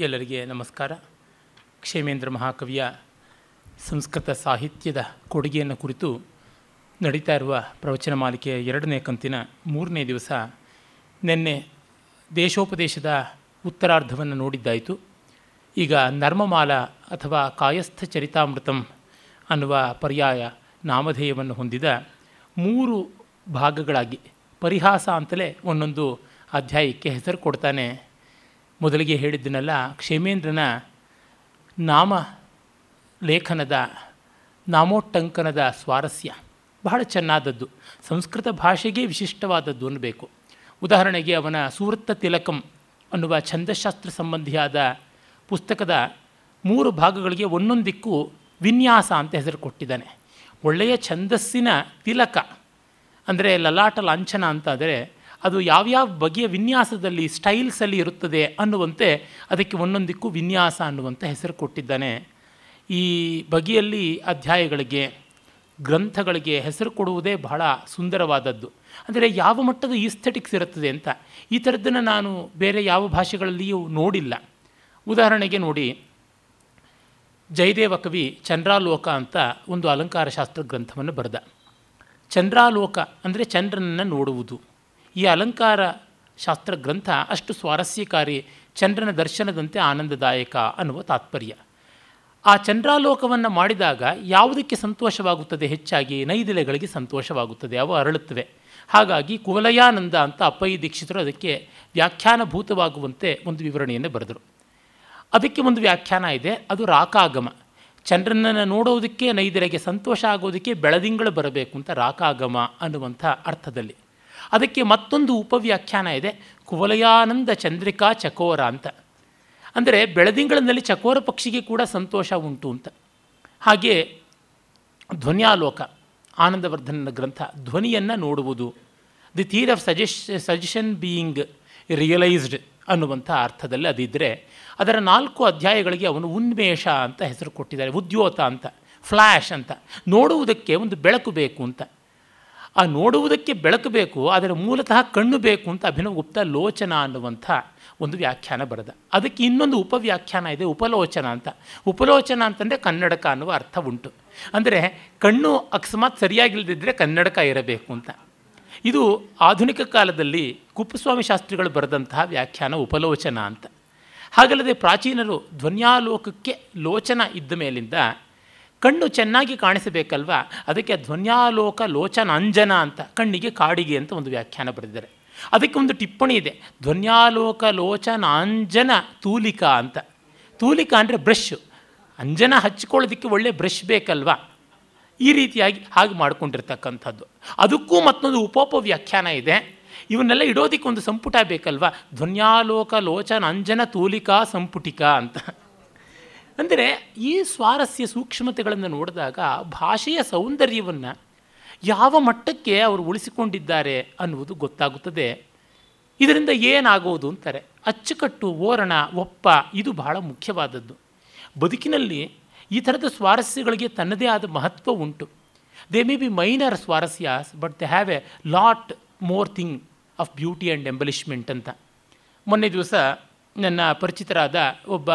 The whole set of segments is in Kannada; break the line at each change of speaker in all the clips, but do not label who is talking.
ಎಲ್ಲರಿಗೆ ನಮಸ್ಕಾರ. ಕ್ಷೇಮೇಂದ್ರ ಮಹಾಕವಿಯ ಸಂಸ್ಕೃತ ಸಾಹಿತ್ಯದ ಕೊಡುಗೆಯನ್ನು ಕುರಿತು ನಡೀತಾ ಇರುವ ಪ್ರವಚನ ಮಾಲಿಕೆಯ ಎರಡನೇ ಕಂತಿನ ಮೂರನೇ ದಿವಸ ನಿನ್ನೆ ದೇಶೋಪದೇಶದ ಉತ್ತರಾರ್ಧವನ್ನು ನೋಡಿದ್ದಾಯಿತು. ಈಗ ನರ್ಮಮಾಲ ಅಥವಾ ಕಾಯಸ್ಥ ಚರಿತಾಮೃತಂ ಅನ್ನುವ ಪರ್ಯಾಯ ನಾಮಧೇಯವನ್ನು ಹೊಂದಿದ ಮೂರು ಭಾಗಗಳಾಗಿ, ಪರಿಹಾಸ ಅಂತಲೇ ಒಂದೊಂದು ಅಧ್ಯಾಯಕ್ಕೆ ಹೆಸರು ಕೊಡ್ತಾನೆ ಮೊದಲಿಗೆ ಹೇಳಿದ್ದನ್ನೆಲ್ಲ ಕ್ಷೇಮೇಂದ್ರನ ನಾಮ ಲೇಖನದ, ನಾಮೋಟ್ಟಂಕನದ ಸ್ವಾರಸ್ಯ. ಬಹಳ ಚೆನ್ನಾದದ್ದು. ಸಂಸ್ಕೃತ ಭಾಷೆಗೆ ವಿಶಿಷ್ಟವಾದದ್ದು ಅನ್ನಬೇಕು. ಉದಾಹರಣೆಗೆ ಅವನ ಸುವೃತ್ತ ತಿಲಕಂ ಅನ್ನುವ ಛಂದಶಾಸ್ತ್ರ ಸಂಬಂಧಿಯಾದ ಪುಸ್ತಕದ ಮೂರು ಭಾಗಗಳಿಗೆ ಒಂದೊಂದಿಕ್ಕೂ ವಿನ್ಯಾಸ ಅಂತ ಹೆಸರು ಕೊಟ್ಟಿದ್ದಾನೆ. ಒಳ್ಳೆಯ ಛಂದಸ್ಸಿನ ತಿಲಕ, ಅಂದರೆ ಲಲಾಟ ಲಾಂಛನ ಅಂತ ಆದರೆ ಅದು ಯಾವ್ಯಾವ ಬಗೆಯ ವಿನ್ಯಾಸದಲ್ಲಿ ಸ್ಟೈಲ್ಸಲ್ಲಿ ಇರುತ್ತದೆ ಅನ್ನುವಂತೆ ಅದಕ್ಕೆ ಒಂದೊಂದಕ್ಕೂ ವಿನ್ಯಾಸ ಅನ್ನುವಂಥ ಹೆಸರು ಕೊಟ್ಟಿದ್ದಾನೆ. ಈ ಬಗೆಯಲ್ಲಿ ಅಧ್ಯಾಯಗಳಿಗೆ, ಗ್ರಂಥಗಳಿಗೆ ಹೆಸರು ಕೊಡುವುದೇ ಬಹಳ ಸುಂದರವಾದದ್ದು. ಅಂದರೆ ಯಾವ ಮಟ್ಟದ ಈಸ್ಥೆಟಿಕ್ಸ್ ಇರುತ್ತದೆ ಅಂತ. ಈ ಥರದ್ದನ್ನು ನಾನು ಬೇರೆ ಯಾವ ಭಾಷೆಗಳಲ್ಲಿಯೂ ನೋಡಿಲ್ಲ. ಉದಾಹರಣೆಗೆ ನೋಡಿ, ಜಯದೇವ ಕವಿ ಚಂದ್ರಾಲೋಕ ಅಂತ ಒಂದು ಅಲಂಕಾರಶಾಸ್ತ್ರ ಗ್ರಂಥವನ್ನು ಬರೆದ. ಚಂದ್ರಾಲೋಕ ಅಂದರೆ ಚಂದ್ರನನ್ನು ನೋಡುವುದು. ಈ ಅಲಂಕಾರ ಶಾಸ್ತ್ರ ಗ್ರಂಥ ಅಷ್ಟು ಸ್ವಾರಸ್ಯಕಾರಿ, ಚಂದ್ರನ ದರ್ಶನದಂತೆ ಆನಂದದಾಯಕ ಅನ್ನುವ ತಾತ್ಪರ್ಯ. ಆ ಚಂದ್ರಾಲೋಕವನ್ನು ಮಾಡಿದಾಗ ಯಾವುದಕ್ಕೆ ಸಂತೋಷವಾಗುತ್ತದೆ? ಹೆಚ್ಚಾಗಿ ನೈದಿಲೆಗಳಿಗೆ ಸಂತೋಷವಾಗುತ್ತದೆ. ಅವು ಅರಳುತ್ತವೆ. ಹಾಗಾಗಿ ಕುವಲಯಾನಂದ ಅಂತ ಅಪ್ಪಯ್ಯ ದೀಕ್ಷಿತರು ಅದಕ್ಕೆ ವ್ಯಾಖ್ಯಾನಭೂತವಾಗುವಂತೆ ಒಂದು ವಿವರಣೆಯನ್ನು ಬರೆದರು. ಅದಕ್ಕೆ ಒಂದು ವ್ಯಾಖ್ಯಾನ ಇದೆ. ಅದು ರಾಕಾಗಮ. ಚಂದ್ರನನ್ನು ನೋಡೋದಕ್ಕೆ, ನೈದಿಲೆಗೆ ಸಂತೋಷ ಆಗೋದಕ್ಕೆ ಬೆಳದಿಂಗಳು ಬರಬೇಕು ಅಂತ ರಾಕಾಗಮ ಅನ್ನುವಂಥ ಅರ್ಥದಲ್ಲಿ. ಅದಕ್ಕೆ ಮತ್ತೊಂದು ಉಪವ್ಯಾಖ್ಯಾನ ಇದೆ, ಕುವಲಯಾನಂದ ಚಂದ್ರಿಕಾ ಚಕೋರ ಅಂತ. ಅಂದರೆ ಬೆಳದಿಂಗಳಿನಲ್ಲಿ ಚಕೋರ ಪಕ್ಷಿಗೆ ಕೂಡ ಸಂತೋಷ ಉಂಟು ಅಂತ. ಹಾಗೆ ಧ್ವನ್ಯಾಲೋಕ, ಆನಂದವರ್ಧನನ ಗ್ರಂಥ, ಧ್ವನಿಯನ್ನು ನೋಡುವುದು. ದಿ ಥೀರ್ ಆಫ್ ಸಜೆಶ್ ಸಜೆಷನ್ ಬೀಯಿಂಗ್ ರಿಯಲೈಸ್ಡ್ ಅನ್ನುವಂಥ ಅರ್ಥದಲ್ಲಿ ಅದಿದ್ದರೆ ಅದರ ನಾಲ್ಕು ಅಧ್ಯಾಯಗಳಿಗೆ ಅವನು ಉನ್ಮೇಷ ಅಂತ ಹೆಸರು ಕೊಟ್ಟಿದ್ದಾರೆ, ಉದ್ಯೋತ ಅಂತ ಫ್ಲ್ಯಾಶ್ ಅಂತ. ನೋಡುವುದಕ್ಕೆ ಒಂದು ಬೆಳಕು ಬೇಕು ಅಂತ. ಆ ನೋಡುವುದಕ್ಕೆ ಬೆಳಕು ಬೇಕು ಆದರೆ ಮೂಲತಃ ಕಣ್ಣು ಬೇಕು ಅಂತ ಅಭಿನವ್ ಗುಪ್ತ ಲೋಚನ ಅನ್ನುವಂಥ ಒಂದು ವ್ಯಾಖ್ಯಾನ ಬರೆದ. ಅದಕ್ಕೆ ಇನ್ನೊಂದು ಉಪವ್ಯಾಖ್ಯಾನ ಇದೆ, ಉಪಲೋಚನ ಅಂತ. ಉಪಲೋಚನ ಅಂತಂದರೆ ಕನ್ನಡಕ ಅನ್ನುವ ಅರ್ಥ ಉಂಟು. ಅಂದರೆ ಕಣ್ಣು ಅಕಸ್ಮಾತ್ ಸರಿಯಾಗಿಲ್ಲದಿದ್ದರೆ ಕನ್ನಡಕ ಇರಬೇಕು ಅಂತ. ಇದು ಆಧುನಿಕ ಕಾಲದಲ್ಲಿ ಕುಪ್ಪಸ್ವಾಮಿ ಶಾಸ್ತ್ರಿಗಳು ಬರೆದಂತಹ ವ್ಯಾಖ್ಯಾನ ಉಪಲೋಚನ ಅಂತ. ಹಾಗಲ್ಲದೆ ಪ್ರಾಚೀನರು ಧ್ವನ್ಯಾಲೋಕಕ್ಕೆ ಲೋಚನ ಇದ್ದ ಮೇಲಿಂದ ಕಣ್ಣು ಚೆನ್ನಾಗಿ ಕಾಣಿಸಬೇಕಲ್ವ? ಅದಕ್ಕೆ ಧ್ವನ್ಯಾಲೋಕ ಲೋಚನ ಅಂಜನ ಅಂತ ಕಣ್ಣಿಗೆ ಕಾಡಿಗೆ ಅಂತ ಒಂದು ವ್ಯಾಖ್ಯಾನ ಬರೆದಿದ್ದಾರೆ. ಅದಕ್ಕೆ ಒಂದು ಟಿಪ್ಪಣಿ ಇದೆ. ಧ್ವನ್ಯಾಲೋಕ ಲೋಚನಾಂಜನ ತೂಲಿಕಾ ಅಂತ. ತೂಲಿಕಾ ಅಂದರೆ ಬ್ರಷ್. ಅಂಜನ ಹಚ್ಕೊಳ್ಳೋದಕ್ಕೆ ಒಳ್ಳೆ ಬ್ರಷ್ ಬೇಕಲ್ವಾ? ಈ ರೀತಿಯಾಗಿ ಹಾಗೆ ಮಾಡ್ಕೊಂಡಿರ್ತಕ್ಕಂಥದ್ದು. ಅದಕ್ಕೂ ಮತ್ತೊಂದು ಉಪೋಪ ವ್ಯಾಖ್ಯಾನ ಇದೆ. ಇವನ್ನೆಲ್ಲ ಇಡೋದಕ್ಕೆ ಒಂದು ಸಂಪುಟ ಬೇಕಲ್ವಾ? ಧ್ವನ್ಯಾಲೋಕ ಲೋಚನ ಅಂಜನ ತೂಲಿಕಾ ಸಂಪುಟಿಕಾ ಅಂತ. ಅಂದರೆ ಈ ಸ್ವಾರಸ್ಯ ಸೂಕ್ಷ್ಮತೆಗಳನ್ನು ನೋಡಿದಾಗ ಭಾಷೆಯ ಸೌಂದರ್ಯವನ್ನು ಯಾವ ಮಟ್ಟಕ್ಕೆ ಅವರು ಉಳಿಸಿಕೊಂಡಿದ್ದಾರೆ ಅನ್ನುವುದು ಗೊತ್ತಾಗುತ್ತದೆ. ಇದರಿಂದ ಏನಾಗೋದು ಅಂತಾರೆ? ಅಚ್ಚುಕಟ್ಟು, ಓರಣ, ಒಪ್ಪ, ಇದು ಬಹಳ ಮುಖ್ಯವಾದದ್ದು. ಬದುಕಿನಲ್ಲಿ ಈ ಥರದ ಸ್ವಾರಸ್ಯಗಳಿಗೆ ತನ್ನದೇ ಆದ ಮಹತ್ವ ಉಂಟು. They may be minor ಸ್ವಾರಸ್ಯಾಸ್ but they have a lot more thing of beauty and embellishment ಅಂತ. ಮೊನ್ನೆ ದಿವಸ ನನ್ನ ಪರಿಚಿತರಾದ ಒಬ್ಬ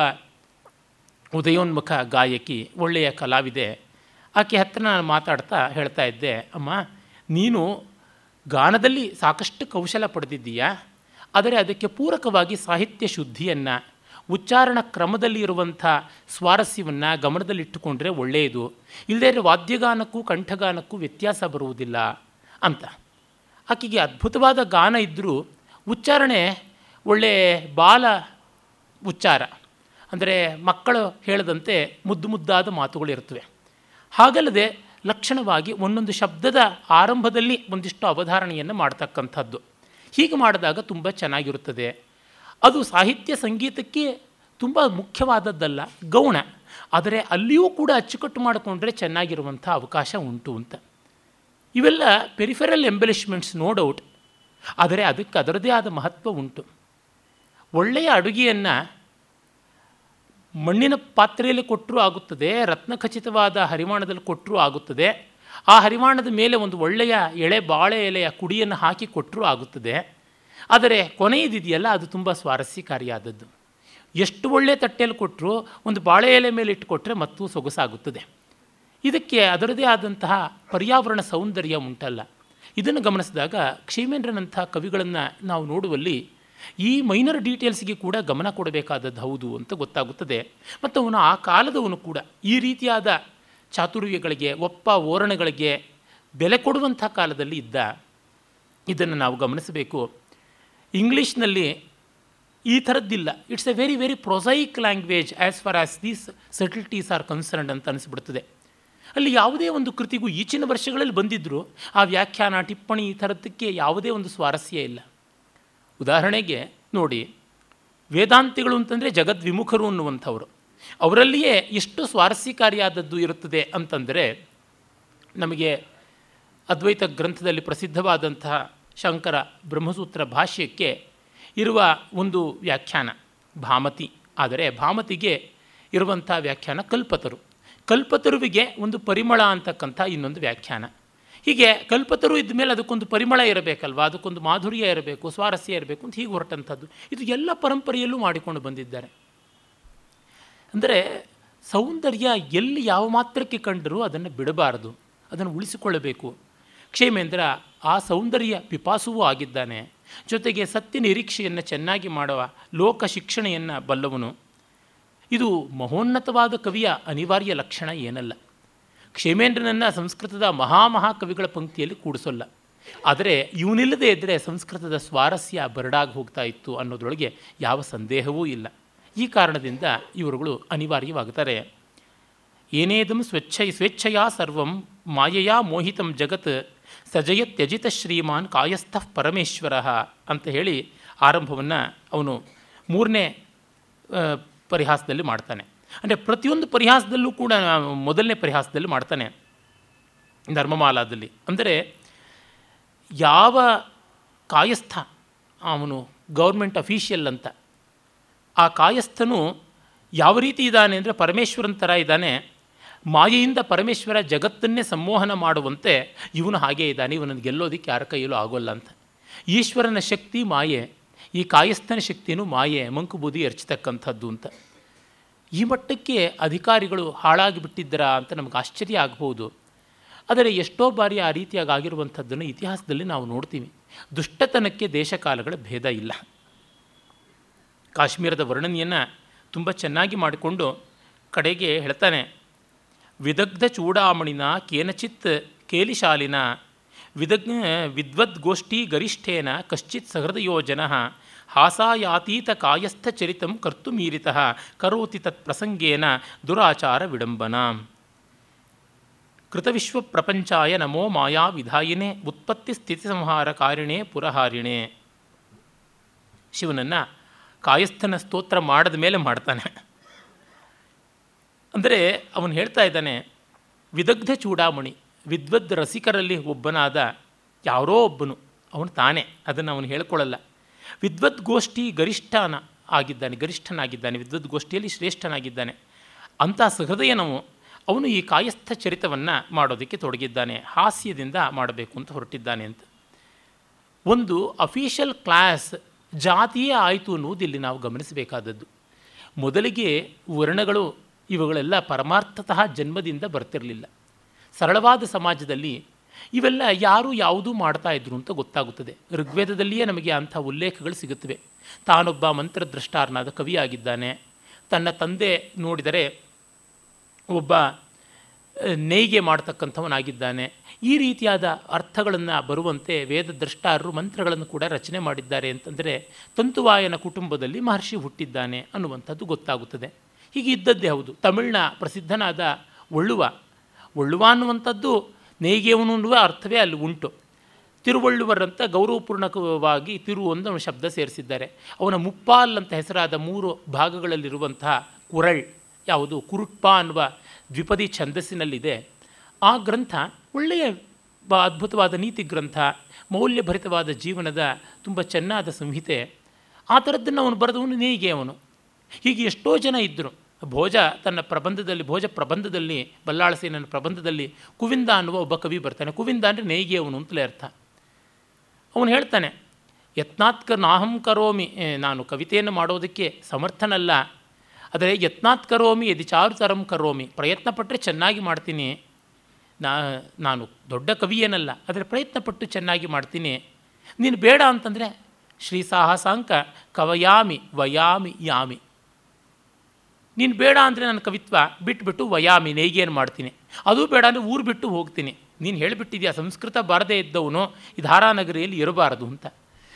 ಉದಯೋನ್ಮುಖ ಗಾಯಕಿ ಒಳ್ಳೆಯ ಕಲಾವಿದೆ. ಆಕೆ ಹತ್ತಿರ ನಾನು ಮಾತಾಡ್ತಾ ಹೇಳ್ತಾ ಇದ್ದೆ, ಅಮ್ಮ, ನೀನು ಗಾನದಲ್ಲಿ ಸಾಕಷ್ಟು ಕೌಶಲ ಪಡೆದಿದ್ದೀಯಾ? ಆದರೆ ಅದಕ್ಕೆ ಪೂರಕವಾಗಿ ಸಾಹಿತ್ಯ ಶುದ್ಧಿಯನ್ನು, ಉಚ್ಚಾರಣ ಕ್ರಮದಲ್ಲಿ ಇರುವಂಥ ಸ್ವಾರಸ್ಯವನ್ನು ಗಮನದಲ್ಲಿಟ್ಟುಕೊಂಡ್ರೆ ಒಳ್ಳೆಯದು. ಇಲ್ಲದೇ ವಾದ್ಯಗಾನಕ್ಕೂ ಕಂಠಗಾನಕ್ಕೂ ವ್ಯತ್ಯಾಸ ಬರುವುದಿಲ್ಲ ಅಂತ. ಆಕೆಗೆ ಅದ್ಭುತವಾದ ಗಾನ ಇದ್ದರೂ ಉಚ್ಚಾರಣೆ ಒಳ್ಳೆ ಬಾಲ ಉಚ್ಚಾರ. ಅಂದರೆ ಮಕ್ಕಳು ಹೇಳದಂತೆ ಮುದ್ದು ಮುದ್ದಾದ ಮಾತುಗಳಿರ್ತವೆ ಹಾಗಲ್ಲದೆ ಲಕ್ಷಣವಾಗಿ ಒಂದೊಂದು ಶಬ್ದದ ಆರಂಭದಲ್ಲಿ ಒಂದಿಷ್ಟು ಅವಧಾರಣೆಯನ್ನು ಮಾಡ್ತಕ್ಕಂಥದ್ದು. ಹೀಗೆ ಮಾಡಿದಾಗ ತುಂಬ ಚೆನ್ನಾಗಿರುತ್ತದೆ. ಅದು ಸಾಹಿತ್ಯ ಸಂಗೀತಕ್ಕೆ ತುಂಬ ಮುಖ್ಯವಾದದ್ದಲ್ಲ, ಗೌಣ. ಆದರೆ ಅಲ್ಲಿಯೂ ಕೂಡ ಅಚ್ಚುಕಟ್ಟು ಮಾಡಿಕೊಂಡ್ರೆ ಚೆನ್ನಾಗಿರುವಂಥ ಅವಕಾಶ ಉಂಟು ಅಂತ. ಇವೆಲ್ಲ ಪೆರಿಫೆರಲ್ ಎಂಬಲಿಷ್ಮೆಂಟ್ಸ್ ನೋ ಡೌಟ್ ಆದರೆ ಅದಕ್ಕೆ ಅದರದೇ ಆದ ಮಹತ್ವ ಉಂಟು. ಒಳ್ಳೆಯ ಅಡುಗೆಯನ್ನು ಮಣ್ಣಿನ ಪಾತ್ರೆಯಲ್ಲಿ ಕೊಟ್ಟರೂ ಆಗುತ್ತದೆ, ರತ್ನಖಚಿತವಾದ ಹರಿವಾಣದಲ್ಲಿ ಕೊಟ್ಟರೂ ಆಗುತ್ತದೆ. ಆ ಹರಿವಾಣದ ಮೇಲೆ ಒಂದು ಒಳ್ಳೆಯ ಎಳೆ, ಬಾಳೆ ಎಲೆಯ ಕುಡಿಯನ್ನು ಹಾಕಿ ಕೊಟ್ಟರೂ ಆಗುತ್ತದೆ. ಆದರೆ ಕೊನೆಯದಿದೆಯಲ್ಲ ಅದು ತುಂಬ ಸ್ವಾರಸ್ಯಕಾರಿಯಾದದ್ದು. ಎಷ್ಟು ಒಳ್ಳೆಯ ತಟ್ಟೆಯಲ್ಲಿ ಕೊಟ್ಟರು ಒಂದು ಬಾಳೆ ಎಲೆ ಮೇಲೆ ಇಟ್ಟುಕೊಟ್ರೆ ಮತ್ತೂ ಸೊಗಸಾಗುತ್ತದೆ. ಇದಕ್ಕೆ ಅದರದೇ ಆದಂತಹ ಪರ್ಯಾವರಣ ಸೌಂದರ್ಯ ಉಂಟಲ್ಲ. ಇದನ್ನು ಗಮನಿಸಿದಾಗ ಕ್ಷೇಮೇಂದ್ರನಂಥ ಕವಿಗಳನ್ನು ನಾವು ನೋಡುವಲ್ಲಿ ಈ ಮೈನರ್ ಡೀಟೇಲ್ಸ್ಗೆ ಕೂಡ ಗಮನ ಕೊಡಬೇಕಾದದ್ದು ಹೌದು ಅಂತ ಗೊತ್ತಾಗುತ್ತದೆ. ಮತ್ತು ಅವನು ಆ ಕಾಲದವನು ಕೂಡ ಈ ರೀತಿಯಾದ ಚಾತುರ್ಯಗಳಿಗೆ, ಒಪ್ಪ ಓರಣಗಳಿಗೆ ಬೆಲೆ ಕೊಡುವಂಥ ಕಾಲದಲ್ಲಿ ಇದ್ದ. ಇದನ್ನು ನಾವು ಗಮನಿಸಬೇಕು. ಇಂಗ್ಲೀಷ್ನಲ್ಲಿ ಈ ಥರದ್ದಿಲ್ಲ. It's a very very prosaic language as far as these subtleties are concerned ಅಂತ ಅನಿಸ್ಬಿಡ್ತದೆ. ಅಲ್ಲಿ ಯಾವುದೇ ಒಂದು ಕೃತಿಗೂ ಈಚಿನ ವರ್ಷಗಳಲ್ಲಿ ಬಂದಿದ್ದರೂ ಆ ವ್ಯಾಖ್ಯಾನ, ಟಿಪ್ಪಣಿ ಈ ಥರದ್ದಕ್ಕೆ ಯಾವುದೇ ಒಂದು ಸ್ವಾರಸ್ಯ ಇಲ್ಲ. ಉದಾಹರಣೆಗೆ ನೋಡಿ, ವೇದಾಂತಿಗಳು ಅಂತಂದರೆ ಜಗದ್ವಿಮುಖರು ಅನ್ನುವಂಥವರು. ಅವರಲ್ಲಿಯೇ ಎಷ್ಟು ಸ್ವಾರಸ್ಯಕಾರಿಯಾದದ್ದು ಇರುತ್ತದೆ ಅಂತಂದರೆ, ನಮಗೆ ಅದ್ವೈತ ಗ್ರಂಥದಲ್ಲಿ ಪ್ರಸಿದ್ಧವಾದಂತಹ ಶಂಕರ ಬ್ರಹ್ಮಸೂತ್ರ ಭಾಷ್ಯಕ್ಕೆ ಇರುವ ಒಂದು ವ್ಯಾಖ್ಯಾನ, ಭಾಮತಿ. ಆದರೆ ಭಾಮತಿಗೆ ಇರುವಂಥ ವ್ಯಾಖ್ಯಾನ ಕಲ್ಪತರು. ಕಲ್ಪತರುವಿಗೆ ಒಂದು ಪರಿಮಳ ಅಂತಕ್ಕಂಥ ಇನ್ನೊಂದು ವ್ಯಾಖ್ಯಾನ. ಹೀಗೆ ಕಲ್ಪತರು ಇದ್ದ ಮೇಲೆ ಅದಕ್ಕೊಂದು ಪರಿಮಳ ಇರಬೇಕಲ್ವ? ಅದಕ್ಕೊಂದು ಮಾಧುರ್ಯ ಇರಬೇಕು, ಸ್ವಾರಸ್ಯ ಇರಬೇಕು ಅಂತ ಹೀಗೆ ಹೊರಟಂಥದ್ದು. ಇದು ಎಲ್ಲ ಪರಂಪರೆಯಲ್ಲೂ ಮಾಡಿಕೊಂಡು ಬಂದಿದ್ದಾರೆ. ಅಂದರೆ ಸೌಂದರ್ಯ ಎಲ್ಲಿ ಯಾವ ಮಾತ್ರಕ್ಕೆ ಕಂಡರೂ ಅದನ್ನು ಬಿಡಬಾರದು, ಅದನ್ನು ಉಳಿಸಿಕೊಳ್ಳಬೇಕು. ಕ್ಷೇಮೇಂದ್ರ ಆ ಸೌಂದರ್ಯ ಪಿಪಾಸುವೂ ಆಗಿದ್ದಾನೆ. ಜೊತೆಗೆ ಸತ್ಯ ನಿರೀಕ್ಷೆಯನ್ನು ಚೆನ್ನಾಗಿ ಮಾಡುವ ಲೋಕ ಶಿಕ್ಷಣೆಯನ್ನು ಬಲ್ಲವನು. ಇದು ಮಹೋನ್ನತವಾದ ಕವಿಯ ಅನಿವಾರ್ಯ ಲಕ್ಷಣ ಏನಲ್ಲ. ಕ್ಷೇಮೇಂದ್ರನನ್ನು ಸಂಸ್ಕೃತದ ಮಹಾಮಹಾಕವಿಗಳ ಪಂಕ್ತಿಯಲ್ಲಿ ಕೂಡಿಸೋಲ್ಲ. ಆದರೆ ಇವನಿಲ್ಲದೆ ಇದ್ದರೆ ಸಂಸ್ಕೃತದ ಸ್ವಾರಸ್ಯ ಬರಡಾಗಿ ಹೋಗ್ತಾ ಇತ್ತು ಅನ್ನೋದ್ರೊಳಗೆ ಯಾವ ಸಂದೇಹವೂ ಇಲ್ಲ. ಈ ಕಾರಣದಿಂದ ಇವರುಗಳು ಅನಿವಾರ್ಯವಾಗುತ್ತಾರೆ ಏನೇದಂ ಸ್ವಚ್ಛೈ ಸ್ವೇಚ್ಛೆಯ ಸರ್ವಂ ಮಾಯೆಯ ಮೋಹಿತಂ ಜಗತ್ ಸಜಯ ತ್ಯಜಿತ ಶ್ರೀಮಾನ್ ಕಾಯಸ್ಥಃ ಪರಮೇಶ್ವರ ಅಂತ ಹೇಳಿ ಆರಂಭವನ್ನು ಅವನು ಮೂರನೇ ಪರಿಹಾಸದಲ್ಲಿ ಮಾಡ್ತಾನೆ. ಅಂದರೆ ಪ್ರತಿಯೊಂದು ಪರಿಹಾಸದಲ್ಲೂ ಕೂಡ ಮೊದಲನೇ ಪರಿಹಾಸದಲ್ಲಿ ಮಾಡ್ತಾನೆ ಧರ್ಮಮಾಲಾದಲ್ಲಿ. ಅಂದರೆ ಯಾವ ಕಾಯಸ್ಥ, ಅವನು ಗೌರ್ಮೆಂಟ್ ಅಫೀಷಿಯಲ್ ಅಂತ, ಆ ಕಾಯಸ್ಥನು ಯಾವ ರೀತಿ ಇದ್ದಾನೆ ಅಂದರೆ ಪರಮೇಶ್ವರನ ಥರ ಇದ್ದಾನೆ, ಮಾಯೆಯಿಂದ ಪರಮೇಶ್ವರ ಜಗತ್ತನ್ನೇ ಸಂಮೋಹನ ಮಾಡುವಂತೆ ಇವನು ಹಾಗೇ ಇದ್ದಾನೆ, ಇವನನ್ನು ಗೆಲ್ಲೋದಕ್ಕೆ ಯಾರ ಕೈಯಲ್ಲೂ ಆಗೋಲ್ಲ ಅಂತ. ಈಶ್ವರನ ಶಕ್ತಿ ಮಾಯೆ, ಈ ಕಾಯಸ್ಥನ ಶಕ್ತಿಯೂ ಮಾಯೆ ಮಂಕುಬೂದಿ ಎರಚತಕ್ಕಂಥದ್ದು ಅಂತ. ಈ ಮಟ್ಟಕ್ಕೆ ಅಧಿಕಾರಿಗಳು ಹಾಳಾಗಿ ಬಿಟ್ಟಿದ್ದರಾ ಅಂತ ನಮಗೆ ಆಶ್ಚರ್ಯ ಆಗ್ಬೋದು. ಆದರೆ ಎಷ್ಟೋ ಬಾರಿ ಆ ರೀತಿಯಾಗಿ ಆಗಿರುವಂಥದ್ದನ್ನು ಇತಿಹಾಸದಲ್ಲಿ ನಾವು ನೋಡ್ತೀವಿ. ದುಷ್ಟತನಕ್ಕೆ ದೇಶಕಾಲಗಳ ಭೇದ ಇಲ್ಲ. ಕಾಶ್ಮೀರದ ವರ್ಣನೆಯನ್ನು ತುಂಬ ಚೆನ್ನಾಗಿ ಮಾಡಿಕೊಂಡು ಕಡೆಗೆ ಹೇಳ್ತಾನೆ, ವಿದಗ್ಧ ಚೂಡಾಮಣಿನ ಕೇನಚಿತ್ ಕೇಲಿಶಾಲಿನ, ವಿದಗ್ನ ವಿದ್ವದ್ಗೋಷ್ಠಿ ಗರಿಷ್ಠೇನ ಕಶ್ಚಿತ್ ಸಹೃದಯೋ ಜನ ಹಾಸಾಯಾತೀತ ಕಾಯಸ್ಥಚರಿತಂ ಕರ್ತು ಮೀರಿತ ಕರೋತಿ ತತ್ ಪ್ರಸಂಗೇನ ದುರಾಚಾರ ವಿಡಂಬನ. ಕೃತವಿಶ್ವ ಪ್ರಪಂಚಾಯ ನಮೋ ಮಾಯಾ ವಿಧಾಯಿನೇ ಉತ್ಪತ್ತಿ ಸ್ಥಿತಿ ಸಂಹಾರ ಕಾರಿಣೆ ಪುರಹಾರಿಣೆ. ಶಿವನನ್ನು ಕಾಯಸ್ಥನ ಸ್ತೋತ್ರ ಮಾಡಿದ ಮೇಲೆ ಮಾಡ್ತಾನೆ. ಅಂದರೆ ಅವನು ಹೇಳ್ತಾ ಇದ್ದಾನೆ, ವಿದಗ್ಧ ಚೂಡಾಮಣಿ, ವಿದ್ವದ್ ರಸಿಕರಲ್ಲಿ ಒಬ್ಬನಾದ ಯಾರೋ ಒಬ್ಬನು, ಅವನು ತಾನೇ, ಅದನ್ನು ಅವನು ಹೇಳ್ಕೊಳ್ಳಲ್ಲ ವಿದ್ವದ್ಗೋಷ್ಠಿ ಗರಿಷ್ಠನ ಆಗಿದ್ದಾನೆ, ಗರಿಷ್ಠನಾಗಿದ್ದಾನೆ, ವಿದ್ವದ್ಗೋಷ್ಠಿಯಲ್ಲಿ ಶ್ರೇಷ್ಠನಾಗಿದ್ದಾನೆ. ಅಂಥ ಸಹೃದಯನವು ಅವನು ಈ ಕಾಯಸ್ಥ ಚರಿತವನ್ನು ಮಾಡೋದಕ್ಕೆ ತೊಡಗಿದ್ದಾನೆ, ಹಾಸ್ಯದಿಂದ ಮಾಡಬೇಕು ಅಂತ ಹೊರಟಿದ್ದಾನೆ ಅಂತ. ಒಂದು ಅಫೀಷಿಯಲ್ ಕ್ಲಾಸ್ ಜಾತಿಯೇ ಆಯಿತು ಅನ್ನುವುದು ಇಲ್ಲಿ ನಾವು ಗಮನಿಸಬೇಕಾದದ್ದು. ಮೊದಲಿಗೆ ವರ್ಣಗಳು ಇವುಗಳೆಲ್ಲ ಪರಮಾರ್ಥತಃ ಜನ್ಮದಿಂದ ಬರ್ತಿರಲಿಲ್ಲ. ಸರಳವಾದ ಸಮಾಜದಲ್ಲಿ ಇವೆಲ್ಲ ಯಾರು ಯಾವುದೂ ಮಾಡ್ತಾ ಇದ್ರು ಅಂತ ಗೊತ್ತಾಗುತ್ತದೆ. ಋಗ್ವೇದದಲ್ಲಿಯೇ ನಮಗೆ ಅಂಥ ಉಲ್ಲೇಖಗಳು ಸಿಗುತ್ತವೆ. ತಾನೊಬ್ಬ ಮಂತ್ರದ್ರಷ್ಟಾರನಾದ ಕವಿಯಾಗಿದ್ದಾನೆ. ತನ್ನ ತಂದೆ ನೋಡಿದರೆ ಒಬ್ಬ ನೇಯ್ಗೆ ಮಾಡ್ತಕ್ಕಂಥವನಾಗಿದ್ದಾನೆ. ಈ ರೀತಿಯಾದ ಅರ್ಥಗಳನ್ನು ಬರುವಂತೆ ವೇದದ್ರಷ್ಟಾರರು ಮಂತ್ರಗಳನ್ನು ಕೂಡ ರಚನೆ ಮಾಡಿದ್ದಾರೆ ಅಂತಂದರೆ ತಂತುವಾಯನ ಕುಟುಂಬದಲ್ಲಿ ಮಹರ್ಷಿ ಹುಟ್ಟಿದ್ದಾನೆ ಅನ್ನುವಂಥದ್ದು ಗೊತ್ತಾಗುತ್ತದೆ. ಹೀಗೆ ಇದ್ದದ್ದೇ ಹೌದು. ತಮಿಳಿನ ಪ್ರಸಿದ್ಧನಾದ ಒಳ್ಳುವ ಒಳ್ಳುವ ಅನ್ನುವಂಥದ್ದು ನೇಯ್ಗೆಯವನು ಅನ್ನುವ ಅರ್ಥವೇ ಅಲ್ಲಿ ಉಂಟು. ತಿರುವಳ್ಳುವರಂತ ಗೌರವಪೂರ್ಣಕವಾಗಿ ತಿರು ಒಂದು ಶಬ್ದ ಸೇರಿಸಿದ್ದಾರೆ. ಅವನ ಮುಪ್ಪಾಲ್ ಅಂತ ಹೆಸರಾದ ಮೂರು ಭಾಗಗಳಲ್ಲಿರುವಂತಹ ಕುರಳ್ ಯಾವುದು? ಕುರುಟ್ಪ ಅನ್ನುವ ದ್ವಿಪದಿ ಛಂದಸ್ಸಿನಲ್ಲಿದೆ. ಆ ಗ್ರಂಥ ಒಳ್ಳೆಯ ಅದ್ಭುತವಾದ ನೀತಿ ಗ್ರಂಥ, ಮೌಲ್ಯಭರಿತವಾದ ಜೀವನದ ತುಂಬ ಚೆನ್ನಾದ ಸಂಹಿತೆ. ಆ ಥರದ್ದನ್ನು ಅವನು ಬರೆದವನು ನೇಯ್ಗೆ ಅವನು ಹೀಗೆ ಎಷ್ಟೋ ಜನ ಇದ್ದರು ಭೋಜ ತನ್ನ ಪ್ರಬಂಧದಲ್ಲಿ, ಭೋಜ ಪ್ರಬಂಧದಲ್ಲಿ ಬಲ್ಲಾಳಸೇನನ ಪ್ರಬಂಧದಲ್ಲಿ ಕುವಿಂದ ಅನ್ನುವ ಒಬ್ಬ ಕವಿ ಬರ್ತಾನೆ. ಕುವಿಂದ ಅಂದರೆ ನೇಯ್ಗೆ ಅವನು ಅಂತಲೇ ಅರ್ಥ. ಅವನು ಹೇಳ್ತಾನೆ ಯತ್ನಾತ್ಕರ್ ನಾಹಂ ಕರೋಮಿ ನಾನು ಕವಿತೆಯನ್ನು ಮಾಡೋದಕ್ಕೆ ಸಮರ್ಥನಲ್ಲ. ಆದರೆ ಯತ್ನಾತ್ ಕರೋಮಿ ಯದಿ ಚಾರುತರಂ ಕರೋಮಿ, ಪ್ರಯತ್ನ ಪಟ್ಟರೆ ಚೆನ್ನಾಗಿ ಮಾಡ್ತೀನಿ. ನಾ, ನಾನು ದೊಡ್ಡ ಕವಿ ಏನಲ್ಲ ಆದರೆ ಪ್ರಯತ್ನಪಟ್ಟು ಚೆನ್ನಾಗಿ ಮಾಡ್ತೀನಿ. ನೀನು ಬೇಡ ಅಂತಂದರೆ ಶ್ರೀ ಸಾಹಸಾಂಕ ಕವಯಾಮಿ ವಯಾಮಿ ಯಾಮಿ. ನೀನು ಬೇಡ ಅಂದರೆ ನನ್ನ ಕವಿತ್ವ ಬಿಟ್ಬಿಟ್ಟು ವಯಾಮಿ, ನೇಯ್ಗೇನು ಮಾಡ್ತೀನಿ. ಅದು ಬೇಡ ಅಂದರೆ ಊರು ಬಿಟ್ಟು ಹೋಗ್ತೀನಿ. ನೀನು ಹೇಳಿಬಿಟ್ಟಿದ್ಯಾ, ಸಂಸ್ಕೃತ ಬಾರದೇ ಇದ್ದವನು, ಈ ಧಾರಾನಗರಿಯಲ್ಲಿ ಇರಬಾರದು ಅಂತ.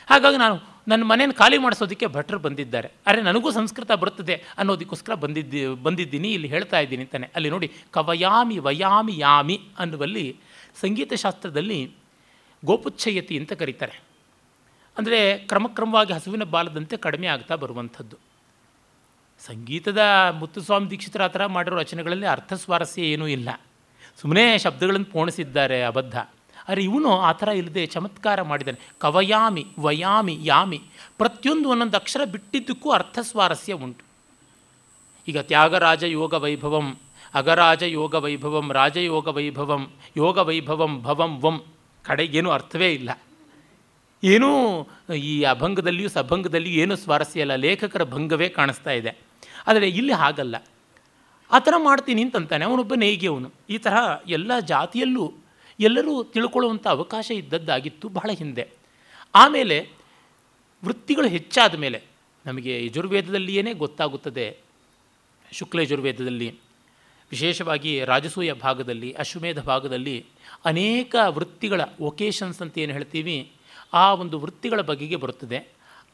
ಹಾಗಾಗಿ ನಾನು ನನ್ನ ಮನೇನ ಖಾಲಿ ಮಾಡಿಸೋದಕ್ಕೆ ಭಟ್ರು ಬಂದಿದ್ದಾರೆ. ಅರೆ, ನನಗೂ ಸಂಸ್ಕೃತ ಬರ್ತದೆ ಅನ್ನೋದಕ್ಕೋಸ್ಕರ ಬಂದಿದ್ದಿ, ಬಂದಿದ್ದೀನಿ, ಇಲ್ಲಿ ಹೇಳ್ತಾ ಇದ್ದೀನಿ ತಾನೆ. ಅಲ್ಲಿ ನೋಡಿ, ಕವಯಾಮಿ, ವಯಾಮಿ, ಯಾಮಿ ಅನ್ನುವಲ್ಲಿ ಸಂಗೀತ ಶಾಸ್ತ್ರದಲ್ಲಿ ಗೋಪುಚ್ಛಯತಿ ಅಂತ ಕರೀತಾರೆ. ಅಂದರೆ ಕ್ರಮಕ್ರಮವಾಗಿ ಹಸುವಿನ ಬಾಲದಂತೆ ಕಡಿಮೆ ಆಗ್ತಾ ಬರುವಂಥದ್ದು. ಸಂಗೀತದ ಮುತ್ತುಸ್ವಾಮಿ ದೀಕ್ಷಿತರ ಆ ಥರ ಮಾಡಿರೋ ರಚನೆಗಳಲ್ಲಿ ಅರ್ಥ ಸ್ವಾರಸ್ಯ ಏನೂ ಇಲ್ಲ. ಸುಮ್ಮನೆ ಶಬ್ದಗಳನ್ನು ಪೋಣಿಸಿದ್ದಾರೆ ಅಬದ್ಧ. ಆದರೆ ಇವನು ಆ ಥರ ಇಲ್ಲದೆ ಚಮತ್ಕಾರ ಮಾಡಿದ್ದಾನೆ. ಕವಯಾಮಿ, ವಯಾಮಿ, ಯಾಮಿ ಪ್ರತಿಯೊಂದು ಒಂದೊಂದು ಅಕ್ಷರ ಬಿಟ್ಟಿದ್ದಕ್ಕೂ ಅರ್ಥ ಸ್ವಾರಸ್ಯ ಉಂಟು. ಈಗ ತ್ಯಾಗರಾಜ ಯೋಗ ವೈಭವಂ, ಅಗರಾಜ ಯೋಗ ವೈಭವಂ ರಾಜಯೋಗ ವೈಭವಂ, ಯೋಗ ವೈಭವಂ, ಭವಂ ವಂ ಕಡೆಗೇನು ಅರ್ಥವೇ ಇಲ್ಲ. ಏನೂ ಈ ಅಭಂಗದಲ್ಲಿಯೂ ಸಭಂಗದಲ್ಲಿಯೂ ಏನೂ ಸ್ವಾರಸ್ಯ ಇಲ್ಲ. ಲೇಖಕರ ಭಂಗವೇ ಕಾಣಿಸ್ತಾ ಇದೆ. ಆದರೆ ಇಲ್ಲಿ ಹಾಗಲ್ಲ. ಆ ಥರ ಮಾಡ್ತೀನಿ ಅಂತಂತಾನೆ ಅವನೊಬ್ಬ ನೇಯ್ಗೆಯವನು ಈ ತರಹ ಎಲ್ಲ ಜಾತಿಯಲ್ಲೂ ಎಲ್ಲರೂ ತಿಳ್ಕೊಳ್ಳುವಂಥ ಅವಕಾಶ ಇದ್ದದ್ದಾಗಿತ್ತು ಬಹಳ ಹಿಂದೆ. ಆಮೇಲೆ ವೃತ್ತಿಗಳು ಹೆಚ್ಚಾದ ಮೇಲೆ, ನಮಗೆ ಯಜುರ್ವೇದದಲ್ಲಿಯೇ ಗೊತ್ತಾಗುತ್ತದೆ, ಶುಕ್ಲ ಯಜುರ್ವೇದದಲ್ಲಿ, ವಿಶೇಷವಾಗಿ ರಾಜಸೂಯ ಭಾಗದಲ್ಲಿ, ಅಶ್ವಮೇಧ ಭಾಗದಲ್ಲಿ ಅನೇಕ ವೃತ್ತಿಗಳ ವೊಕೇಶನ್ಸ್ ಅಂತ ಏನು ಹೇಳ್ತೀವಿ, ಆ ಒಂದು ವೃತ್ತಿಗಳ ಬಗೆಗೆ ಬರುತ್ತದೆ.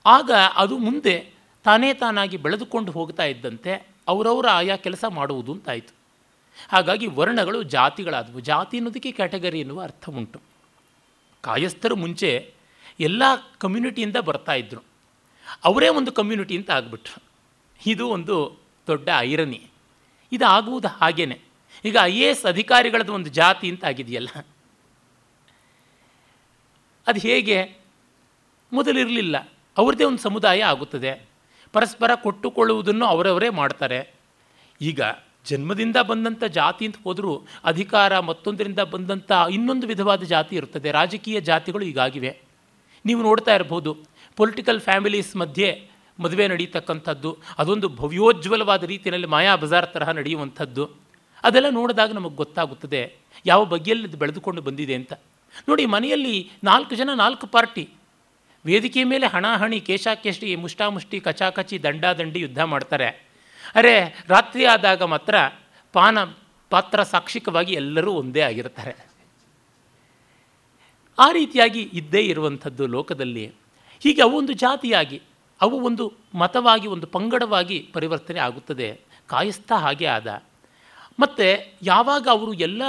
ಆಗ ಅದು ಮುಂದೆ ತಾನೇ ತಾನಾಗಿ ಬೆಳೆದುಕೊಂಡು ಹೋಗ್ತಾ ಇದ್ದಂತೆ ಅವರವರ ಆಯಾ ಕೆಲಸ ಮಾಡುವುದು ಅಂತಾಯಿತು. ಹಾಗಾಗಿ ವರ್ಣಗಳು ಜಾತಿಗಳಾದವು. ಜಾತಿ ಅನ್ನೋದಕ್ಕೆ ಕ್ಯಾಟಗರಿ ಎನ್ನುವ ಅರ್ಥ ಉಂಟು. ಕಾಯಸ್ಥರು ಮುಂಚೆ ಎಲ್ಲ ಕಮ್ಯುನಿಟಿಯಿಂದ ಬರ್ತಾ ಇದ್ದರು ಅವರೇ ಒಂದು ಕಮ್ಯುನಿಟಿ ಅಂತ ಆಗ್ಬಿಟ್ರು. ಇದು ಒಂದು ದೊಡ್ಡ ಐರನಿ. ಇದು ಆಗುವುದು ಹಾಗೇನೆ. ಈಗ ಐ ಎ ಎಸ್ ಅಧಿಕಾರಿಗಳದ್ದು ಒಂದು ಜಾತಿ ಅಂತ ಆಗಿದೆಯಲ್ಲ. ಅದು ಹೇಗೆ? ಮೊದಲಿರಲಿಲ್ಲ. ಅವ್ರದ್ದೇ ಒಂದು ಸಮುದಾಯ ಆಗುತ್ತದೆ. ಪರಸ್ಪರ ಕೊಟ್ಟುಕೊಳ್ಳುವುದನ್ನು ಅವರವರೇ ಮಾಡ್ತಾರೆ. ಈಗ ಜನ್ಮದಿಂದ ಬಂದಂಥ ಜಾತಿ ಅಂತ ಹೋದರೂ ಅಧಿಕಾರ ಮತ್ತೊಂದರಿಂದ ಬಂದಂಥ ಇನ್ನೊಂದು ವಿಧವಾದ ಜಾತಿ ಇರುತ್ತದೆ ರಾಜಕೀಯ ಜಾತಿಗಳು ಈಗಾಗಿವೆ. ನೀವು ನೋಡ್ತಾ ಇರ್ಬೋದು ಪೊಲಿಟಿಕಲ್ ಫ್ಯಾಮಿಲೀಸ್ ಮಧ್ಯೆ ಮದುವೆ ನಡೀತಕ್ಕಂಥದ್ದು, ಅದೊಂದು ಭವ್ಯೋಜ್ವಲವಾದ ರೀತಿಯಲ್ಲಿ ಮಾಯಾ ಬಜಾರ್ ತರಹ ನಡೆಯುವಂಥದ್ದು. ಅದೆಲ್ಲ ನೋಡಿದಾಗ ನಮಗೆ ಗೊತ್ತಾಗುತ್ತದೆ, ಯಾವ ಬಗೆಯಲ್ಲಿ ಬೆಳೆದುಕೊಂಡು ಬಂದಿದೆ ಅಂತ. ನೋಡಿ, ಮನೆಯಲ್ಲಿ ನಾಲ್ಕು ಜನ ನಾಲ್ಕು ಪಾರ್ಟಿ ವೇದಿಕೆ ಮೇಲೆ ಹಣಾಹಣಿ, ಕೇಶಾಕೇಶಿ, ಮುಷ್ಟಾಮುಷ್ಟಿ, ಕಚಾಕಚಿ, ದಂಡಾದಂಡಿ ಯುದ್ಧ ಮಾಡ್ತಾರೆ. ಅರೆ, ರಾತ್ರಿ ಆದಾಗ ಮಾತ್ರ ಪಾನ, ಪಾತ್ರ ಸಾಕ್ಷಿಕವಾಗಿ ಎಲ್ಲರೂ ಒಂದೇ ಆಗಿರ್ತಾರೆ. ಆ ರೀತಿಯಾಗಿ ಇದ್ದೇ ಇರುವಂಥದ್ದು ಲೋಕದಲ್ಲಿ. ಹೀಗೆ ಅವು ಒಂದು ಜಾತಿಯಾಗಿ, ಅವು ಒಂದು ಮತವಾಗಿ, ಒಂದು ಪಂಗಡವಾಗಿ ಪರಿವರ್ತನೆ ಆಗುತ್ತದೆ. ಕಾಯಿಸ್ತಾ ಹಾಗೆ ಆದ. ಮತ್ತು ಯಾವಾಗ ಅವರು ಎಲ್ಲ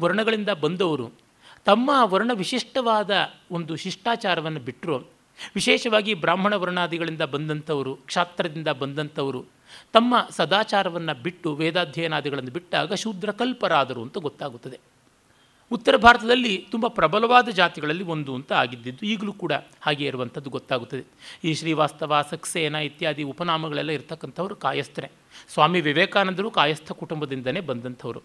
ವರ್ಣಗಳಿಂದ ಬಂದವರು ತಮ್ಮ ವರ್ಣ ವಿಶಿಷ್ಟವಾದ ಒಂದು ಶಿಷ್ಟಾಚಾರವನ್ನು ಬಿಟ್ಟರು ವಿಶೇಷವಾಗಿ ಬ್ರಾಹ್ಮಣ ವರ್ಣಾದಿಗಳಿಂದ ಬಂದಂಥವರು, ಕ್ಷಾತ್ರದಿಂದ ಬಂದಂಥವರು, ತಮ್ಮ ಸದಾಚಾರವನ್ನು ಬಿಟ್ಟು ವೇದಾಧ್ಯಯನಾದಿಗಳನ್ನು ಬಿಟ್ಟಾಗ ಶೂದ್ರ ಕಲ್ಪರಾದರು ಅಂತ ಗೊತ್ತಾಗುತ್ತದೆ. ಉತ್ತರ ಭಾರತದಲ್ಲಿ ತುಂಬ ಪ್ರಬಲವಾದ ಜಾತಿಗಳಲ್ಲಿ ಒಂದು ಅಂತ ಆಗಿದ್ದಿದ್ದು ಈಗಲೂ ಕೂಡ ಹಾಗೆ ಇರುವಂಥದ್ದು ಗೊತ್ತಾಗುತ್ತದೆ. ಈ ಶ್ರೀವಾಸ್ತವ, ಸಕ್ಸೇನ ಇತ್ಯಾದಿ ಉಪನಾಮಗಳೆಲ್ಲ ಇರ್ತಕ್ಕಂಥವರು ಕಾಯಸ್ಥರೇ. ಸ್ವಾಮಿ ವಿವೇಕಾನಂದರು ಕಾಯಸ್ಥ ಕುಟುಂಬದಿಂದನೇ ಬಂದಂಥವರು.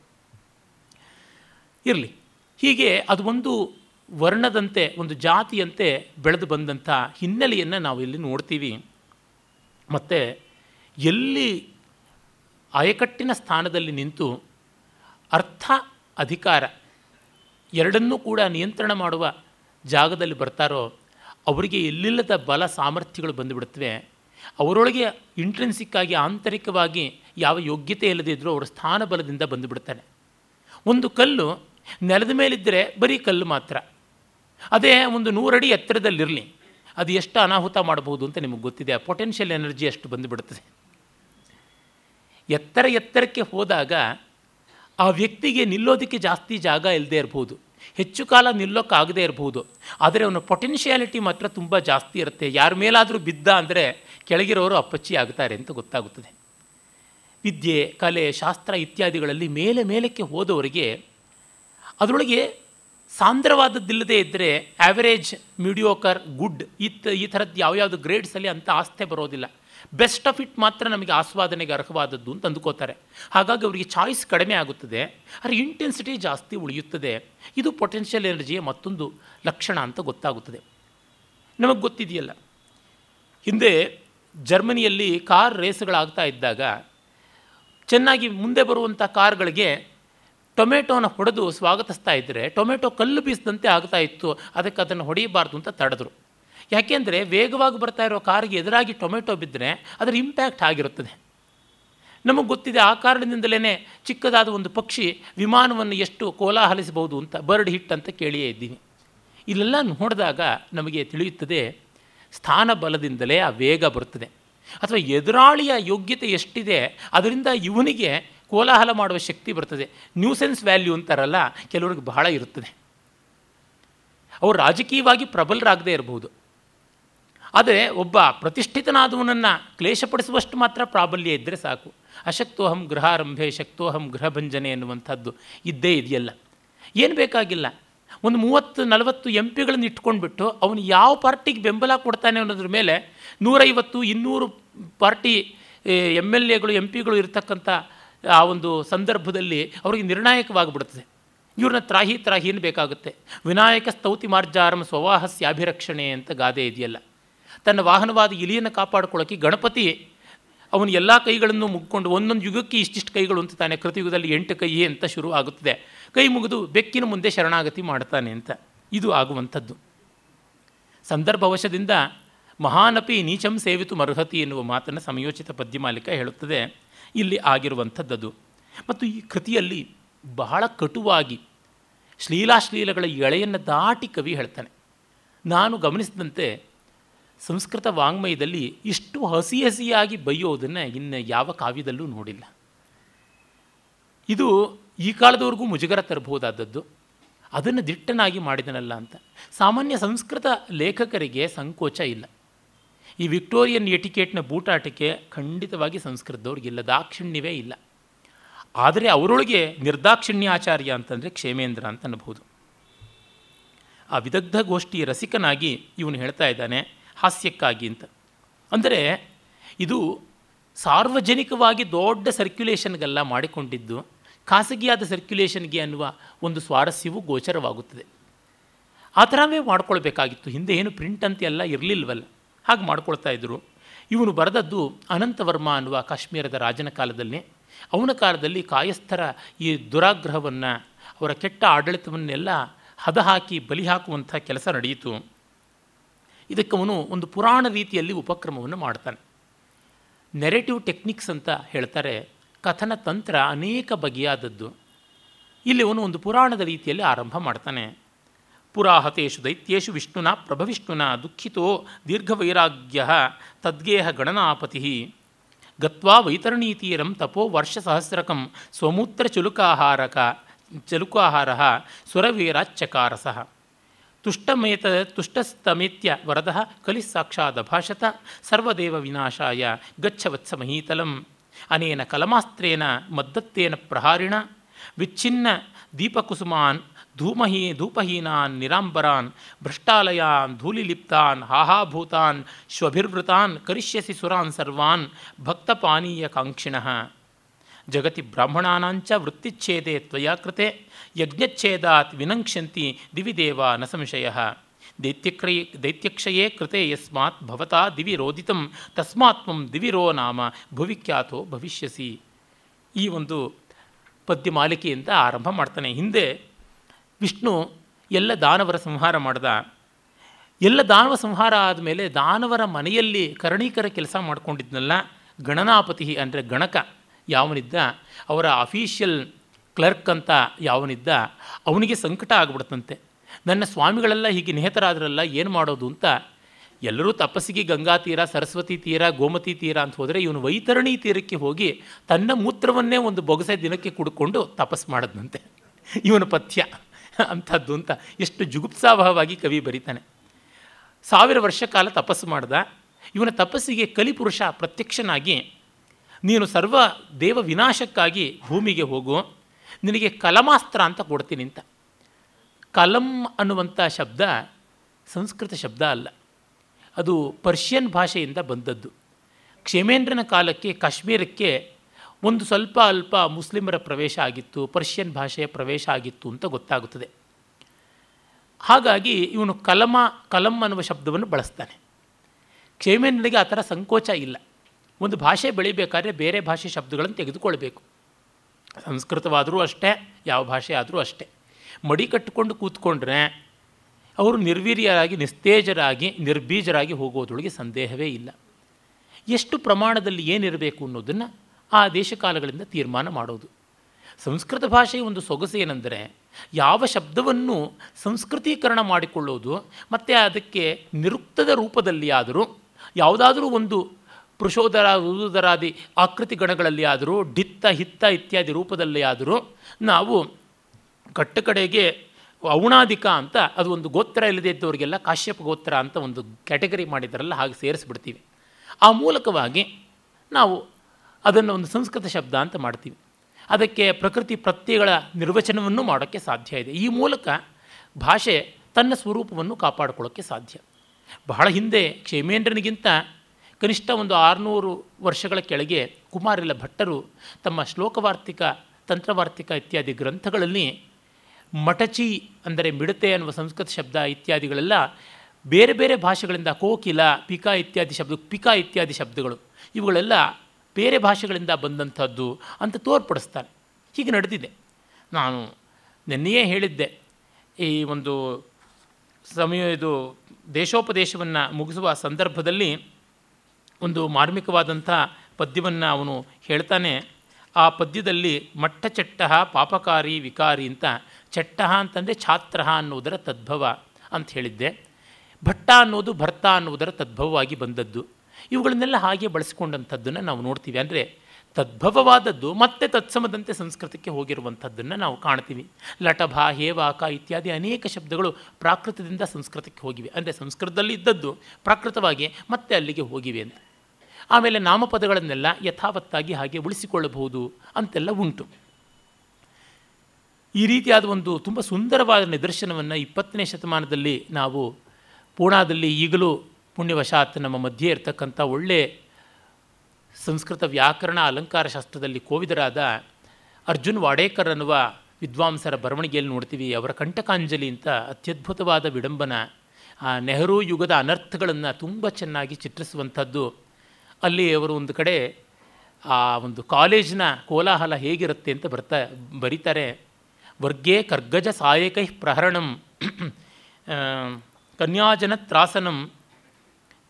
ಇರಲಿ. ಹೀಗೆ ಅದು ಒಂದು ವರ್ಣದಂತೆ, ಒಂದು ಜಾತಿಯಂತೆ ಬೆಳೆದು ಬಂದಂಥ ಹಿನ್ನೆಲೆಯನ್ನು ನಾವು ಇಲ್ಲಿ ನೋಡ್ತೀವಿ. ಮತ್ತು ಎಲ್ಲಿ ಆಯಕಟ್ಟಿನ ಸ್ಥಾನದಲ್ಲಿ ನಿಂತು ಅರ್ಥ ಅಧಿಕಾರ ಎರಡನ್ನೂ ಕೂಡ ನಿಯಂತ್ರಣ ಮಾಡುವ ಜಾಗದಲ್ಲಿ ಬರ್ತಾರೋ, ಅವರಿಗೆ ಎಲ್ಲಿಲ್ಲದ ಬಲ ಸಾಮರ್ಥ್ಯಗಳು ಬಂದುಬಿಡುತ್ತವೆ. ಅವರೊಳಗೆ ಇಂಟ್ರೆನ್ಸಿಕ್ಕಾಗಿ ಆಂತರಿಕವಾಗಿ ಯಾವ ಯೋಗ್ಯತೆ ಇಲ್ಲದೇ ಇದ್ದರೂ ಅವರ ಸ್ಥಾನ ಬಲದಿಂದ ಬಂದುಬಿಡ್ತಾನೆ ಒಂದು ಕಲ್ಲು ನೆಲದ ಮೇಲಿದ್ದರೆ ಬರೀ ಕಲ್ಲು ಮಾತ್ರ. ಅದೇ ಒಂದು ನೂರಡಿ ಎತ್ತರದಲ್ಲಿರಲಿ. ಅದು ಎಷ್ಟು ಅನಾಹುತ ಮಾಡಬಹುದು ಅಂತ ನಿಮಗೆ ಗೊತ್ತಿದೆ. ಆ ಪೊಟೆನ್ಷಿಯಲ್ ಎನರ್ಜಿ ಅಷ್ಟು ಬಂದುಬಿಡುತ್ತದೆ. ಎತ್ತರ ಎತ್ತರಕ್ಕೆ ಹೋದಾಗ ಆ ವ್ಯಕ್ತಿಗೆ ನಿಲ್ಲೋದಕ್ಕೆ ಜಾಸ್ತಿ ಜಾಗ ಇಲ್ಲದೆ ಇರ್ಬೋದು. ಹೆಚ್ಚು ಕಾಲ ನಿಲ್ಲೋಕ್ಕಾಗದೇ ಇರ್ಬೋದು. ಆದರೆ ಅವನ ಪೊಟೆನ್ಷಿಯಾಲಿಟಿ ಮಾತ್ರ ತುಂಬ ಜಾಸ್ತಿ ಇರುತ್ತೆ. ಯಾರ ಮೇಲಾದರೂ ಬಿದ್ದ ಅಂದರೆ ಕೆಳಗಿರೋರು ಅಪ್ಪಚ್ಚಿ ಆಗ್ತಾರೆ ಅಂತ ಗೊತ್ತಾಗುತ್ತದೆ. ವಿದ್ಯೆ, ಕಲೆ, ಶಾಸ್ತ್ರ ಇತ್ಯಾದಿಗಳಲ್ಲಿ ಮೇಲೆ ಮೇಲಕ್ಕೆ ಹೋದವರಿಗೆ ಅದರೊಳಗೆ ಸಾಂದ್ರವಾದದ್ದಿಲ್ಲದೆ ಇದ್ದರೆ ಆ್ಯಾವರೇಜ್ ಮೀಡಿಯೋಕರ್ ಗುಡ್ ಇತ್ ಈ ಥರದ್ದು ಯಾವ್ಯಾವುದು ಗ್ರೇಡ್ಸಲ್ಲಿ ಅಂತ ಆಸ್ತೆ ಬರೋದಿಲ್ಲ. ಬೆಸ್ಟ್ ಆಫ್ ಇಟ್ ಮಾತ್ರ ನಮಗೆ ಆಸ್ವಾದನೆಗೆ ಅರ್ಹವಾದದ್ದು ಅಂತ ಅಂದುಕೋತಾರೆ. ಹಾಗಾಗಿ ಅವರಿಗೆ ಚಾಯ್ಸ್ ಕಡಿಮೆ ಆಗುತ್ತದೆ. ಆದರೆ ಇಂಟೆನ್ಸಿಟಿ ಜಾಸ್ತಿ ಉಳಿಯುತ್ತದೆ. ಇದು ಪೊಟೆನ್ಷಿಯಲ್ ಎನರ್ಜಿಯ ಮತ್ತೊಂದು ಲಕ್ಷಣ ಅಂತ ಗೊತ್ತಾಗುತ್ತದೆ. ನಮಗೆ ಗೊತ್ತಿದೆಯಲ್ಲ? ಹಿಂದೆ ಜರ್ಮನಿಯಲ್ಲಿ ಕಾರ್ ರೇಸ್ಗಳಾಗ್ತಾ ಇದ್ದಾಗ ಚೆನ್ನಾಗಿ ಮುಂದೆ ಬರುವಂಥ ಕಾರ್ಗಳಿಗೆ ಟೊಮೆಟೋನ ಹೊಡೆದು ಸ್ವಾಗತಿಸ್ತಾ ಇದ್ದರೆ ಟೊಮೆಟೊ ಕಲ್ಲು ಬೀಸದಂತೆ ಆಗ್ತಾ ಇತ್ತು, ಅದಕ್ಕೆ ಅದನ್ನು ಹೊಡೆಯಬಾರ್ದು ಅಂತ ತಡೆದ್ರು. ಯಾಕೆಂದರೆ ವೇಗವಾಗಿ ಬರ್ತಾ ಇರೋ ಕಾರಿಗೆ ಎದುರಾಗಿ ಟೊಮೆಟೊ ಬಿದ್ದರೆ ಅದರ ಇಂಪ್ಯಾಕ್ಟ್ ಆಗಿರುತ್ತದೆ. ನಮಗೆ ಗೊತ್ತಿದೆ ಆ ಕಾರಣದಿಂದಲೇ ಚಿಕ್ಕದಾದ ಒಂದು ಪಕ್ಷಿ ವಿಮಾನವನ್ನು ಎಷ್ಟು ಕೋಲಾಹಲಿಸಬಹುದು ಅಂತ ಬರ್ಡ್ ಹಿಟ್ ಅಂತ ಕೇಳಿಯೇ ಇದ್ದೀನಿ. ಇಲ್ಲೆಲ್ಲ ನೋಡಿದಾಗ ನಮಗೆ ತಿಳಿಯುತ್ತದೆ ಸ್ಥಾನ ಬಲದಿಂದಲೇ ಆ ವೇಗ ಬರುತ್ತದೆ. ಅಥವಾ ಎದುರಾಳಿಯ ಯೋಗ್ಯತೆ ಎಷ್ಟಿದೆ, ಅದರಿಂದ ಇವನಿಗೆ ಕೋಲಾಹಲ ಮಾಡುವ ಶಕ್ತಿ ಬರ್ತದೆ. ನ್ಯೂಸೆನ್ಸ್ ವ್ಯಾಲ್ಯೂ ಅಂತಾರಲ್ಲ, ಕೆಲವ್ರಿಗೆ ಬಹಳ ಇರುತ್ತದೆ ಅವರು ರಾಜಕೀಯವಾಗಿ ಪ್ರಬಲರಾಗದೇ ಇರಬಹುದು ಆದರೆ ಒಬ್ಬ ಪ್ರತಿಷ್ಠಿತನಾದವನನ್ನು ಕ್ಲೇಶಪಡಿಸುವಷ್ಟು ಮಾತ್ರ ಪ್ರಾಬಲ್ಯ ಇದ್ದರೆ ಸಾಕು. ಅಶಕ್ತೋಹಂ ಗೃಹಾರಂಭೆ, ಶಕ್ತೋಹಂ ಗೃಹಭಂಜನೆ ಎನ್ನುವಂಥದ್ದು ಇದ್ದೇ ಇದೆಯಲ್ಲ. ಏನು ಬೇಕಾಗಿಲ್ಲ. ಒಂದು ಮೂವತ್ತು, ನಲವತ್ತು ಎಂ ಪಿಗಳನ್ನು ಇಟ್ಕೊಂಡ್ಬಿಟ್ಟು ಅವನು ಯಾವ ಪಾರ್ಟಿಗೆ ಬೆಂಬಲ ಕೊಡ್ತಾನೆ ಅನ್ನೋದ್ರ ಮೇಲೆ ನೂರೈವತ್ತು, ಇನ್ನೂರು ಪಾರ್ಟಿ ಎಂ ಎಲ್ ಎಗಳು ಎಂ ಪಿಗಳು ಇರತಕ್ಕಂಥ ಆ ಒಂದು ಸಂದರ್ಭದಲ್ಲಿ ಅವರಿಗೆ ನಿರ್ಣಾಯಕವಾಗಿಬಿಡುತ್ತದೆ. ಇವ್ರನ್ನ ತ್ರಾಹಿ ತ್ರಾಹಿನ ಬೇಕಾಗುತ್ತೆ? ವಿನಾಯಕ ಸ್ತೌತಿ ಮಾರ್ಜಾರಂ ಸ್ವವಾಹಸ್ಯಾಭಿರಕ್ಷಣೆ ಅಂತ ಗಾದೆ ಇದೆಯಲ್ಲ. ತನ್ನ ವಾಹನವಾದ ಇಲಿಯನ್ನು ಕಾಪಾಡ್ಕೊಳ್ಳೋಕ್ಕೆ ಗಣಪತಿ ಅವನು ಎಲ್ಲ ಕೈಗಳನ್ನು ಮುಗ್ಕೊಂಡು ಒಂದೊಂದು ಯುಗಕ್ಕೆ ಇಷ್ಟಿಷ್ಟು ಕೈಗಳು ಅಂತ ತಾನೆ ಕೃತಿಯುಗದಲ್ಲಿ ಎಂಟು ಕೈ ಅಂತ ಶುರು ಆಗುತ್ತದೆ. ಕೈ ಮುಗಿದು ಬೆಕ್ಕಿನ ಮುಂದೆ ಶರಣಾಗತಿ ಮಾಡ್ತಾನೆ ಅಂತ. ಇದು ಆಗುವಂಥದ್ದು. ಸಂದರ್ಭವಶದಿಂದ ಮಹಾನಪಿ ನೀಚಂ ಸೇವಿತು ಅರ್ಹತಿ ಎನ್ನುವ ಮಾತನ್ನು ಸಮಯೋಚಿತ ಪದ್ಯಮಾಲಿಕ ಹೇಳುತ್ತದೆ. ಇಲ್ಲಿ ಆಗಿರುವಂಥದ್ದದು. ಮತ್ತು ಈ ಕೃತಿಯಲ್ಲಿ ಬಹಳ ಕಟುವಾಗಿ ಶ್ಲೀಲಾಶ್ಲೀಲಗಳ ಎಳೆಯನ್ನು ದಾಟಿ ಕವಿ ಹೇಳ್ತಾನೆ. ನಾನು ಗಮನಿಸಿದಂತೆ ಸಂಸ್ಕೃತ ವಾಂಗ್ಮಯದಲ್ಲಿ ಇಷ್ಟು ಹಸಿ ಹಸಿಯಾಗಿ ಬೈಯೋದನ್ನು ಇನ್ನು ಯಾವ ಕಾವ್ಯದಲ್ಲೂ ನೋಡಿಲ್ಲ. ಇದು ಈ ಕಾಲದವರೆಗೂ ಮುಜುಗರ ತರಬಹುದಾದದ್ದು. ಅದನ್ನು ದಿಟ್ಟನಾಗಿ ಮಾಡಿದನಲ್ಲ ಅಂತ. ಸಾಮಾನ್ಯ ಸಂಸ್ಕೃತ ಲೇಖಕರಿಗೆ ಸಂಕೋಚ ಇಲ್ಲ. ಈ ವಿಕ್ಟೋರಿಯನ್ ಎಟಿಕೇಟ್ನ ಬೂಟಾಟಕ್ಕೆ ಖಂಡಿತವಾಗಿ ಸಂಸ್ಕೃತದವ್ರಿಗಿಲ್ಲ, ದಾಕ್ಷಿಣ್ಯವೇ ಇಲ್ಲ. ಆದರೆ ಅವರೊಳಗೆ ನಿರ್ದಾಕ್ಷಿಣ್ಯಾಚಾರ್ಯ ಅಂತಂದರೆ ಕ್ಷೇಮೇಂದ್ರ ಅಂತ ಅನ್ಬೋದು ಆ ವಿದಗ್ಧ ಗೋಷ್ಠಿ ರಸಿಕನಾಗಿ ಇವನು ಹೇಳ್ತಾ ಇದ್ದಾನೆ, ಹಾಸ್ಯಕ್ಕಾಗಿ ಅಂತ. ಅಂದರೆ ಇದು ಸಾರ್ವಜನಿಕವಾಗಿ ದೊಡ್ಡ ಸರ್ಕ್ಯುಲೇಷನ್ಗೆಲ್ಲ ಮಾಡಿಕೊಂಡಿದ್ದು, ಖಾಸಗಿಯಾದ ಸರ್ಕ್ಯುಲೇಷನ್ಗೆ ಅನ್ನುವ ಒಂದು ಸ್ವಾರಸ್ಯವೂ ಗೋಚರವಾಗುತ್ತದೆ. ಆ ಥರವೇ ಮಾಡ್ಕೊಳ್ಬೇಕಾಗಿತ್ತು. ಹಿಂದೆ ಏನು ಪ್ರಿಂಟ್ ಅಂತ ಎಲ್ಲ ಇರಲಿಲ್ವಲ್ಲ. ಹಾಗೆ ಮಾಡ್ಕೊಳ್ತಾ ಇದ್ದರು ಇವನು ಬರೆದದ್ದು ಅನಂತವರ್ಮ ಅನ್ನುವ ಕಾಶ್ಮೀರದ ರಾಜನ ಕಾಲದಲ್ಲಿ. ಅವನ ಕಾಲದಲ್ಲಿ ಕಾಯಸ್ಥರ ಈ ದುರಾಗ್ರಹವನ್ನು, ಅವರ ಕೆಟ್ಟ ಆಡಳಿತವನ್ನೆಲ್ಲ ಹದ ಹಾಕಿ ಬಲಿ ಹಾಕುವಂಥ ಕೆಲಸ ನಡೆಯಿತು ಇದಕ್ಕೆ ಅವನು ಒಂದು ಪುರಾಣ ರೀತಿಯಲ್ಲಿ ಉಪಕ್ರಮವನ್ನು ಮಾಡ್ತಾನೆ. ನೆರೆಟಿವ್ ಟೆಕ್ನಿಕ್ಸ್ ಅಂತ ಹೇಳ್ತಾರೆ, ಕಥನ ತಂತ್ರ ಅನೇಕ ಬಗೆಯಾದದ್ದು. ಇಲ್ಲಿ ಅವನು ಒಂದು ಪುರಾಣದ ರೀತಿಯಲ್ಲಿ ಆರಂಭ ಮಾಡ್ತಾನೆ. ಪುರಾಹತೇಶು ದೈತ್ಯೇಶು ವಿಷ್ಣುನ ಪ್ರಭವಿಷ್ಣುನ ದುಃಖಿತೋ ದೀರ್ಘವೈರಾಗ್ಯ ತದ್ಗೇಹ ಗಣನಾಪತಿ. ಗತ್ವಾ ವೈತರಣೀತೀರಂ ತಪೋ ವರ್ಷಸಹಸ್ರಕಂ ಸ್ವಮೂತ್ರ ಚುಲುಕಾಹಾರಕ ಚಲುಕಾಹಾರ ಸುರವೀರಾಚ್ಚಕಾರಸಃ ತುಷ್ಟಮೇತ ತುಷ್ಟಸ್ತಮೇತ್ಯ ವರದ ಕಲಿಸ್ಸಾಕ್ಷಾದಭಾಷತ ಸರ್ವದೇವ ವಿನಾಶಾಯ ಗಚ್ಚವತ್ಸ ಮಹೀತಲಂ ಅನೇನ ಕಲಮಾಸ್ತ್ರೇನ ಮದ್ದತ್ತೇನ ಪ್ರಹಾರಿಣ ವಿಚ್ಛಿನ್ನ ದೀಪಕುಸುಮಾನ್ ಧೂಮಹೀ, ಧೂಪಹೀನಾನ್, ನಿರಾಂಬರಾನ್, ಭ್ರಷ್ಟಾಲಯಾನ್, ಧೂಲಿಲಿಪ್ತಾನ್, ಹಾಹಾಭೂತಾನ್, ಶ್ವಭಿರ್ವೃತಾನ್, ಕರಿಷ್ಯಸಿ ಸುರಾನ್ ಸರ್ವಾನ್, ಭಕ್ತಪಾನೀಯ ಕಾಂಕ್ಷಿಣಃ. ಜಗತಿ ಬ್ರಾಹ್ಮಣಾನಾಂಚ ವೃತ್ತಿಚ್ಛೇದೆ ತ್ವಯಾ ಕೃತೆ, ಯಜ್ಞಚ್ಛೇದಾತ್ ವಿನಂಕ್ಷಂತಿ ದಿವಿ ದೇವ ನ ಸಂಶಯ. ದೈತ್ಯಕ್ರಯ ದೈತ್ಯಕ್ಷಯೇ ಕೃತೆ ಯಸ್ಮಾತ್ ಭವತಾ ದಿವಿ ರೋದಿತಂ ತಸ್ಮಾತ್ ತ್ವಂ ದಿವಿರೋ ನಾಮ ಭುವಿಖ್ಯಾತೋ ಭವಿಷ್ಯಸಿ. ಈ ಒಂದು ಪದ್ಯ ಮಾಲಿಕೆಯಿಂದ ಆರಂಭ ಮಾಡ್ತಾನೆ. ಹಿಂದೆ ವಿಷ್ಣು ಎಲ್ಲ ದಾನವರ ಸಂಹಾರ ಮಾಡ್ದ. ಎಲ್ಲ ದಾನವ ಸಂಹಾರ ಆದಮೇಲೆ ದಾನವರ ಮನೆಯಲ್ಲಿ ಕರಣೀಕರ ಕೆಲಸ ಮಾಡ್ಕೊಂಡಿದ್ನಲ್ಲ, ಗಣನಾಪತಿ ಅಂದರೆ ಗಣಕ ಯಾವನಿದ್ದ, ಅವರ ಅಫೀಷಿಯಲ್ ಕ್ಲರ್ಕ್ ಅಂತ ಯಾವನಿದ್ದ, ಅವನಿಗೆ ಸಂಕಟ ಆಗ್ಬಿಡ್ತಂತೆ. ನನ್ನ ಸ್ವಾಮಿಗಳೆಲ್ಲ ಹೀಗೆ ನಿಹತರಾದ್ರಲ್ಲ, ಏನು ಮಾಡೋದು ಅಂತ ಎಲ್ಲರೂ ತಪಸ್ಸಿಗೆ ಗಂಗಾ ತೀರ, ಸರಸ್ವತಿ ತೀರ, ಗೋಮತಿ ತೀರ ಅಂತ ಹೋದರೆ ಇವನು ವೈತರಣಿ ತೀರಕ್ಕೆ ಹೋಗಿ ತನ್ನ ಮೂತ್ರವನ್ನೇ ಒಂದು ಬೊಗಸೆ ದಿನಕ್ಕೆ ಕುಡ್ಕೊಂಡು ತಪಸ್ ಮಾಡದ್ನಂತೆ. ಇವನ ಪಥ್ಯ. ಅಂಥದ್ದು ಅಂತ ಎಷ್ಟು ಜುಗುಪ್ಸಾವಹವಾಗಿ ಕವಿ ಬರೀತಾನೆ. ಸಾವಿರ ವರ್ಷ ಕಾಲ ತಪಸ್ಸು ಮಾಡ್ದ. ಇವನ ತಪಸ್ಸಿಗೆ ಕಲಿಪುರುಷ ಪ್ರತ್ಯಕ್ಷನಾಗಿ, ನೀನು ಸರ್ವ ದೇವ ವಿನಾಶಕ್ಕಾಗಿ ಭೂಮಿಗೆ ಹೋಗು. ನಿನಗೆ ಕಲಮಾಸ್ತ್ರ ಅಂತ ಕೊಡ್ತೀನಿ ಅಂತ. ಕಲಂ ಅನ್ನುವಂಥ ಶಬ್ದ ಸಂಸ್ಕೃತ ಶಬ್ದ ಅಲ್ಲ. ಅದು ಪರ್ಷಿಯನ್ ಭಾಷೆಯಿಂದ ಬಂದದ್ದು. ಕ್ಷೇಮೇಂದ್ರನ ಕಾಲಕ್ಕೆ ಕಾಶ್ಮೀರಕ್ಕೆ ಒಂದು ಸ್ವಲ್ಪ ಅಲ್ಪ ಮುಸ್ಲಿಮರ ಪ್ರವೇಶ ಆಗಿತ್ತು, ಪರ್ಷಿಯನ್ ಭಾಷೆಯ ಪ್ರವೇಶ ಆಗಿತ್ತು ಅಂತ ಗೊತ್ತಾಗುತ್ತದೆ. ಹಾಗಾಗಿ ಇವನು ಕಲಮ, ಕಲಂ ಅನ್ನುವ ಶಬ್ದವನ್ನು ಬಳಸ್ತಾನೆ. ಕ್ಷೇಮೇಂದ್ರನಿಗೆ ಆ ಥರ ಸಂಕೋಚ ಇಲ್ಲ. ಒಂದು ಭಾಷೆ ಬೆಳಿಬೇಕಾದ್ರೆ ಬೇರೆ ಭಾಷೆ ಶಬ್ದಗಳನ್ನು ತೆಗೆದುಕೊಳ್ಬೇಕು. ಸಂಸ್ಕೃತವಾದರೂ ಅಷ್ಟೇ, ಯಾವ ಭಾಷೆ ಆದರೂ ಅಷ್ಟೇ. ಮಡಿ ಕಟ್ಟಿಕೊಂಡು ಕೂತ್ಕೊಂಡ್ರೆ ಅವರು ನಿರ್ವೀರ್ಯರಾಗಿ, ನಿಸ್ತೇಜರಾಗಿ, ನಿರ್ಬೀಜರಾಗಿ ಹೋಗೋದ್ರೊಳಗೆ ಸಂದೇಹವೇ ಇಲ್ಲ. ಎಷ್ಟು ಪ್ರಮಾಣದಲ್ಲಿ ಏನಿರಬೇಕು ಅನ್ನೋದನ್ನು ಆ ದೇಶಕಾಲಗಳಿಂದ ತೀರ್ಮಾನ ಮಾಡೋದು. ಸಂಸ್ಕೃತ ಭಾಷೆಯ ಒಂದು ಸೊಗಸು ಏನೆಂದರೆ ಯಾವ ಶಬ್ದವನ್ನು ಸಂಸ್ಕೃತೀಕರಣ ಮಾಡಿಕೊಳ್ಳೋದು, ಮತ್ತು ಅದಕ್ಕೆ ನಿರುಕ್ತದ ರೂಪದಲ್ಲಿ ಆದರೂ, ಯಾವುದಾದರೂ ಒಂದು ಪುರುಷೋದರ ಉದರಾದಿ ಆಕೃತಿ ಗಣಗಳಲ್ಲಿ ಆದರೂ, ಡಿತ್ತ, ಹಿತ್ತ ಇತ್ಯಾದಿ ರೂಪದಲ್ಲಿ ಆದರೂ ನಾವು ಕಟ್ಟ ಕಡೆಗೆ ಔಣಾದಿಕ ಅಂತ, ಅದು ಒಂದು ಗೋತ್ರ ಇಲ್ಲದೇ ಇದ್ದವರಿಗೆಲ್ಲ ಕಾಶ್ಯಪ ಗೋತ್ರ ಅಂತ ಒಂದು ಕ್ಯಾಟಗರಿ ಮಾಡಿದಾರಲ್ಲ ಹಾಗೆ ಸೇರಿಸ್ಬಿಡ್ತೀವಿ. ಆ ಮೂಲಕವಾಗಿ ನಾವು ಅದನ್ನು ಒಂದು ಸಂಸ್ಕೃತ ಶಬ್ದ ಅಂತ ಮಾಡ್ತೀವಿ. ಅದಕ್ಕೆ ಪ್ರಕೃತಿ ಪ್ರತ್ಯಯಗಳ ನಿರ್ವಚನವನ್ನು ಮಾಡೋಕ್ಕೆ ಸಾಧ್ಯ ಇದೆ. ಈ ಮೂಲಕ ಭಾಷೆ ತನ್ನ ಸ್ವರೂಪವನ್ನು ಕಾಪಾಡಿಕೊಳ್ಳೋಕ್ಕೆ ಸಾಧ್ಯ. ಬಹಳ ಹಿಂದೆ ಕ್ಷೇಮೇಂದ್ರನಿಗಿಂತ ಕನಿಷ್ಠ ಒಂದು ಆರುನೂರು ವರ್ಷಗಳ ಕೆಳಗೆ ಕುಮಾರಿಲ ಭಟ್ಟರು ತಮ್ಮ ಶ್ಲೋಕವಾರ್ತಿಕ, ತಂತ್ರವಾರ್ತಿಕ ಇತ್ಯಾದಿ ಗ್ರಂಥಗಳಲ್ಲಿ ಮಟಚಿ ಅಂದರೆ ಮಿಡತೆ ಅನ್ನುವ ಸಂಸ್ಕೃತ ಶಬ್ದ ಇತ್ಯಾದಿಗಳೆಲ್ಲ ಬೇರೆ ಬೇರೆ ಭಾಷೆಗಳಿಂದ ಕೋಕಿಲ, ಪಿಕಾ ಇತ್ಯಾದಿ ಶಬ್ದ, ಪಿಕಾ ಇತ್ಯಾದಿ ಶಬ್ದಗಳು ಇವುಗಳೆಲ್ಲ ಬೇರೆ ಭಾಷೆಗಳಿಂದ ಬಂದಂಥದ್ದು ಅಂತ ತೋರ್ಪಡಿಸ್ತಾನೆ. ಹೀಗೆ ನಡೆದಿದೆ. ನಾನು ನಿನ್ನೆಯೇ ಹೇಳಿದ್ದೆ, ಈ ಒಂದು ಸಮಯ ಇದು ದೇಶೋಪದೇಶವನ್ನು ಮುಗಿಸುವ ಸಂದರ್ಭದಲ್ಲಿ ಒಂದು ಮಾರ್ಮಿಕವಾದಂಥ ಪದ್ಯವನ್ನು ಅವನು ಹೇಳ್ತಾನೆ. ಆ ಪದ್ಯದಲ್ಲಿ ಮಟ್ಟ ಚಟ್ಟ ಪಾಪಕಾರಿ ವಿಕಾರಿ ಅಂತ ಚಟ್ಟ ಅಂತಂದರೆ ಛಾತ್ರ ಅನ್ನುವುದರ ತದ್ಭವ ಅಂತ ಹೇಳಿದ್ದೆ. ಭಟ್ಟ ಅನ್ನೋದು ಭರ್ತ ಅನ್ನುವುದರ ತದ್ಭವವಾಗಿ ಬಂದದ್ದು. ಇವುಗಳನ್ನೆಲ್ಲ ಹಾಗೆ ಬಳಸಿಕೊಂಡಂಥದ್ದನ್ನು ನಾವು ನೋಡ್ತೀವಿ. ಅಂದರೆ ತದ್ಭವವಾದದ್ದು ಮತ್ತೆ ತತ್ಸಮದಂತೆ ಸಂಸ್ಕೃತಕ್ಕೆ ಹೋಗಿರುವಂಥದ್ದನ್ನು ನಾವು ಕಾಣ್ತೀವಿ. ಲಟಭ, ಹೇವಾಕ ಇತ್ಯಾದಿ ಅನೇಕ ಶಬ್ದಗಳು ಪ್ರಾಕೃತದಿಂದ ಸಂಸ್ಕೃತಕ್ಕೆ ಹೋಗಿವೆ. ಅಂದರೆ ಸಂಸ್ಕೃತದಲ್ಲಿ ಇದ್ದದ್ದು ಪ್ರಾಕೃತವಾಗಿ ಮತ್ತೆ ಅಲ್ಲಿಗೆ ಹೋಗಿವೆ ಅಂತ. ಆಮೇಲೆ ನಾಮಪದಗಳನ್ನೆಲ್ಲ ಯಥಾವತ್ತಾಗಿ ಹಾಗೆ ಉಳಿಸಿಕೊಳ್ಳಬಹುದು ಅಂತೆಲ್ಲ ಉಂಟು. ಈ ರೀತಿಯಾದ ಒಂದು ತುಂಬ ಸುಂದರವಾದ ನಿದರ್ಶನವನ್ನು ಇಪ್ಪತ್ತನೇ ಶತಮಾನದಲ್ಲಿ ನಾವು ಪೂಣಾದಲ್ಲಿ ಈಗಲೂ ಪುಣ್ಯವಶಾತ್ ನಮ್ಮ ಮಧ್ಯೆ ಇರತಕ್ಕಂಥ ಒಳ್ಳೆ ಸಂಸ್ಕೃತ ವ್ಯಾಕರಣ ಅಲಂಕಾರ ಶಾಸ್ತ್ರದಲ್ಲಿ ಕೋವಿದರಾದ ಅರ್ಜುನ್ ವಾಡೇಕರ್ ಅನ್ನುವ ವಿದ್ವಾಂಸರ ಬರವಣಿಗೆಯಲ್ಲಿ ನೋಡ್ತೀವಿ, ಅವರ ಕಂಟಕಾಂಜಲಿ ಅಂತ ಅತ್ಯದ್ಭುತವಾದ ವಿಡಂಬನ. ಆ ನೆಹರು ಯುಗದ ಅನರ್ಥಗಳನ್ನು ತುಂಬ ಚೆನ್ನಾಗಿ ಚಿತ್ರಿಸುವಂಥದ್ದು. ಅಲ್ಲಿ ಅವರು ಒಂದು ಕಡೆ ಆ ಒಂದು ಕಾಲೇಜಿನ ಕೋಲಾಹಲ ಹೇಗಿರುತ್ತೆ ಅಂತ ಬರ್ತಾ, ಬರೀತಾರೆ. ವರ್ಗೇ ಕರ್ಗಜ ಸಾಯಕೈ ಪ್ರಹರಣಂ ಕನ್ಯಾಜನ ತ್ರಾಸನಂ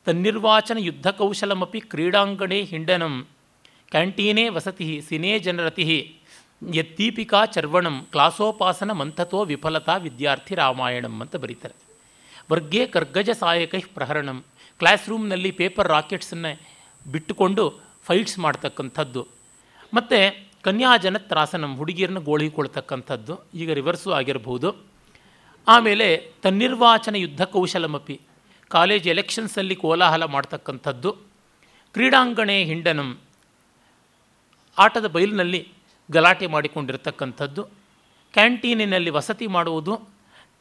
ತನ್ನಿರ್ವಾಚನ ಯುದ್ಧ ಕೌಶಲಮಿ ಕ್ರೀಡಾಂಗಣೇ ಹಿಂಡನಂ. ಕ್ಯಾಂಟೀನೇ ವಸತಿ, ಸಿನೇ ಜನರತಿ. ಯತ್ದೀಪಿಕಾ ಚರ್ವಣಂ, ಕ್ಲಾಸೋಪಾಸನ ಮಂಥತೋ ವಿಫಲತಾ ವಿದ್ಯಾರ್ಥಿ ರಾಮಾಯಣಂ ಅಂತ ಬರೀತಾರೆ. ವರ್ಗೇ ಕರ್ಗಜ ಸಹಾಯಕೈ ಪ್ರಹರಣಂ. ಕ್ಲಾಸ್ ರೂಮ್ನಲ್ಲಿ ಪೇಪರ್ ರಾಕೆಟ್ಸನ್ನು ಬಿಟ್ಟುಕೊಂಡು ಫೈಟ್ಸ್ ಮಾಡ್ತಕ್ಕಂಥದ್ದು. ಮತ್ತು ಕನ್ಯಾಜನ ತ್ರಾಸನಂ ಹುಡುಗಿಯರನ್ನು ಗೋಳಿಕೊಳ್ತಕ್ಕಂಥದ್ದು. ಈಗ ರಿವರ್ಸು ಆಗಿರಬಹುದು ಆಮೇಲೆ ತನ್ನಿರ್ವಾಚನ ಯುದ್ಧ ಕೌಶಲಮಪಿ ಕಾಲೇಜ್ ಎಲೆಕ್ಷನ್ಸಲ್ಲಿ ಕೋಲಾಹಲ ಮಾಡ್ತಕ್ಕಂಥದ್ದು. ಕ್ರೀಡಾಂಗಣೆ ಹಿಂಡನಂ. ಆಟದ ಬಯಲಿನಲ್ಲಿ ಗಲಾಟೆ ಮಾಡಿಕೊಂಡಿರ್ತಕ್ಕಂಥದ್ದು. ಕ್ಯಾಂಟೀನಿನಲ್ಲಿ ವಸತಿ ಮಾಡುವುದು,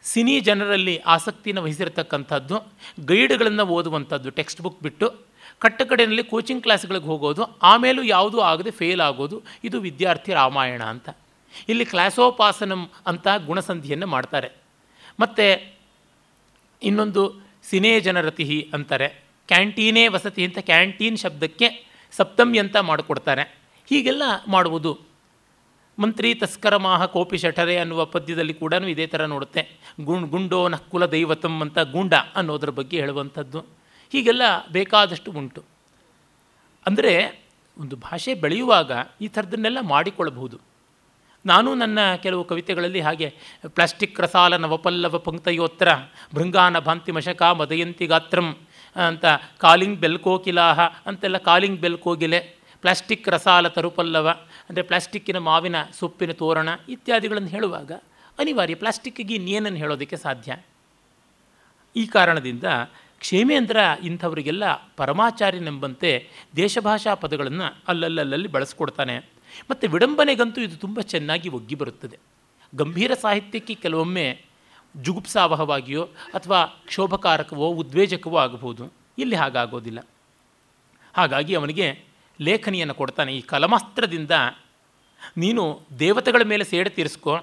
ಸಿನಿ ಜನರಲ್ಲಿ ಆಸಕ್ತಿನ ವಹಿಸಿರತಕ್ಕಂಥದ್ದು, ಗೈಡ್ಗಳನ್ನು ಓದುವಂಥದ್ದು ಟೆಕ್ಸ್ಟ್ ಬುಕ್ ಬಿಟ್ಟು, ಕಟ್ಟಕಡೆಯಲ್ಲಿ ಕೋಚಿಂಗ್ ಕ್ಲಾಸ್ಗಳಿಗೆ ಹೋಗೋದು, ಆಮೇಲೂ ಯಾವುದೂ ಆಗದೆ ಫೇಲ್ ಆಗೋದು, ಇದು ವಿದ್ಯಾರ್ಥಿ ರಾಮಾಯಣ ಅಂತ. ಇಲ್ಲಿ ಕ್ಲಾಸೋಪಾಸನಂ ಅಂತ ಗುಣಸಂಧಿಯನ್ನು ಮಾಡ್ತಾರೆ. ಮತ್ತು ಇನ್ನೊಂದು ಸಿನೇ ಜನರತಿ ಅಂತಾರೆ. ಕ್ಯಾಂಟೀನೇ ವಸತಿ ಅಂತ ಕ್ಯಾಂಟೀನ್ ಶಬ್ದಕ್ಕೆ ಸಪ್ತಮಿ ಅಂತ ಮಾಡಿಕೊಡ್ತಾರೆ. ಹೀಗೆಲ್ಲ ಮಾಡುವುದು. ಮಂತ್ರಿ ತಸ್ಕರಮಾಹ ಕೋಪಿ ಶಠರೆ ಅನ್ನುವ ಪದ್ಯದಲ್ಲಿ ಕೂಡ ಇದೇ ಥರ ನೋಡುತ್ತೆ. ಗುಂಡೋ ನ ಕುಲ ದೈವತಂ ಅಂತ ಗುಂಡ ಅನ್ನೋದ್ರ ಬಗ್ಗೆ ಹೇಳುವಂಥದ್ದು. ಹೀಗೆಲ್ಲ ಬೇಕಾದಷ್ಟು ಉಂಟು. ಅಂದರೆ ಒಂದು ಭಾಷೆ ಬೆಳೆಯುವಾಗ ಈ ಥರದನ್ನೆಲ್ಲ ಮಾಡಿಕೊಳ್ಳಬಹುದು. ನಾನು ನನ್ನ ಕೆಲವು ಕವಿತೆಗಳಲ್ಲಿ ಹಾಗೆ ಪ್ಲಾಸ್ಟಿಕ್ ರಸಾಲ ನವಪಲ್ಲವ ಪಂಕ್ತಯೋತ್ರ, ಭೃಂಗಾನ ಭಾಂತಿ ಮಶಕ ಮದಯಂತಿ ಗಾತ್ರಂ ಅಂತ, ಕಾಲಿಂಗ್ ಬೆಲ್ಕೋಕಿಲಾಹ ಅಂತೆಲ್ಲ ಕಾಲಿಂಗ್ ಬೆಲ್ಕೋಗಿಲೆ, ಪ್ಲಾಸ್ಟಿಕ್ ರಸಾಲ ತರುಪಲ್ಲವ ಅಂದರೆ ಪ್ಲಾಸ್ಟಿಕ್ಕಿನ ಮಾವಿನ ಸೊಪ್ಪಿನ ತೋರಣ ಇತ್ಯಾದಿಗಳನ್ನು ಹೇಳುವಾಗ ಅನಿವಾರ್ಯ ಪ್ಲಾಸ್ಟಿಕ್ಕಿಗೆ ಇನ್ನೇನನ್ನು ಹೇಳೋದಕ್ಕೆ ಸಾಧ್ಯ? ಈ ಕಾರಣದಿಂದ ಕ್ಷೇಮೇಂದ್ರ ಇಂಥವರಿಗೆಲ್ಲ ಪರಮಾಚಾರ್ಯನೆಂಬಂತೆ ದೇಶಭಾಷಾ ಪದಗಳನ್ನು ಅಲ್ಲಲ್ಲಲ್ಲಿ ಬಳಸ್ಕೊಡ್ತಾನೆ. ಮತ್ತು ವಿಡಂಬನೆಗಂತೂ ಇದು ತುಂಬ ಚೆನ್ನಾಗಿ ಒಗ್ಗಿ ಬರುತ್ತದೆ. ಗಂಭೀರ ಸಾಹಿತ್ಯಕ್ಕೆ ಕೆಲವೊಮ್ಮೆ ಜುಗುಪ್ಸಾವಹವಾಗಿಯೋ ಅಥವಾ ಕ್ಷೋಭಕಾರಕವೋ ಉದ್ವೇಜಕವೋ ಆಗಬಹುದು. ಇಲ್ಲಿ ಹಾಗಾಗೋದಿಲ್ಲ. ಹಾಗಾಗಿ ಅವನಿಗೆ ಲೇಖನಿಯನ್ನು ಕೊಡ್ತಾನೆ, ಈ ಕಲಮಾಸ್ತ್ರದಿಂದ ನೀನು ದೇವತೆಗಳ ಮೇಲೆ ಸೇಡು ತೀರಿಸ್ಕೊ.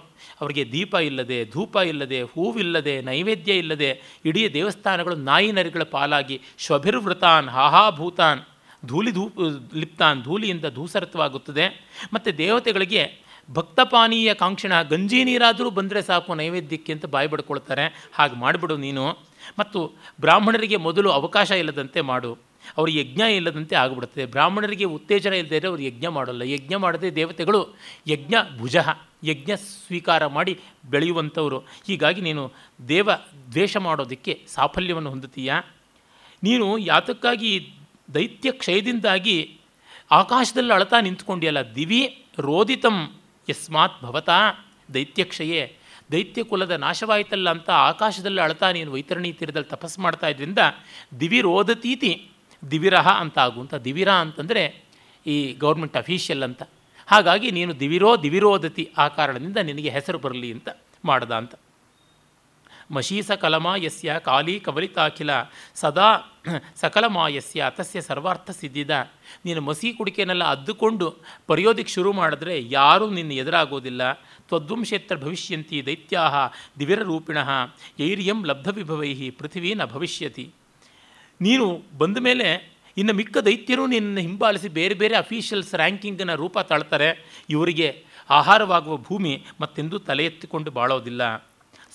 ಅವರಿಗೆ ದೀಪ ಇಲ್ಲದೆ, ಧೂಪ ಇಲ್ಲದೆ, ಹೂವಿಲ್ಲದೆ, ನೈವೇದ್ಯ ಇಲ್ಲದೆ, ಇಡೀ ದೇವಸ್ಥಾನಗಳು ನಾಯಿ ನರಿಗಳ ಪಾಲಾಗಿ ಶ್ವಭಿರ್ವೃತಾನ್ ಹಾಹಾಭೂತಾನ್ ಧೂಳಿ ಧೂಪ ಲಿಪ್ತಾನ್, ಧೂಳಿಯಿಂದ ಧೂಸರತ್ವಾಗುತ್ತದೆ. ಮತ್ತು ದೇವತೆಗಳಿಗೆ ಭಕ್ತಪಾನೀಯ ಕಾಂಕ್ಷಣ, ಗಂಜಿ ನೀರಾದರೂ ಬಂದರೆ ಸಾಕು ನೈವೇದ್ಯಕ್ಕೆ ಅಂತ ಬಾಯಿ ಬಡ್ಕೊಳ್ತಾರೆ. ಹಾಗೆ ಮಾಡಿಬಿಡು ನೀನು. ಮತ್ತು ಬ್ರಾಹ್ಮಣರಿಗೆ ಮೊದಲು ಅವಕಾಶ ಇಲ್ಲದಂತೆ ಮಾಡು. ಅವ್ರ ಯಜ್ಞ ಇಲ್ಲದಂತೆ ಆಗಿಬಿಡುತ್ತದೆ ಬ್ರಾಹ್ಮಣರಿಗೆ ಉತ್ತೇಜನ ಇಲ್ಲದೇ ಅವರು ಯಜ್ಞ ಮಾಡೋಲ್ಲ. ಯಜ್ಞ ಮಾಡದೆ ದೇವತೆಗಳು ಯಜ್ಞ ಭುಜ, ಯಜ್ಞ ಸ್ವೀಕಾರ ಮಾಡಿ ಬೆಳೆಯುವಂಥವರು. ಹೀಗಾಗಿ ನೀನು ದೇವ ದ್ವೇಷ ಮಾಡೋದಕ್ಕೆ ಸಾಫಲ್ಯವನ್ನು ಹೊಂದುತ್ತೀಯ? ನೀನು ಯಾತಕ್ಕಾಗಿ ದೈತ್ಯ ಕ್ಷಯದಿಂದಾಗಿ ಆಕಾಶದಲ್ಲಿ ಅಳತಾ ನಿಂತ್ಕೊಂಡಿಯಲ್ಲ, ದಿವಿ ರೋದಿತಂ ಯಸ್ಮಾತ್ ಭವತಾ ದೈತ್ಯಕ್ಷಯೇ ದೈತ್ಯ ಕುಲದ ನಾಶವಾಯಿತಲ್ಲ ಅಂತ ಆಕಾಶದಲ್ಲಿ ಅಳತಾ ನೀನು ವೈತರಣಿ ತೀರದಲ್ಲಿ ತಪಸ್ಸು ಮಾಡ್ತಾ ಇದ್ರಿಂದ ದಿವಿ ರೋದತೀತಿ, ದಿವಿರಹ ಅಂತ ಆಗುವಂಥ ದಿವಿರ ಅಂತಂದರೆ ಈ ಗೌರ್ಮೆಂಟ್ ಅಫೀಷಿಯಲ್ ಅಂತ. ಹಾಗಾಗಿ ನೀನು ದಿವಿರೋ ದಿವಿರೋದತಿ ಆ ಕಾರಣದಿಂದ ನಿನಗೆ ಹೆಸರು ಬರಲಿ ಅಂತ ಮಾಡ್ದ ಮಶೀಸ ಕಲಮಾಯಸ್ಯ ಕಾಲಿ ಕವಲಿತಾಖಿಲ, ಸದಾ ಸಕಲಮಾಯಸ್ಯ, ತಸ್ಯ ಸರ್ವಾರ್ಥ ಸಿದ್ಧಿದ ನೀನು ಮಸಿ ಕುಡಿಕೆನೆಲ್ಲ ಅದ್ದುಕೊಂಡು ಪರ್ಯೋದಿಕ್ಕೆ ಶುರು ಮಾಡಿದ್ರೆ ಯಾರೂ ನಿನ್ನ ಎದುರಾಗೋದಿಲ್ಲ. ತ್ವದ್ವಂಶೇತ್ರ ಭವಿಷ್ಯಂತಿ ದೈತ್ಯಾಹ ದಿವಿರರೂಪಿಣ ಏರ್ಯಂ ಲಬ್ಧವಿಭವೈ ಪೃಥಿವೀ ನ ಭವಿಷ್ಯತಿ. ನೀನು ಬಂದ ಮೇಲೆ ಇನ್ನು ಮಿಕ್ಕ ದೈತ್ಯರು ನಿನ್ನ ಹಿಂಬಾಲಿಸಿ ಬೇರೆ ಬೇರೆ ಅಫೀಷಿಯಲ್ಸ್ ರ್ಯಾಂಕಿಂಗನ್ನು ರೂಪ ತಾಳ್ತಾರೆ. ಇವರಿಗೆ ಆಹಾರವಾಗುವ ಭೂಮಿ ಮತ್ತೆಂದೂ ತಲೆ ಎತ್ತಿಕೊಂಡು ಬಾಳೋದಿಲ್ಲ.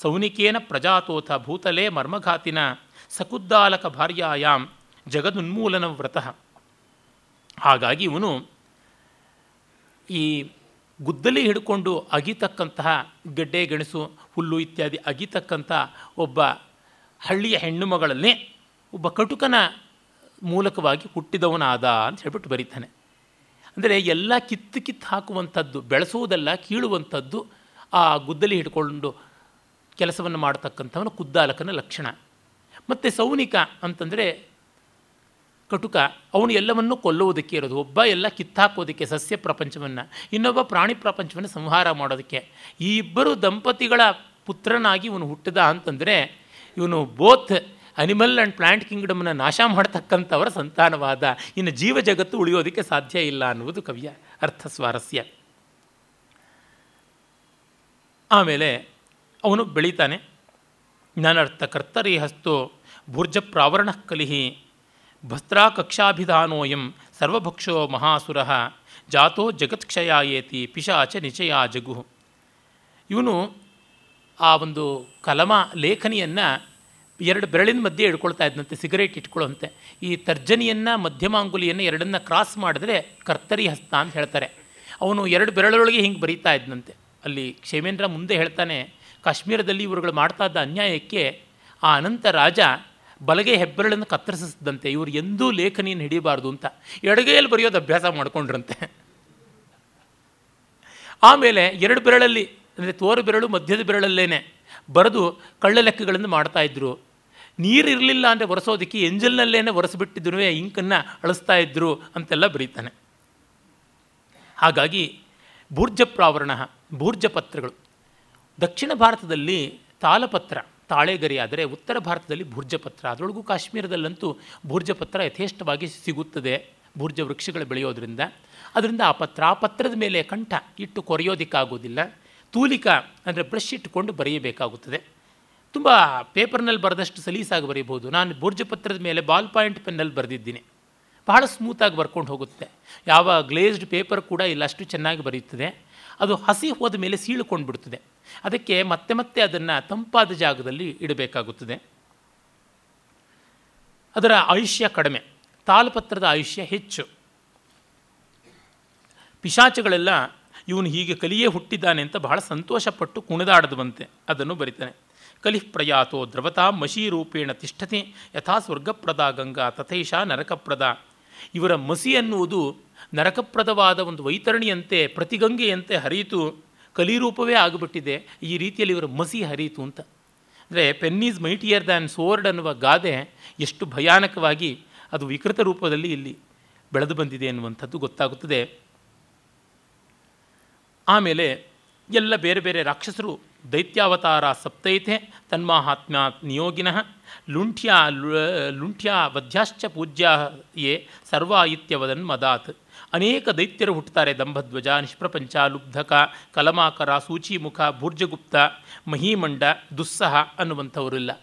ಸೌನಿಕೇನ ಪ್ರಜಾತೋಥ ಭೂತಲೇ ಮರ್ಮಘಾತಿನ ಸಕುದ್ದಾಲಕ ಭಾರ್ಯಾಯಾಮ್ ಜಗದುನ್ಮೂಲನ ವ್ರತಃ. ಹಾಗಾಗಿ ಇವನು ಈ ಗುದ್ದಲಿ ಹಿಡ್ಕೊಂಡು ಅಗಿತಕ್ಕಂತಹ ಗಡ್ಡೆ, ಗೆಣಸು, ಹುಲ್ಲು ಇತ್ಯಾದಿ ಅಗಿತಕ್ಕಂಥ ಒಬ್ಬ ಹಳ್ಳಿಯ ಹೆಣ್ಣು ಮಗಳಲ್ಲಿ ಒಬ್ಬ ಕಟುಕನ ಮೂಲಕವಾಗಿ ಹುಟ್ಟಿದವನಾದ ಅಂತ ಹೇಳ್ಬಿಟ್ಟು ಬರೀತಾನೆ. ಅಂದರೆ ಎಲ್ಲ ಕಿತ್ತು ಕಿತ್ತು ಹಾಕುವಂಥದ್ದು ಬೆಳೆಸುವುದಲ್ಲ ಕೀಳುವಂಥದ್ದು ಆ ಗುದ್ದಲಿ ಹಿಡ್ಕೊಂಡು ಕೆಲಸವನ್ನು ಮಾಡತಕ್ಕಂಥವನು ಕುದ್ದಾಲಕನ ಲಕ್ಷಣ. ಮತ್ತು ಸೌನಿಕ ಅಂತಂದರೆ ಕಟುಕ, ಅವನು ಎಲ್ಲವನ್ನೂ ಕೊಲ್ಲುವುದಕ್ಕೆ ಇರೋದು, ಒಬ್ಬ ಎಲ್ಲ ಕಿತ್ತಾಕೋದಕ್ಕೆ, ಸಸ್ಯ ಪ್ರಪಂಚವನ್ನು, ಇನ್ನೊಬ್ಬ ಪ್ರಾಣಿ ಪ್ರಪಂಚವನ್ನು ಸಂಹಾರ ಮಾಡೋದಕ್ಕೆ. ಈ ಇಬ್ಬರು ದಂಪತಿಗಳ ಪುತ್ರನಾಗಿ ಇವನು ಹುಟ್ಟಿದ ಅಂತಂದರೆ ಇವನು ಬೋತ್ ಅನಿಮಲ್ ಆ್ಯಂಡ್ ಪ್ಲ್ಯಾಂಟ್ ಕಿಂಗ್ಡಮ್ನ ನಾಶ ಮಾಡತಕ್ಕಂಥವರ ಸಂತಾನವಾದ, ಇನ್ನು ಜೀವ ಜಗತ್ತು ಉಳಿಯೋದಕ್ಕೆ ಸಾಧ್ಯ ಇಲ್ಲ ಅನ್ನುವುದು ಕವಿಯ ಅರ್ಥ ಸ್ವಾರಸ್ಯ. ಆಮೇಲೆ ಅವನು ಬೆಳೀತಾನೆ. ಜ್ಞಾನಾರ್ಥ ಕರ್ತರಿ ಹಸ್ತೋ ಭುರ್ಜ ಪ್ರಾವರಣ ಕಲಿಹಿ ಭಸ್ತ್ರಾ ಕಕ್ಷಾಭಿಧಾನೋಯಂ ಸರ್ವಭಕ್ಷೋ ಮಹಾಸುರ ಜಾತೋ ಜಗತ್ಕ್ಷಯಾಯೇತಿ ಪಿಶಾಚ ನಿಚಯ ಜಗು. ಇವನು ಆ ಒಂದು ಕಲಮ ಲೇಖನಿಯನ್ನು ಎರಡು ಬೆರಳಿನ ಮಧ್ಯೆ ಇಟ್ಕೊಳ್ತಾ ಇದ್ದಂತೆ ಸಿಗರೇಟ್ ಇಟ್ಕೊಳ್ಳುವಂತೆ. ಈ ತರ್ಜನಿಯನ್ನು, ಮಧ್ಯಮಾಂಗುಲಿಯನ್ನು ಎರಡನ್ನ ಕ್ರಾಸ್ ಮಾಡಿದ್ರೆ ಕರ್ತರಿ ಹಸ್ತ ಅಂತ ಹೇಳ್ತಾರೆ. ಅವನು ಎರಡು ಬೆರಳೊಳಗೆ ಹಿಂಗೆ ಬರೀತಾ ಇದ್ದಂತೆ ಅಲ್ಲಿ ಕ್ಷೇಮೇಂದ್ರ ಮುಂದೆ ಹೇಳ್ತಾನೆ ಕಾಶ್ಮೀರದಲ್ಲಿ ಇವರುಗಳು ಮಾಡ್ತಾ ಇದ್ದ ಅನ್ಯಾಯಕ್ಕೆ ಆ ಅನಂತ ರಾಜ ಬಲಗೆ ಹೆಬ್ಬೆರಳನ್ನು ಕತ್ತರಿಸಿದಂತೆ ಇವರು ಎಂದೂ ಲೇಖನಿಯನ್ನು ಹಿಡಿಯಬಾರ್ದು ಅಂತ ಎಡಗೈಯಲ್ಲಿ ಬರೆಯೋದು ಅಭ್ಯಾಸ ಮಾಡಿಕೊಂಡ್ರಂತೆ. ಆಮೇಲೆ ಎರಡು ಬೆರಳಲ್ಲಿ, ಅಂದರೆ ತೋರು ಬೆರಳು ಮಧ್ಯದ ಬೆರಳಲ್ಲೇನೆ ಬರೆದು ಕಳ್ಳ ಲೆಕ್ಕಗಳನ್ನು ಮಾಡ್ತಾಯಿದ್ರು ನೀರು ಇರಲಿಲ್ಲ ಅಂದರೆ ಒರೆಸೋದಕ್ಕೆ ಎಂಜಲ್ನಲ್ಲೇನೆ ಒರೆಸಿಬಿಟ್ಟಿದ್ರು ಇಂಕನ್ನು ಅಳಿಸ್ತಾ ಇದ್ರು ಅಂತೆಲ್ಲ ಬರೀತಾನೆ. ಹಾಗಾಗಿ ಬೂರ್ಜಪ್ರಾವರಣ ಪ್ರಾವರಣ ಭೂರ್ಜ ಪತ್ರಗಳು ದಕ್ಷಿಣ ಭಾರತದಲ್ಲಿ ತಾಲಪತ್ರ ತಾಳೆಗರಿ ಆದರೆ ಉತ್ತರ ಭಾರತದಲ್ಲಿ ಭುರ್ಜಪತ್ರ. ಅದರೊಳಗೂ ಕಾಶ್ಮೀರದಲ್ಲಂತೂ ಭುರ್ಜಪತ್ರ ಯಥೇಷ್ಟವಾಗಿ ಸಿಗುತ್ತದೆ ಭುರ್ಜ ವೃಕ್ಷಗಳು ಬೆಳೆಯೋದ್ರಿಂದ. ಅದರಿಂದ ಆ ಪತ್ರ, ಆ ಪತ್ರದ ಮೇಲೆ ಕಂಠ ಇಟ್ಟು ಕೊರೆಯೋದಕ್ಕಾಗೋದಿಲ್ಲ ತೂಲಿಕ ಅಂದರೆ ಬ್ರಷ್ ಇಟ್ಟುಕೊಂಡು ಬರೆಯಬೇಕಾಗುತ್ತದೆ. ತುಂಬ ಪೇಪರ್ನಲ್ಲಿ ಬರೆದಷ್ಟು ಸಲೀಸಾಗಿ ಬರೀಬೋದು ನಾನು ಭುರ್ಜಪತ್ರದ ಮೇಲೆ ಬಾಲ್ ಪಾಯಿಂಟ್ ಪೆನ್ನಲ್ಲಿ ಬರೆದಿದ್ದೀನಿ. ಬಹಳ ಸ್ಮೂತಾಗಿ ಬರ್ಕೊಂಡು ಹೋಗುತ್ತೆ. ಯಾವ ಗ್ಲೇಸ್ಡ್ ಪೇಪರ್ ಕೂಡ ಇಲ್ಲ, ಅಷ್ಟು ಚೆನ್ನಾಗಿ ಬರೆಯುತ್ತದೆ. ಅದು ಹಸಿ ಹೋದ ಮೇಲೆ ಸೀಳ್ಕೊಂಡು ಬಿಡ್ತದೆ ಅದಕ್ಕೆ ಮತ್ತೆ ಮತ್ತೆ ಅದನ್ನು ತಂಪಾದ ಜಾಗದಲ್ಲಿ ಇಡಬೇಕಾಗುತ್ತದೆ. ಅದರ ಆಯುಷ್ಯ ಕಡಿಮೆ, ತಾಲಪತ್ರದ ಆಯುಷ್ಯ ಹೆಚ್ಚು. ಪಿಶಾಚಗಳೆಲ್ಲ ಇವನು ಹೀಗೆ ಕಲಿಯೇ ಹುಟ್ಟಿದ್ದಾನೆ ಅಂತ ಬಹಳ ಸಂತೋಷಪಟ್ಟು ಕುಣಿದಾಡದುವಂತೆ ಅದನ್ನು ಬರಿತಾನೆ. ಕಲಿಃ ಪ್ರಯಾತೋ ದ್ರವತಾ ರೂಪೇಣ ತಿಷ್ಠತೆ, ಯಥಾ ಸ್ವರ್ಗಪ್ರದ ಗಂಗಾ ತಥೈಷ ನರಕಪ್ರದ. ಇವರ ಮಸಿ ಅನ್ನುವುದು ನರಕಪ್ರದವಾದ ಒಂದು ವೈತರಣಿಯಂತೆ, ಪ್ರತಿಗಂಗೆಯಂತೆ ಹರಿಯಿತು. ಕಲಿರೂಪವೇ ಆಗಿಬಿಟ್ಟಿದೆ. ಈ ರೀತಿಯಲ್ಲಿ ಇವರ ಮಸಿ ಹರಿಯಿತು ಅಂತ. ಅಂದರೆ pen is mightier than sword ಅನ್ನುವ ಗಾದೆ ಎಷ್ಟು ಭಯಾನಕವಾಗಿ ಅದು ವಿಕೃತ ರೂಪದಲ್ಲಿ ಇಲ್ಲಿ ಬೆಳೆದು ಬಂದಿದೆ ಅನ್ನುವಂಥದ್ದು ಗೊತ್ತಾಗುತ್ತದೆ. ಆಮೇಲೆ ಎಲ್ಲ ಬೇರೆ ಬೇರೆ ರಾಕ್ಷಸರು ದೈತ್ಯಾವತಾರ ಸಪ್ತೈತೆ ತನ್ಮಾಹಾತ್ಮ್ಯ ನಿಯೋಗಿನಃ ಲುಂಠ್ಯ ಲುಂಠ್ಯ ವಧ್ಯಾಶ್ಚ ಪೂಜ್ಯ ಯೇ ಸರ್ವ ಇತ್ಯವದನ್ ಅನೇಕ ದೈತ್ಯರು ಹುಟ್ಟುತ್ತಾರೆ. ದಂಭಧ್ವಜ, ನಿಷ್ಪ್ರಪಂಚ, ಲುಬ್ಧಕ, ಕಲಮಾಕರ, ಸೂಚಿಮುಖ ಭೂರ್ಜಗುಪ್ತ ಮಹೀಮಂಡ, ದುಸ್ಸಹ ಅನ್ನುವಂಥವರಿಲ್ಲ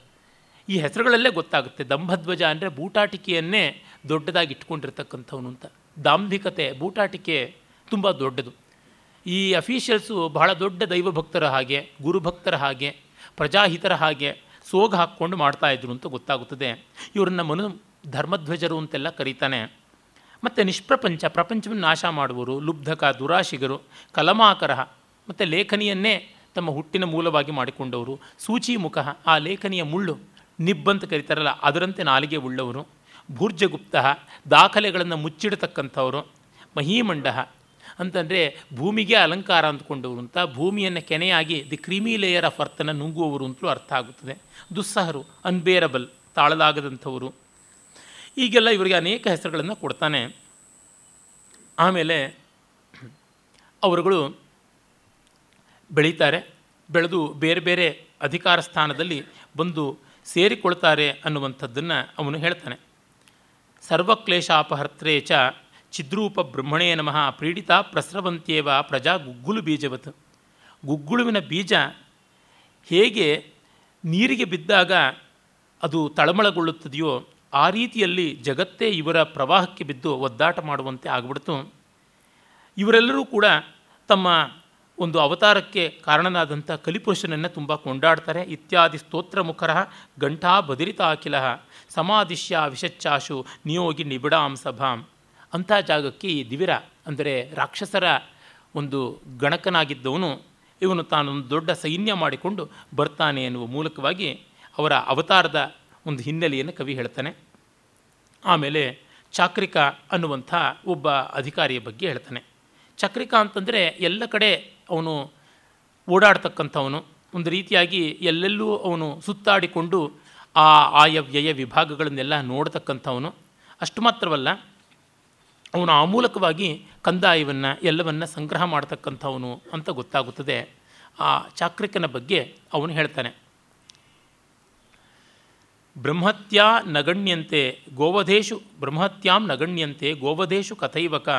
ಈ ಹೆಸರುಗಳಲ್ಲೇ ಗೊತ್ತಾಗುತ್ತೆ. ದಂಭಧ್ವಜ ಅಂದರೆ ಬೂಟಾಟಿಕೆಯನ್ನೇ ದೊಡ್ಡದಾಗಿ ಇಟ್ಕೊಂಡಿರ್ತಕ್ಕಂಥವನು ಅಂತ. ದಾಂಭಿಕತೆ, ಬೂಟಾಟಿಕೆ ತುಂಬ ದೊಡ್ಡದು. ಈ ಅಫೀಷಿಯಲ್ಸು ಬಹಳ ದೊಡ್ಡ ದೈವಭಕ್ತರ ಹಾಗೆ, ಗುರುಭಕ್ತರ ಹಾಗೆ, ಪ್ರಜಾಹಿತರ ಹಾಗೆ ಸೋಗ ಹಾಕ್ಕೊಂಡು ಮಾಡ್ತಾಯಿದ್ರು ಅಂತ ಗೊತ್ತಾಗುತ್ತದೆ. ಇವರನ್ನ ಮನು ಧರ್ಮಧ್ವಜರು ಅಂತೆಲ್ಲ ಕರೀತಾನೆ. ಮತ್ತು ನಿಷ್ಪ್ರಪಂಚ, ಪ್ರಪಂಚವನ್ನು ನಾಶ ಮಾಡುವರು ಲುಬ್ಧಕ, ದುರಾಶಿಗರು ಕಲಮಾಕರ ಮತ್ತು ಲೇಖನಿಯನ್ನೇ ತಮ್ಮ ಹುಟ್ಟಿನ ಮೂಲವಾಗಿ ಮಾಡಿಕೊಂಡವರು, ಸೂಚಿಮುಖ, ಆ ಲೇಖನಿಯ ಮುಳ್ಳು ನಿಬ್ಬಂತ ಕರೀತಾರಲ್ಲ, ಅದರಂತೆ ನಾಲಿಗೆ ಉಳ್ಳವರು, ಭೂರ್ಜಗುಪ್ತ, ದಾಖಲೆಗಳನ್ನು ಮುಚ್ಚಿಡತಕ್ಕಂಥವರು, ಮಹೀಮಂಡ ಅಂತಂದರೆ ಭೂಮಿಗೆ ಅಲಂಕಾರ ಅಂದ್ಕೊಂಡವರು ಅಂತ, ಭೂಮಿಯನ್ನು ಕೆನೆಯಾಗಿ ದಿ ಕ್ರೀಮಿ ಲೇಯರ್ ಆಫ್ ಅರ್ಥನ ನುಂಗುವವರು ಅಂತಲೂ ಅರ್ಥ ಆಗುತ್ತದೆ. ದುಸ್ಸಹರು, ಅನ್ಬೇರಬಲ್, ತಾಳಲಾಗದಂಥವರು. ಈಗೆಲ್ಲ ಇವರಿಗೆ ಅನೇಕ ಹೆಸರುಗಳನ್ನು ಕೊಡ್ತಾನೆ. ಆಮೇಲೆ ಅವರುಗಳು ಬೆಳೀತಾರೆ, ಬೆಳೆದು ಬೇರೆ ಬೇರೆ ಅಧಿಕಾರ ಸ್ಥಾನದಲ್ಲಿ ಬಂದು ಸೇರಿಕೊಳ್ತಾರೆ ಅನ್ನುವಂಥದ್ದನ್ನು ಅವನು ಹೇಳ್ತಾನೆ. ಸರ್ವಕ್ಲೇಶಾಪಹರ್ತ್ರೇ ಚ ಚಿದ್ರೂಪ ಬ್ರಹ್ಮಣೇ ನಮಃ ಪ್ರೀಡಿತ ಪ್ರಸ್ರವಂತ್ಯೇವ ಪ್ರಜಾ ಗುಗ್ಗುಲು ಬೀಜವತ್. ಗುಗ್ಗುಳುವಿನ ಬೀಜ ಹೇಗೆ ನೀರಿಗೆ ಬಿದ್ದಾಗ ಅದು ತಳಮಳಗೊಳ್ಳುತ್ತದೆಯೋ ಆ ರೀತಿಯಲ್ಲಿ ಜಗತ್ತೇ ಇವರ ಪ್ರವಾಹಕ್ಕೆ ಬಿದ್ದು ಒದ್ದಾಟ ಮಾಡುವಂತೆ ಆಗ್ಬಿಡ್ತು. ಇವರೆಲ್ಲರೂ ಕೂಡ ತಮ್ಮ ಒಂದು ಅವತಾರಕ್ಕೆ ಕಾರಣನಾದಂಥ ಕಲಿಪುರುಷನನ್ನು ತುಂಬ ಕೊಂಡಾಡ್ತಾರೆ. ಇತ್ಯಾದಿ ಸ್ತೋತ್ರ ಮುಖರ ಗಂಠಾ ಬದಿರಿತ ಅಖಿಲ ಸಮಾಧಿಶ್ಯ ವಿಷಚ್ಚಾಶು ನಿಯೋಗಿ ನಿಬಿಡಾಂ ಸಭಾಂ. ಅಂಥ ಜಾಗಕ್ಕೆ ಈ ದಿವಿರ ಅಂದರೆ ರಾಕ್ಷಸರ ಒಂದು ಗಣಕನಾಗಿದ್ದವನು, ಇವನು ತಾನೊಂದು ದೊಡ್ಡ ಸೈನ್ಯ ಮಾಡಿಕೊಂಡು ಬರ್ತಾನೆ ಎನ್ನುವ ಮೂಲಕವಾಗಿ ಅವರ ಅವತಾರದ ಒಂದು ಹಿನ್ನೆಲೆಯನ್ನು ಕವಿ ಹೇಳ್ತಾನೆ. ಆಮೇಲೆ ಚಾಕ್ರಿಕ ಅನ್ನುವಂಥ ಒಬ್ಬ ಅಧಿಕಾರಿಯ ಬಗ್ಗೆ ಹೇಳ್ತಾನೆ. ಚಕ್ರಿಕ ಅಂತಂದರೆ ಎಲ್ಲ ಕಡೆ ಅವನು ಓಡಾಡ್ತಕ್ಕಂಥವನು. ಒಂದು ರೀತಿಯಾಗಿ ಎಲ್ಲೆಲ್ಲೂ ಅವನು ಸುತ್ತಾಡಿಕೊಂಡು ಆ ಆಯವ್ಯಯ ವಿಭಾಗಗಳನ್ನೆಲ್ಲ ನೋಡ್ತಕ್ಕಂಥವನು. ಅಷ್ಟು ಮಾತ್ರವಲ್ಲ, ಅವನು ಆ ಮೂಲಕವಾಗಿ ಕಂದಾಯವನ್ನು, ಎಲ್ಲವನ್ನು ಸಂಗ್ರಹ ಮಾಡ್ತಕ್ಕಂಥವನು ಅಂತ ಗೊತ್ತಾಗುತ್ತದೆ. ಆ ಚಾಕ್ರಿಕನ ಬಗ್ಗೆ ಅವನು ಹೇಳ್ತಾನೆ. ಬ್ರಹ್ಮತ್ಯಾ ನಗಣ್ಯಂತೆ ಗೋವಧೇಶು, ಬ್ರಹ್ಮತ್ಯಾಂ ನಗಣ್ಯಂತೆ ಗೋವಧೇಶು ಕಥೈವಕ,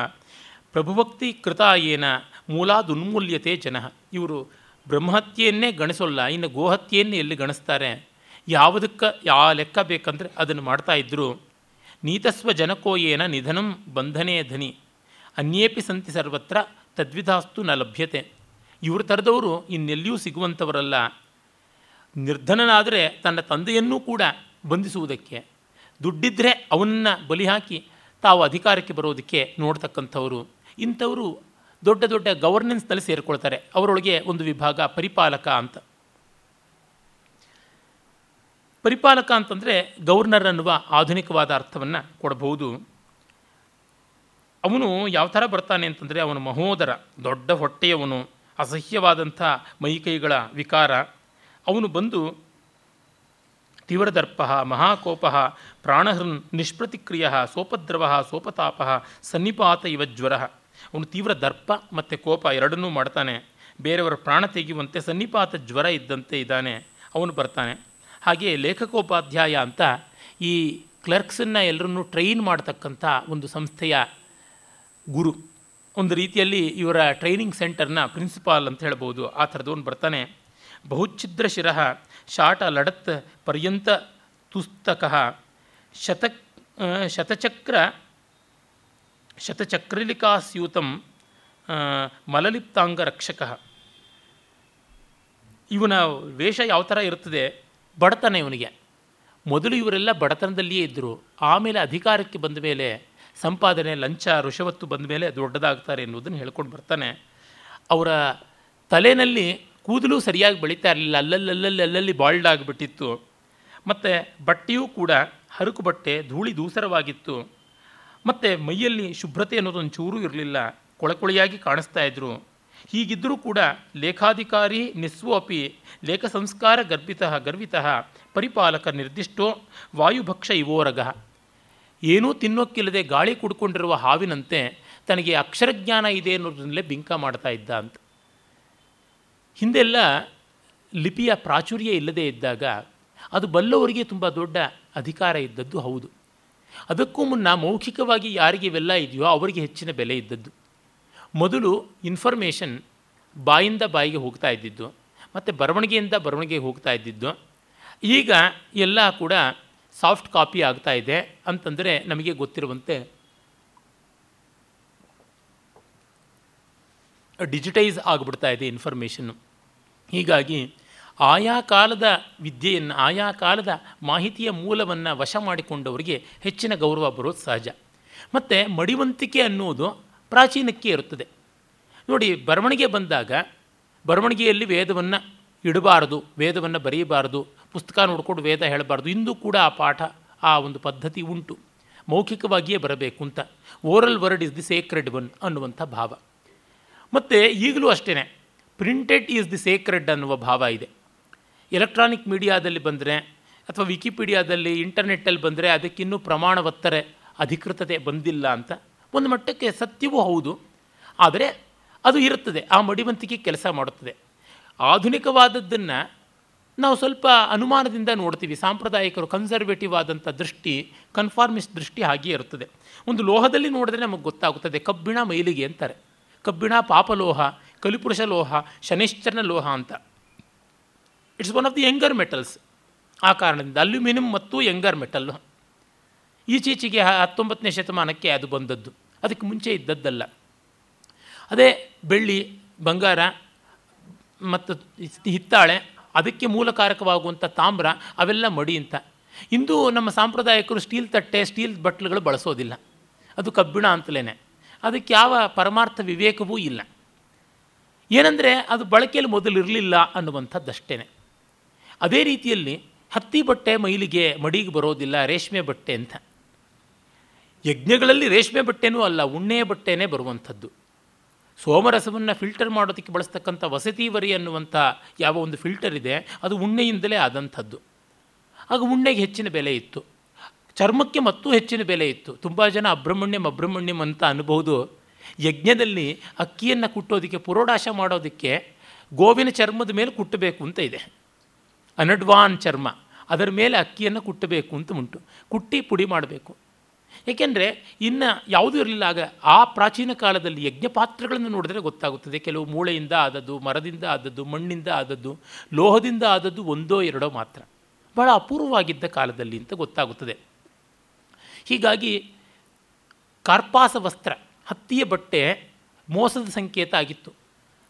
ಪ್ರಭುಭಕ್ತಿ ಕೃತಾಯೇನ ಮೂಲಾದುನ್ಮೂಲ್ಯತೆ ಜನ. ಇವರು ಬ್ರಹ್ಮಹತ್ಯೆಯನ್ನೇ ಗಣಿಸೋಲ್ಲ, ಇನ್ನು ಗೋಹತ್ಯೆಯನ್ನೇ ಎಲ್ಲಿ ಗಣಿಸ್ತಾರೆ? ಯಾವುದಕ್ಕೆ ಯಾವ ಲೆಕ್ಕ ಬೇಕಂದರೆ ಅದನ್ನು ಇದ್ದರು ನೀತಸ್ವ ಜನಕೋ ಏನ ನಿಧನಂ ಬಂಧನೇ ಧನಿ. ಅನ್ಯೇಪಿ ಸಂತಿ ಸರ್ವತ್ರ ತದ್ವಿಧಾಸ್ತು ನ ಲಭ್ಯತೆ. ಇವ್ರ ಥರದವರು ಇನ್ನೆಲ್ಲಿಯೂ ಸಿಗುವಂಥವರಲ್ಲ. ನಿರ್ಧನನಾದರೆ ತನ್ನ ತಂದೆಯನ್ನೂ ಕೂಡ ಬಂಧಿಸುವುದಕ್ಕೆ. ದುಡ್ಡಿದ್ದರೆ ಅವನನ್ನು ಬಲಿ ಹಾಕಿ ತಾವು ಅಧಿಕಾರಕ್ಕೆ ಬರೋದಕ್ಕೆ ನೋಡ್ತಕ್ಕಂಥವರು. ಇಂಥವರು ದೊಡ್ಡ ದೊಡ್ಡ ಗವರ್ನೆನ್ಸ್ನಲ್ಲಿ ಸೇರಿಕೊಳ್ತಾರೆ. ಅವರೊಳಗೆ ಒಂದು ವಿಭಾಗ ಪರಿಪಾಲಕ ಅಂತ. ಪರಿಪಾಲಕ ಅಂತಂದರೆ ಗವರ್ನರ್ ಅನ್ನುವ ಆಧುನಿಕವಾದ ಅರ್ಥವನ್ನು ಕೊಡಬಹುದು ಅವನು ಯಾವ ಥರ ಬರ್ತಾನೆ ಅಂತಂದರೆ ಅವನು ಮಹೋದರ, ದೊಡ್ಡ ಹೊಟ್ಟೆಯವನು, ಅಸಹ್ಯವಾದಂಥ ಮೈಕೈಗಳ ವಿಕಾರ. ಅವನು ಬಂದು ತೀವ್ರದರ್ಪ, ಮಹಾಕೋಪ, ಪ್ರಾಣಹೃನ್ ನಿಷ್ಪ್ರತಿಕ್ರಿಯ, ಸೋಪದ್ರವ, ಸೋಪತಾಪ, ಸನ್ನಿಪಾತ ಇವ ಜ್ವರ. ಅವನು ತೀವ್ರ ದರ್ಪ ಮತ್ತು ಕೋಪ ಎರಡನ್ನೂ ಮಾಡ್ತಾನೆ. ಬೇರೆಯವರ ಪ್ರಾಣ ತೆಗೆಯುವಂತೆ ಸನ್ನಿಪಾತ ಜ್ವರ ಇದ್ದಂತೆ ಇದ್ದಾನೆ. ಅವನು ಬರ್ತಾನೆ. ಹಾಗೆ ಲೇಖಕೋಪಾಧ್ಯಾಯ ಅಂತ ಈ ಕ್ಲರ್ಕ್ಸನ್ನು ಎಲ್ಲರನ್ನೂ ಟ್ರೈನ್ ಮಾಡ್ತಕ್ಕಂಥ ಒಂದು ಸಂಸ್ಥೆಯ ಗುರು. ಒಂದು ರೀತಿಯಲ್ಲಿ ಇವರ ಟ್ರೈನಿಂಗ್ ಸೆಂಟರ್ನ ಪ್ರಿನ್ಸಿಪಾಲ್ ಅಂತ ಹೇಳ್ಬೋದು. ಆ ಥರದವನು ಬರ್ತಾನೆ. ಬಹುಚ್ಛಿದ್ರ ಶಿರ ಶಾಟ ಲಡತ್ ಪರ್ಯಂತ ತುಸ್ತಕ ಶತ ಶತಚಕ್ರ, ಶತಚಕ್ರಲಿಕಾಸ್ಯೂತಂ ಮಲಲಿಪ್ತಾಂಗ ರಕ್ಷಕ ಇವನ ವೇಷ ಯಾವ ಥರ ಇರ್ತದೆ ಬಡತನ ಇವನಿಗೆ. ಮೊದಲು ಇವರೆಲ್ಲ ಬಡತನದಲ್ಲಿಯೇ ಇದ್ದರು. ಆಮೇಲೆ ಅಧಿಕಾರಕ್ಕೆ ಬಂದ ಮೇಲೆ ಸಂಪಾದನೆ, ಲಂಚ, ಋಷವತ್ತು ಬಂದ ಮೇಲೆ ದೊಡ್ಡದಾಗ್ತಾರೆ ಎನ್ನುವುದನ್ನು ಹೇಳ್ಕೊಂಡು ಬರ್ತಾನೆ. ಅವರ ತಲೆಯಲ್ಲಿ ಕೂದಲು ಸರಿಯಾಗಿ ಬೆಳೀತಾ ಇರಲಿಲ್ಲ. ಅಲ್ಲಲ್ಲಲ್ಲಿ ಅಲ್ಲಲ್ಲಿ ಬಾಲ್ಡ್ ಆಗಿಬಿಟ್ಟಿತ್ತು. ಮತ್ತು ಬಟ್ಟೆಯೂ ಕೂಡ ಹರಕು ಬಟ್ಟೆ, ಧೂಳಿ ದೂಸರವಾಗಿತ್ತು. ಮತ್ತು ಮೈಯಲ್ಲಿ ಶುಭ್ರತೆ ಅನ್ನೋದೊಂದು ಚೂರು ಇರಲಿಲ್ಲ. ಕೊಳಕೊಳೆಯಾಗಿ ಕಾಣಿಸ್ತಾ ಇದ್ದರು ಹೀಗಿದ್ದರೂ ಕೂಡ ಲೇಖಾಧಿಕಾರಿ ನಿಸ್ವೋಪಿ, ಲೇಖ ಸಂಸ್ಕಾರ ಗರ್ಭಿತ, ಗರ್ವಿತ, ಪರಿಪಾಲಕ ನಿರ್ದಿಷ್ಟೋ, ವಾಯುಭಕ್ಷ ಇವೋರಗ ಏನೂ ತಿನ್ನೋಕ್ಕಿಲ್ಲದೆ ಗಾಳಿ ಕುಡ್ಕೊಂಡಿರುವ ಹಾವಿನಂತೆ ತನಗೆ ಅಕ್ಷರಜ್ಞಾನ ಇದೆ ಅನ್ನೋದ್ರಿಂದಲೇ ಬಿಂಕ ಮಾಡ್ತಾ ಇದ್ದ ಹಿಂದೆಲ್ಲ ಲಿಪಿಯ ಪ್ರಾಚುರ್ಯ ಇಲ್ಲದೇ ಇದ್ದಾಗ ಅದು ಬಲ್ಲವರಿಗೆ ತುಂಬ ದೊಡ್ಡ ಅಧಿಕಾರ ಇದ್ದದ್ದು ಹೌದು. ಅದಕ್ಕೂ ಮುನ್ನ ಮೌಖಿಕವಾಗಿ ಯಾರಿಗೆ ಇವೆಲ್ಲ ಇದೆಯೋ ಅವರಿಗೆ ಹೆಚ್ಚಿನ ಬೆಲೆ ಇದ್ದದ್ದು. ಮೊದಲು ಇನ್ಫಾರ್ಮೇಷನ್ ಬಾಯಿಂದ ಬಾಯಿಗೆ ಹೋಗ್ತಾ ಇದ್ದಿದ್ದು, ಮತ್ತು ಬರವಣಿಗೆಯಿಂದ ಬರವಣಿಗೆಗೆ ಹೋಗ್ತಾ ಇದ್ದಿದ್ದು. ಈಗ ಎಲ್ಲ ಕೂಡ ಸಾಫ್ಟ್ ಕಾಪಿ ಆಗ್ತಾ ಇದೆ ಅಂತಂದರೆ ನಮಗೆ ಗೊತ್ತಿರುವಂತೆ ಡಿಜಿಟೈಸ್ ಆಗಿಬಿಡ್ತಾ ಇದೆ ಇನ್ಫಾರ್ಮೇಷನ್ನು ಹೀಗಾಗಿ ಆಯಾ ಕಾಲದ ವಿದ್ಯೆಯನ್ನು, ಆಯಾ ಕಾಲದ ಮಾಹಿತಿಯ ಮೂಲವನ್ನು ವಶ ಮಾಡಿಕೊಂಡವರಿಗೆ ಹೆಚ್ಚಿನ ಗೌರವ ಬರೋದು ಸಹಜ. ಮತ್ತು ಮಡಿವಂತಿಕೆ ಅನ್ನುವುದು ಪ್ರಾಚೀನಕ್ಕೆ ಇರುತ್ತದೆ. ನೋಡಿ, ಬರವಣಿಗೆ ಬಂದಾಗ ಬರವಣಿಗೆಯಲ್ಲಿ ವೇದವನ್ನು ಇಡಬಾರದು, ವೇದವನ್ನು ಬರೆಯಬಾರದು ಪುಸ್ತಕ ನೋಡಿಕೊಂಡು ವೇದ ಹೇಳಬಾರ್ದು, ಇಂದು ಕೂಡ ಆ ಪಾಠ, ಆ ಒಂದು ಪದ್ಧತಿ ಉಂಟು. ಮೌಖಿಕವಾಗಿಯೇ ಬರಬೇಕು ಅಂತ oral word is the sacred one ಅನ್ನುವಂಥ ಭಾವ. ಮತ್ತು ಈಗಲೂ ಅಷ್ಟೇ ಪ್ರಿಂಟೆಡ್ ಈಸ್ ದಿ ಸೇಕ್ರೆಡ್ ಅನ್ನುವ ಭಾವ ಇದೆ. ಎಲೆಕ್ಟ್ರಾನಿಕ್ ಮೀಡಿಯಾದಲ್ಲಿ ಬಂದರೆ ಅಥವಾ ವಿಕಿಪೀಡಿಯಾದಲ್ಲಿ ಇಂಟರ್ನೆಟ್ಟಲ್ಲಿ ಬಂದರೆ ಅದಕ್ಕಿನ್ನೂ ಪ್ರಮಾಣವತ್ತರೆ ಅಧಿಕೃತತೆ ಬಂದಿಲ್ಲ ಅಂತ ಒಂದು ಮಟ್ಟಕ್ಕೆ ಸತ್ಯವೂ ಹೌದು. ಆದರೆ ಅದು ಇರುತ್ತದೆ, ಆ ಮಡಿವಂತಿಕೆ ಕೆಲಸ ಮಾಡುತ್ತದೆ. ಆಧುನಿಕವಾದದ್ದನ್ನು ನಾವು ಸ್ವಲ್ಪ ಅನುಮಾನದಿಂದ ನೋಡ್ತೀವಿ. ಸಾಂಪ್ರದಾಯಿಕರು ಕನ್ಸರ್ವೇಟಿವ್ ಆದಂಥ ದೃಷ್ಟಿ ಕನ್ಫಾರ್ಮಿಸ್ಟ್ ದೃಷ್ಟಿ ಹಾಗೆಯೇ ಇರುತ್ತದೆ. ಒಂದು ಲೋಹದಲ್ಲಿ ನೋಡಿದ್ರೆ ನಮಗೆ ಗೊತ್ತಾಗುತ್ತದೆ, ಕಬ್ಬಿಣ ಮೈಲಿಗೆ ಅಂತಾರೆ. ಕಬ್ಬಿಣ ಪಾಪಲೋಹ ಕಲಿಪುರುಷ ಲೋಹ, ಶನಿಶ್ಚರನ ಲೋಹ ಅಂತ. It's one of the younger metals ಆ ಕಾರಣದಿಂದ ಅಲ್ಯೂಮಿನಿಯಂ ಮತ್ತು ಯಂಗರ್ ಮೆಟಲ್ಲು ಈಚೀಚೆಗೆ ಹತ್ತೊಂಬತ್ತನೇ ಶತಮಾನಕ್ಕೆ ಅದು ಬಂದದ್ದು. ಅದಕ್ಕೆ ಮುಂಚೆ ಇದ್ದದ್ದಲ್ಲ. ಅದೇ ಬೆಳ್ಳಿ, ಬಂಗಾರ ಮತ್ತು ಹಿತ್ತಾಳೆ, ಅದಕ್ಕೆ ಮೂಲಕಾರಕವಾಗುವಂಥ ತಾಮ್ರ, ಅವೆಲ್ಲ ಮಡಿ ಅಂತ. ಇಂದು ನಮ್ಮ ಸಾಂಪ್ರದಾಯಿಕರು ಸ್ಟೀಲ್ ತಟ್ಟೆ ಸ್ಟೀಲ್ ಬಟ್ಲುಗಳು ಬಳಸೋದಿಲ್ಲ. ಅದು ಕಬ್ಬಿಣ ಅಂತಲೇ ಅದಕ್ಕೆ ಯಾವ ಪರಮಾರ್ಥ ವಿವೇಕವೂ ಇಲ್ಲ. ಏನಂದರೆ ಅದು ಬಳಕೆಯಲ್ಲಿ ಮೊದಲು ಇರಲಿಲ್ಲ ಅನ್ನುವಂಥದ್ದಷ್ಟೇ ಅದೇ ರೀತಿಯಲ್ಲಿ ಹತ್ತಿ ಬಟ್ಟೆ ಮೈಲಿಗೆ ಮಡಿಗೆ ಬರೋದಿಲ್ಲ, ರೇಷ್ಮೆ ಬಟ್ಟೆ ಅಂತ. ಯಜ್ಞಗಳಲ್ಲಿ ರೇಷ್ಮೆ ಬಟ್ಟೆನೂ ಅಲ್ಲ, ಉಣ್ಣೆಯ ಬಟ್ಟೆನೇ ಬರುವಂಥದ್ದು. ಸೋಮರಸವನ್ನು ಫಿಲ್ಟರ್ ಮಾಡೋದಕ್ಕೆ ಬಳಸ್ತಕ್ಕಂಥ ವಸತಿವರಿ ಅನ್ನುವಂಥ ಯಾವ ಒಂದು ಫಿಲ್ಟರ್ ಇದೆ, ಅದು ಉಣ್ಣೆಯಿಂದಲೇ ಆದಂಥದ್ದು. ಆಗ ಉಣ್ಣೆಗೆ ಹೆಚ್ಚಿನ ಬೆಲೆ ಇತ್ತು. ಚರ್ಮಕ್ಕೆ ಮತ್ತೂ ಹೆಚ್ಚಿನ ಬೆಲೆ ಇತ್ತು. ತುಂಬ ಜನ ಅಬ್ರಹ್ಮಣ್ಯಂ ಅಬ್ರಹ್ಮಣ್ಯಂ ಅಂತ ಅನ್ಬೋದು ಯಜ್ಞದಲ್ಲಿ ಅಕ್ಕಿಯನ್ನು ಕುಟ್ಟೋದಕ್ಕೆ, ಪುರೋಡಾಶ ಮಾಡೋದಕ್ಕೆ ಗೋವಿನ ಚರ್ಮದ ಮೇಲೆ ಕುಟ್ಟಬೇಕು ಅಂತ ಇದೆ. ಅನಡ್ವಾನ್ ಚರ್ಮ, ಅದರ ಮೇಲೆ ಅಕ್ಕಿಯನ್ನು ಕುಟ್ಟಬೇಕು ಅಂತ ಉಂಟು. ಕುಟ್ಟಿ ಪುಡಿ ಮಾಡಬೇಕು. ಏಕೆಂದರೆ ಇನ್ನು ಯಾವುದೂ ಇರಲಿಲ್ಲ. ಆಗ ಆ ಪ್ರಾಚೀನ ಕಾಲದಲ್ಲಿ ಯಜ್ಞ ಪಾತ್ರಗಳನ್ನು ನೋಡಿದ್ರೆ ಗೊತ್ತಾಗುತ್ತದೆ. ಕೆಲವು ಮೂಳೆಯಿಂದ ಆದದ್ದು, ಮರದಿಂದ ಆದದ್ದು, ಮಣ್ಣಿಂದ ಆದದ್ದು, ಲೋಹದಿಂದ ಆದದ್ದು ಒಂದೋ ಎರಡೋ ಮಾತ್ರ. ಬಹಳ ಅಪೂರ್ವವಾಗಿದ್ದ ಕಾಲದಲ್ಲಿ ಅಂತ ಗೊತ್ತಾಗುತ್ತದೆ. ಹೀಗಾಗಿ ಕಾರ್ಪಾಸ ವಸ್ತ್ರ ಹತ್ತಿಯ ಬಟ್ಟೆ ಮೋಸದ ಸಂಕೇತ ಆಗಿತ್ತು.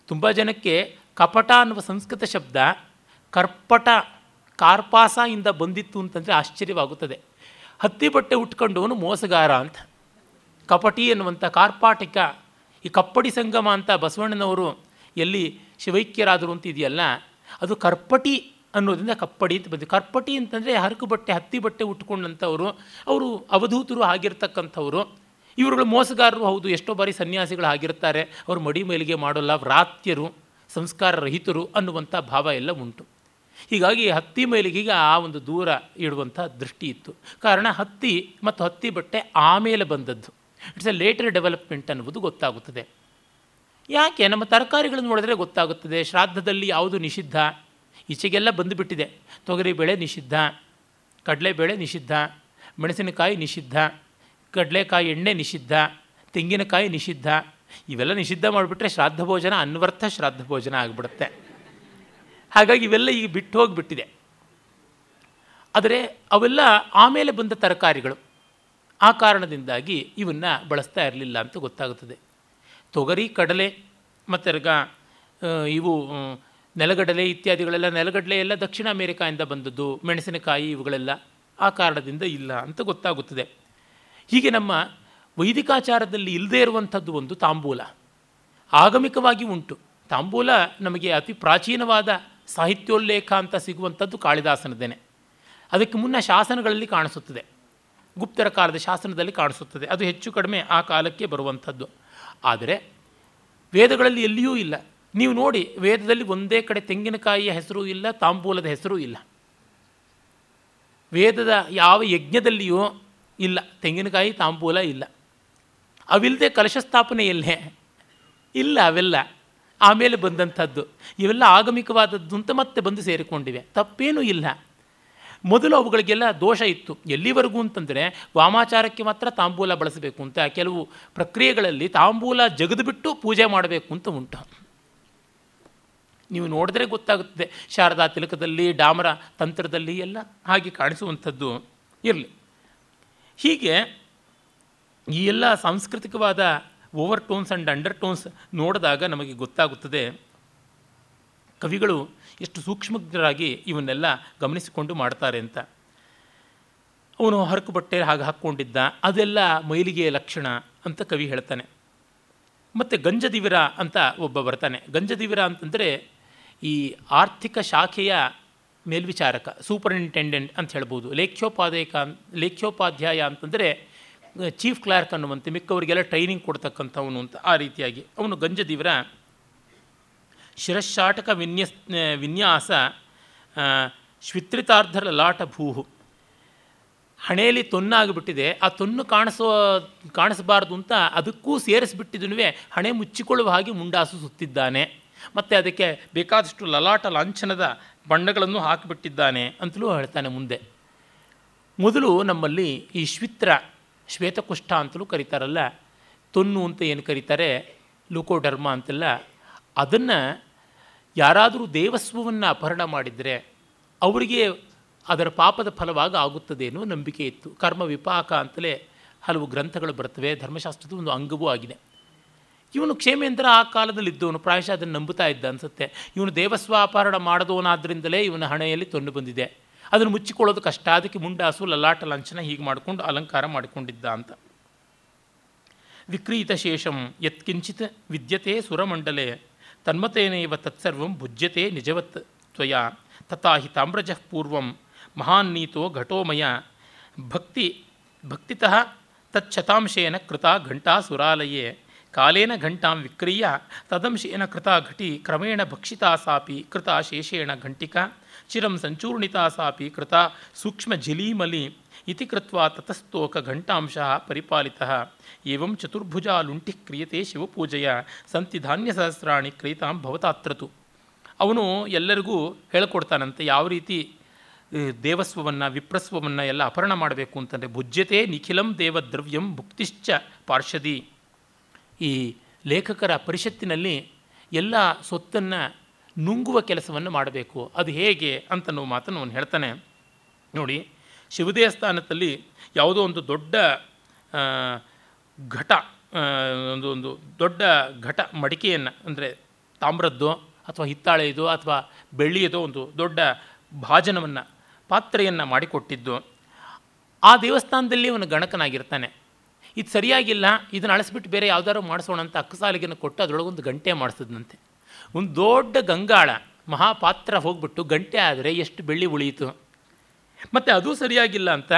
ತುಂಬ ಜನಕ್ಕೆ ಕಪಟ ಅನ್ನುವ ಸಂಸ್ಕೃತ ಶಬ್ದ ಕರ್ಪಟ ಕಾರ್ಪಾಸ ಇಂದ ಬಂದಿತ್ತು ಅಂತಂದರೆ ಆಶ್ಚರ್ಯವಾಗುತ್ತದೆ. ಹತ್ತಿ ಬಟ್ಟೆ ಉಟ್ಕೊಂಡವನು ಮೋಸಗಾರ ಅಂತ. ಕಪಟಿ ಎನ್ನುವಂಥ ಕಾರ್ಪಾಟಿಕ, ಈ ಕಪ್ಪಡಿ ಸಂಗಮ ಅಂತ ಬಸವಣ್ಣನವರು ಎಲ್ಲಿ ಶಿವೈಕ್ಯರಾದರು ಅಂತ ಇದೆಯಲ್ಲ, ಅದು ಕರ್ಪಟಿ ಅನ್ನೋದರಿಂದ ಕಪ್ಪಡಿ ಅಂತ ಬಂದಿದೆ. ಕರ್ಪಟಿ ಅಂತಂದರೆ ಹರಕು ಬಟ್ಟೆ ಹತ್ತಿ ಬಟ್ಟೆ ಉಟ್ಕೊಂಡಂಥವರು, ಅವರು ಅವಧೂತರು ಆಗಿರ್ತಕ್ಕಂಥವ್ರು. ಇವರುಗಳು ಮೋಸಗಾರರು ಹೌದು, ಎಷ್ಟೋ ಬಾರಿ ಸನ್ಯಾಸಿಗಳಾಗಿರ್ತಾರೆ ಅವರು ಮಡಿ ಮೇಲಿಗೆ ಮಾಡೋಲ್ಲ ವ್ರಾತ್ಯರು ಸಂಸ್ಕಾರ ರಹಿತರು ಅನ್ನುವಂಥ ಭಾವ ಎಲ್ಲ ಉಂಟು. ಹೀಗಾಗಿ ಹತ್ತಿ ಮೈಲಿಗೆಗೆ ಆ ಒಂದು ದೂರ ಇಡುವಂಥ ದೃಷ್ಟಿ ಇತ್ತು. ಕಾರಣ ಹತ್ತಿ ಮತ್ತು ಹತ್ತಿ ಬಟ್ಟೆ ಆಮೇಲೆ ಬಂದದ್ದು. ಇಟ್ಸ್ ಎ ಲೇಟರ್ ಡೆವಲಪ್ಮೆಂಟ್ ಅನ್ನುವುದು ಗೊತ್ತಾಗುತ್ತದೆ. ಯಾಕೆ? ನಮ್ಮ ತರಕಾರಿಗಳನ್ನು ನೋಡಿದ್ರೆ ಗೊತ್ತಾಗುತ್ತದೆ, ಶ್ರಾದ್ದದಲ್ಲಿ ಯಾವುದು ನಿಷಿದ್ಧ? ಈಚೆಗೆಲ್ಲ ಬಂದುಬಿಟ್ಟಿದೆ. ತೊಗರಿಬೇಳೆ ನಿಷಿದ್ಧ ಕಡಲೆಬೇಳೆ ನಿಷಿದ್ಧ, ಮೆಣಸಿನಕಾಯಿ ನಿಷಿದ್ಧ. ಕಡಲೆಕಾಯಿ ಎಣ್ಣೆ ನಿಷಿದ್ಧ, ತೆಂಗಿನಕಾಯಿ ನಿಷಿದ್ಧ, ಇವೆಲ್ಲ ನಿಷಿದ್ಧ ಮಾಡಿಬಿಟ್ರೆ ಶ್ರಾದ್ದ ಭೋಜನ ಅನ್ವರ್ಥ ಶ್ರಾದ್ದ ಭೋಜನ ಆಗಿಬಿಡುತ್ತೆ. ಹಾಗಾಗಿ ಇವೆಲ್ಲ ಈಗ ಬಿಟ್ಟು ಹೋಗಿಬಿಟ್ಟಿದೆ. ಆದರೆ ಅವೆಲ್ಲ ಆಮೇಲೆ ಬಂದ ತರಕಾರಿಗಳು, ಆ ಕಾರಣದಿಂದಾಗಿ ಇವನ್ನು ಬಳಸ್ತಾ ಇರಲಿಲ್ಲ ಅಂತ ಗೊತ್ತಾಗುತ್ತದೆ. ತೊಗರಿ, ಕಡಲೆ, ಮತ್ತು ಇವು ನೆಲಗಡಲೆ ಇತ್ಯಾದಿಗಳೆಲ್ಲ, ನೆಲಗಡಲೆ ಎಲ್ಲ ದಕ್ಷಿಣ ಅಮೇರಿಕಾಯಿಂದ ಬಂದದ್ದು, ಮೆಣಸಿನಕಾಯಿ ಇವುಗಳೆಲ್ಲ ಆ ಕಾರಣದಿಂದ ಇಲ್ಲ ಅಂತ ಗೊತ್ತಾಗುತ್ತದೆ. ಹೀಗೆ ನಮ್ಮ ವೈದಿಕಾಚಾರದಲ್ಲಿ ಇಲ್ಲದೇ ಇರುವಂಥದ್ದು ಒಂದು ತಾಂಬೂಲ. ಆಗಮಿಕವಾಗಿ ಉಂಟು. ತಾಂಬೂಲ ನಮಗೆ ಅತಿ ಪ್ರಾಚೀನವಾದ ಸಾಹಿತ್ಯೋಲ್ಲೇಖ ಅಂತ ಸಿಗುವಂಥದ್ದು ಕಾಳಿದಾಸನದೇನೆ ಅದಕ್ಕೆ ಮುನ್ನ ಶಾಸನಗಳಲ್ಲಿ ಕಾಣಿಸುತ್ತದೆ. ಗುಪ್ತರ ಕಾಲದ ಶಾಸನದಲ್ಲಿ ಕಾಣಿಸುತ್ತದೆ. ಅದು ಹೆಚ್ಚು ಕಡಿಮೆ ಆ ಕಾಲಕ್ಕೆ ಬರುವಂಥದ್ದು. ಆದರೆ ವೇದಗಳಲ್ಲಿ ಎಲ್ಲಿಯೂ ಇಲ್ಲ. ನೀವು ನೋಡಿ, ವೇದದಲ್ಲಿ ಒಂದೇ ಕಡೆ ತೆಂಗಿನಕಾಯಿಯ ಹೆಸರು ಇಲ್ಲ, ತಾಂಬೂಲದ ಹೆಸರೂ ಇಲ್ಲ. ವೇದದ ಯಾವ ಯಜ್ಞದಲ್ಲಿಯೂ ಇಲ್ಲ. ತೆಂಗಿನಕಾಯಿ ತಾಂಬೂಲ ಇಲ್ಲ. ಅವಿಲ್ಲದೆ ಕಲಶ ಸ್ಥಾಪನೆ ಇಲ್ಲೇ ಇಲ್ಲ ಅವೆಲ್ಲ ಆಮೇಲೆ ಬಂದಂಥದ್ದು. ಇವೆಲ್ಲ ಆಗಮಿಕವಾದದ್ದು ಅಂತ ಮತ್ತೆ ಬಂದು ಸೇರಿಕೊಂಡಿವೆ. ತಪ್ಪೇನೂ ಇಲ್ಲ. ಮೊದಲು ಅವುಗಳಿಗೆಲ್ಲ ದೋಷ ಇತ್ತು. ಎಲ್ಲಿವರೆಗೂ ಅಂತಂದರೆ ವಾಮಾಚಾರಕ್ಕೆ ಮಾತ್ರ ತಾಂಬೂಲ ಬಳಸಬೇಕು ಅಂತ ಕೆಲವು ಪ್ರಕ್ರಿಯೆಗಳಲ್ಲಿ ತಾಂಬೂಲ ಜಗದುಬಿಟ್ಟು ಪೂಜೆ ಮಾಡಬೇಕು ಅಂತ ಉಂಟು. ನೀವು ನೋಡಿದ್ರೆ ಗೊತ್ತಾಗುತ್ತದೆ. ಶಾರದಾ ತಿಲಕದಲ್ಲಿ, ಡಾಮರ ತಂತ್ರದಲ್ಲಿ ಎಲ್ಲ ಹಾಗೆ ಕಾಣಿಸುವಂಥದ್ದು ಇರಲಿ. ಹೀಗೆ ಈ ಎಲ್ಲ ಸಾಂಸ್ಕೃತಿಕವಾದ over tones and under tones ನೋಡಿದಾಗ ನಮಗೆ ಗೊತ್ತಾಗುತ್ತದೆ. ಕವಿಗಳು ಎಷ್ಟು ಸೂಕ್ಷ್ಮರಾಗಿ ಇವನ್ನೆಲ್ಲ ಗಮನಿಸಿಕೊಂಡು ಮಾಡ್ತಾರೆ ಅಂತ. ಅವನು ಹರಕು ಬಟ್ಟೆ ಹಾಗೆ ಹಾಕ್ಕೊಂಡಿದ್ದ, ಅದೆಲ್ಲ ಮೈಲಿಗೆಯ ಲಕ್ಷಣ ಅಂತ ಕವಿ ಹೇಳ್ತಾನೆ. ಮತ್ತು ಗಂಜದಿವಿರ ಅಂತ ಒಬ್ಬ ಬರ್ತಾನೆ. ಗಂಜದಿವಿರ ಅಂತಂದರೆ ಈ ಆರ್ಥಿಕ ಶಾಖೆಯ ಮೇಲ್ವಿಚಾರಕ ಸೂಪರಿಂಟೆಂಡೆಂಟ್ ಅಂತ ಹೇಳ್ಬೋದು. ಲೇಖ್ಯೋಪಾಧ್ಯಾಯ ಲೇಖ್ಯೋಪಾಧ್ಯಾಯ ಅಂತಂದರೆ ಚೀಫ್ ಕ್ಲಾರ್ಕ್ ಅನ್ನುವಂತೆ ಮಿಕ್ಕವರಿಗೆಲ್ಲ ಟ್ರೈನಿಂಗ್ ಕೊಡ್ತಕ್ಕಂಥವನು ಅಂತ ಆ ರೀತಿಯಾಗಿ ಅವನು ಗಂಜದಿವರ ಶಿರಶಾಟಕ ವಿನ್ಯಸ್ ವಿನ್ಯಾಸ ಶ್ವಿತ್ರಿತಾರ್ಧರ ಲಾಟ ಭೂಹು. ಹಣೆಯಲ್ಲಿ ತೊನ್ನಾಗಿಬಿಟ್ಟಿದೆ. ಆ ತೊನ್ನು ಕಾಣಿಸೋ, ಕಾಣಿಸಬಾರ್ದು ಅಂತ ಅದಕ್ಕೂ ಸೇರಿಸ್ಬಿಟ್ಟಿದ್ದನು ಹಣೆ ಮುಚ್ಚಿಕೊಳ್ಳುವ ಹಾಗೆ ಮುಂಡಾಸು ಸುತ್ತಿದ್ದಾನೆ. ಮತ್ತು ಅದಕ್ಕೆ ಬೇಕಾದಷ್ಟು ಲಲಾಟ ಲಾಂಛನದ ಬಣ್ಣಗಳನ್ನು ಹಾಕಿಬಿಟ್ಟಿದ್ದಾನೆ ಅಂತಲೂ ಹೇಳ್ತಾನೆ ಮುಂದೆ. ಮೊದಲು ನಮ್ಮಲ್ಲಿ ಈ ಶ್ವಿತ್ರ, ಶ್ವೇತಕುಷ್ಠ ಅಂತಲೂ ಕರೀತಾರಲ್ಲ, ತೊನ್ನು ಅಂತ ಏನು ಕರೀತಾರೆ, ಲೂಕೋಡರ್ಮ ಅಂತೆಲ್ಲ, ಅದನ್ನು ಯಾರಾದರೂ ದೇವಸ್ವವನ್ನು ಅಪಹರಣ ಮಾಡಿದರೆ ಅವರಿಗೆ ಅದರ ಪಾಪದ ಫಲವಾಗಿ ಆಗುತ್ತದೆ ಅನ್ನೋ ನಂಬಿಕೆ ಇತ್ತು. ಕರ್ಮ ವಿಪಾಕ ಅಂತಲೇ ಹಲವು ಗ್ರಂಥಗಳು ಬರ್ತವೆ ಧರ್ಮಶಾಸ್ತ್ರದ ಒಂದು ಅಂಗವೂ ಆಗಿದೆ. ಇವನು ಕ್ಷೇಮೇಂದ್ರ ಆ ಕಾಲದಲ್ಲಿ ಇದ್ದವನು. ಪ್ರಾಯಶಃ ಅದನ್ನು ನಂಬುತ್ತಾ ಇದ್ದ ಅನಿಸುತ್ತೆ. ಇವನು ದೇವಸ್ವಾಪಹರಣ ಮಾಡಿದವನಾದ್ರಿಂದಲೇ ಇವನ ಹಣೆಯಲ್ಲಿ ತೊಂದು ಬಂದಿದೆ. ಅದನ್ನು ಮುಚ್ಚಿಕೊಳ್ಳೋದು ಕಷ್ಟ. ಅದಕ್ಕೆ ಮುಂಡಾಸು ಲಲಾಟ ಲಂಚನ ಹೀಗೆ ಮಾಡಿಕೊಂಡು ಅಲಂಕಾರ ಮಾಡಿಕೊಂಡಿದ್ದ ಅಂತ. ವಿಕ್ರೀತ ಶೇಷಂ ಯತ್ಕಿಂಚಿತ್ ವಿದ್ಯತೆ ಸುರಮಂಡಲೆ ತನ್ಮತೇನೇವ ತತ್ಸರ್ವಂ ಭುಜ್ಯತೆ ನಿಜವತ್ ತ್ವಯ. ತಥಾ ಹಿ ತಾಮ್ರಜ ಪೂರ್ವಂ ಮಹಾನ್ನೀತೋ ಘಟೋಮಯ. ಭಕ್ತಿ, ಭಕ್ತಿತಃ ತಚ್ಛತಾಂಶೇನ ಕೃತ ಘಂಟಾ ಸುರಾಲಯೇ. ಕಾಲೇನ ಘಂಟಾಂ ವಿಕ್ರೀಯ ತದಂಶೇನ ಕೃತ ಘಟಿ ಕ್ರಮೇಣ ಭಕ್ಷಿತಾ ಸಾಪಿ ಕೃತ ಶೇಷೇಣ ಘಂಟಿಕಾ ಚಿರಂ ಸಂಚೂರ್ಣಿತಾ ಸಾಪಿ ಕೃತ ಸೂಕ್ಷ್ಮ ಝಿಲೀಮಲಿ ಇತಿ ಕೃತ್ವಾ ತತಸ್ತೋಕ ಘಂಟಾಂಶ ಪರಿಪಾಲಿತ ಏವಂ ಚತುರ್ಭುಜಾ ಲುಂಟಿ ಕ್ರಿಯತೆ ಶಿವಪೂಜೆಯ ಸಂತಿ ಧಾನ್ಯಸಹಸ್ರಾಣಿ ಕ್ರೀತಾಂ ಭವತಾತ್ರತು ಅವನು ಎಲ್ಲರಿಗೂ ಹೇಳಿಕೊಡ್ತಾನಂತೆ, ಯಾವ ರೀತಿ ದೇವಸ್ವವನ್ನು, ವಿಪ್ರಸ್ವವನ್ನು ಎಲ್ಲ ಅಪಹರಣ ಮಾಡಬೇಕು ಅಂತಂದರೆ, ಭುಜ್ಯತೆ ನಿಖಿಲಂ ದೇವದ್ರವ್ಯಂ ಭುಕ್ತಿಶ್ಚ ಪಾರ್ಷದಿ. ಈ ಲೇಖಕರ ಪರಿಷತ್ತಿನಲ್ಲಿ ಎಲ್ಲ ಸೊತ್ತನ್ನು ನುಂಗುವ ಕೆಲಸವನ್ನು ಮಾಡಬೇಕು. ಅದು ಹೇಗೆ ಅಂತನ್ನೋ ಮಾತನ್ನು ಅವನು ಹೇಳ್ತಾನೆ. ನೋಡಿ, ಶಿವದೇವಸ್ಥಾನದಲ್ಲಿ ಯಾವುದೋ ಒಂದು ದೊಡ್ಡ ಘಟ ಒಂದು ಒಂದು ದೊಡ್ಡ ಘಟ ಮಡಿಕೆಯನ್ನು, ಅಂದರೆ ತಾಮ್ರದ್ದು ಅಥವಾ ಹಿತ್ತಾಳೆಯದು ಅಥವಾ ಬೆಳ್ಳಿಯದೋ ಒಂದು ದೊಡ್ಡ ಭಾಜನವನ್ನು, ಪಾತ್ರೆಯನ್ನು ಮಾಡಿಕೊಟ್ಟಿದ್ದು. ಆ ದೇವಸ್ಥಾನದಲ್ಲಿ ಅವನು ಗಣಕನಾಗಿರ್ತಾನೆ. ಇದು ಸರಿಯಾಗಿಲ್ಲ, ಇದನ್ನು ಅಳಿಸ್ಬಿಟ್ಟು ಬೇರೆ ಯಾವ್ದಾದ್ರು ಮಾಡಿಸೋಣ ಅಂತ ಅಕ್ಕಸಾಲಿಗೆನ ಕೊಟ್ಟು ಅದರೊಳಗೊಂದು ಗಂಟೆ ಮಾಡಿಸಿದ್ನಂತೆ. ಒಂದು ದೊಡ್ಡ ಗಂಗಾಳ, ಮಹಾಪಾತ್ರ ಹೋಗ್ಬಿಟ್ಟು ಗಂಟೆ ಆದರೆ ಎಷ್ಟು ಬೆಳ್ಳಿ ಉಳಿಯಿತು. ಮತ್ತು ಅದು ಸರಿಯಾಗಿಲ್ಲ ಅಂತ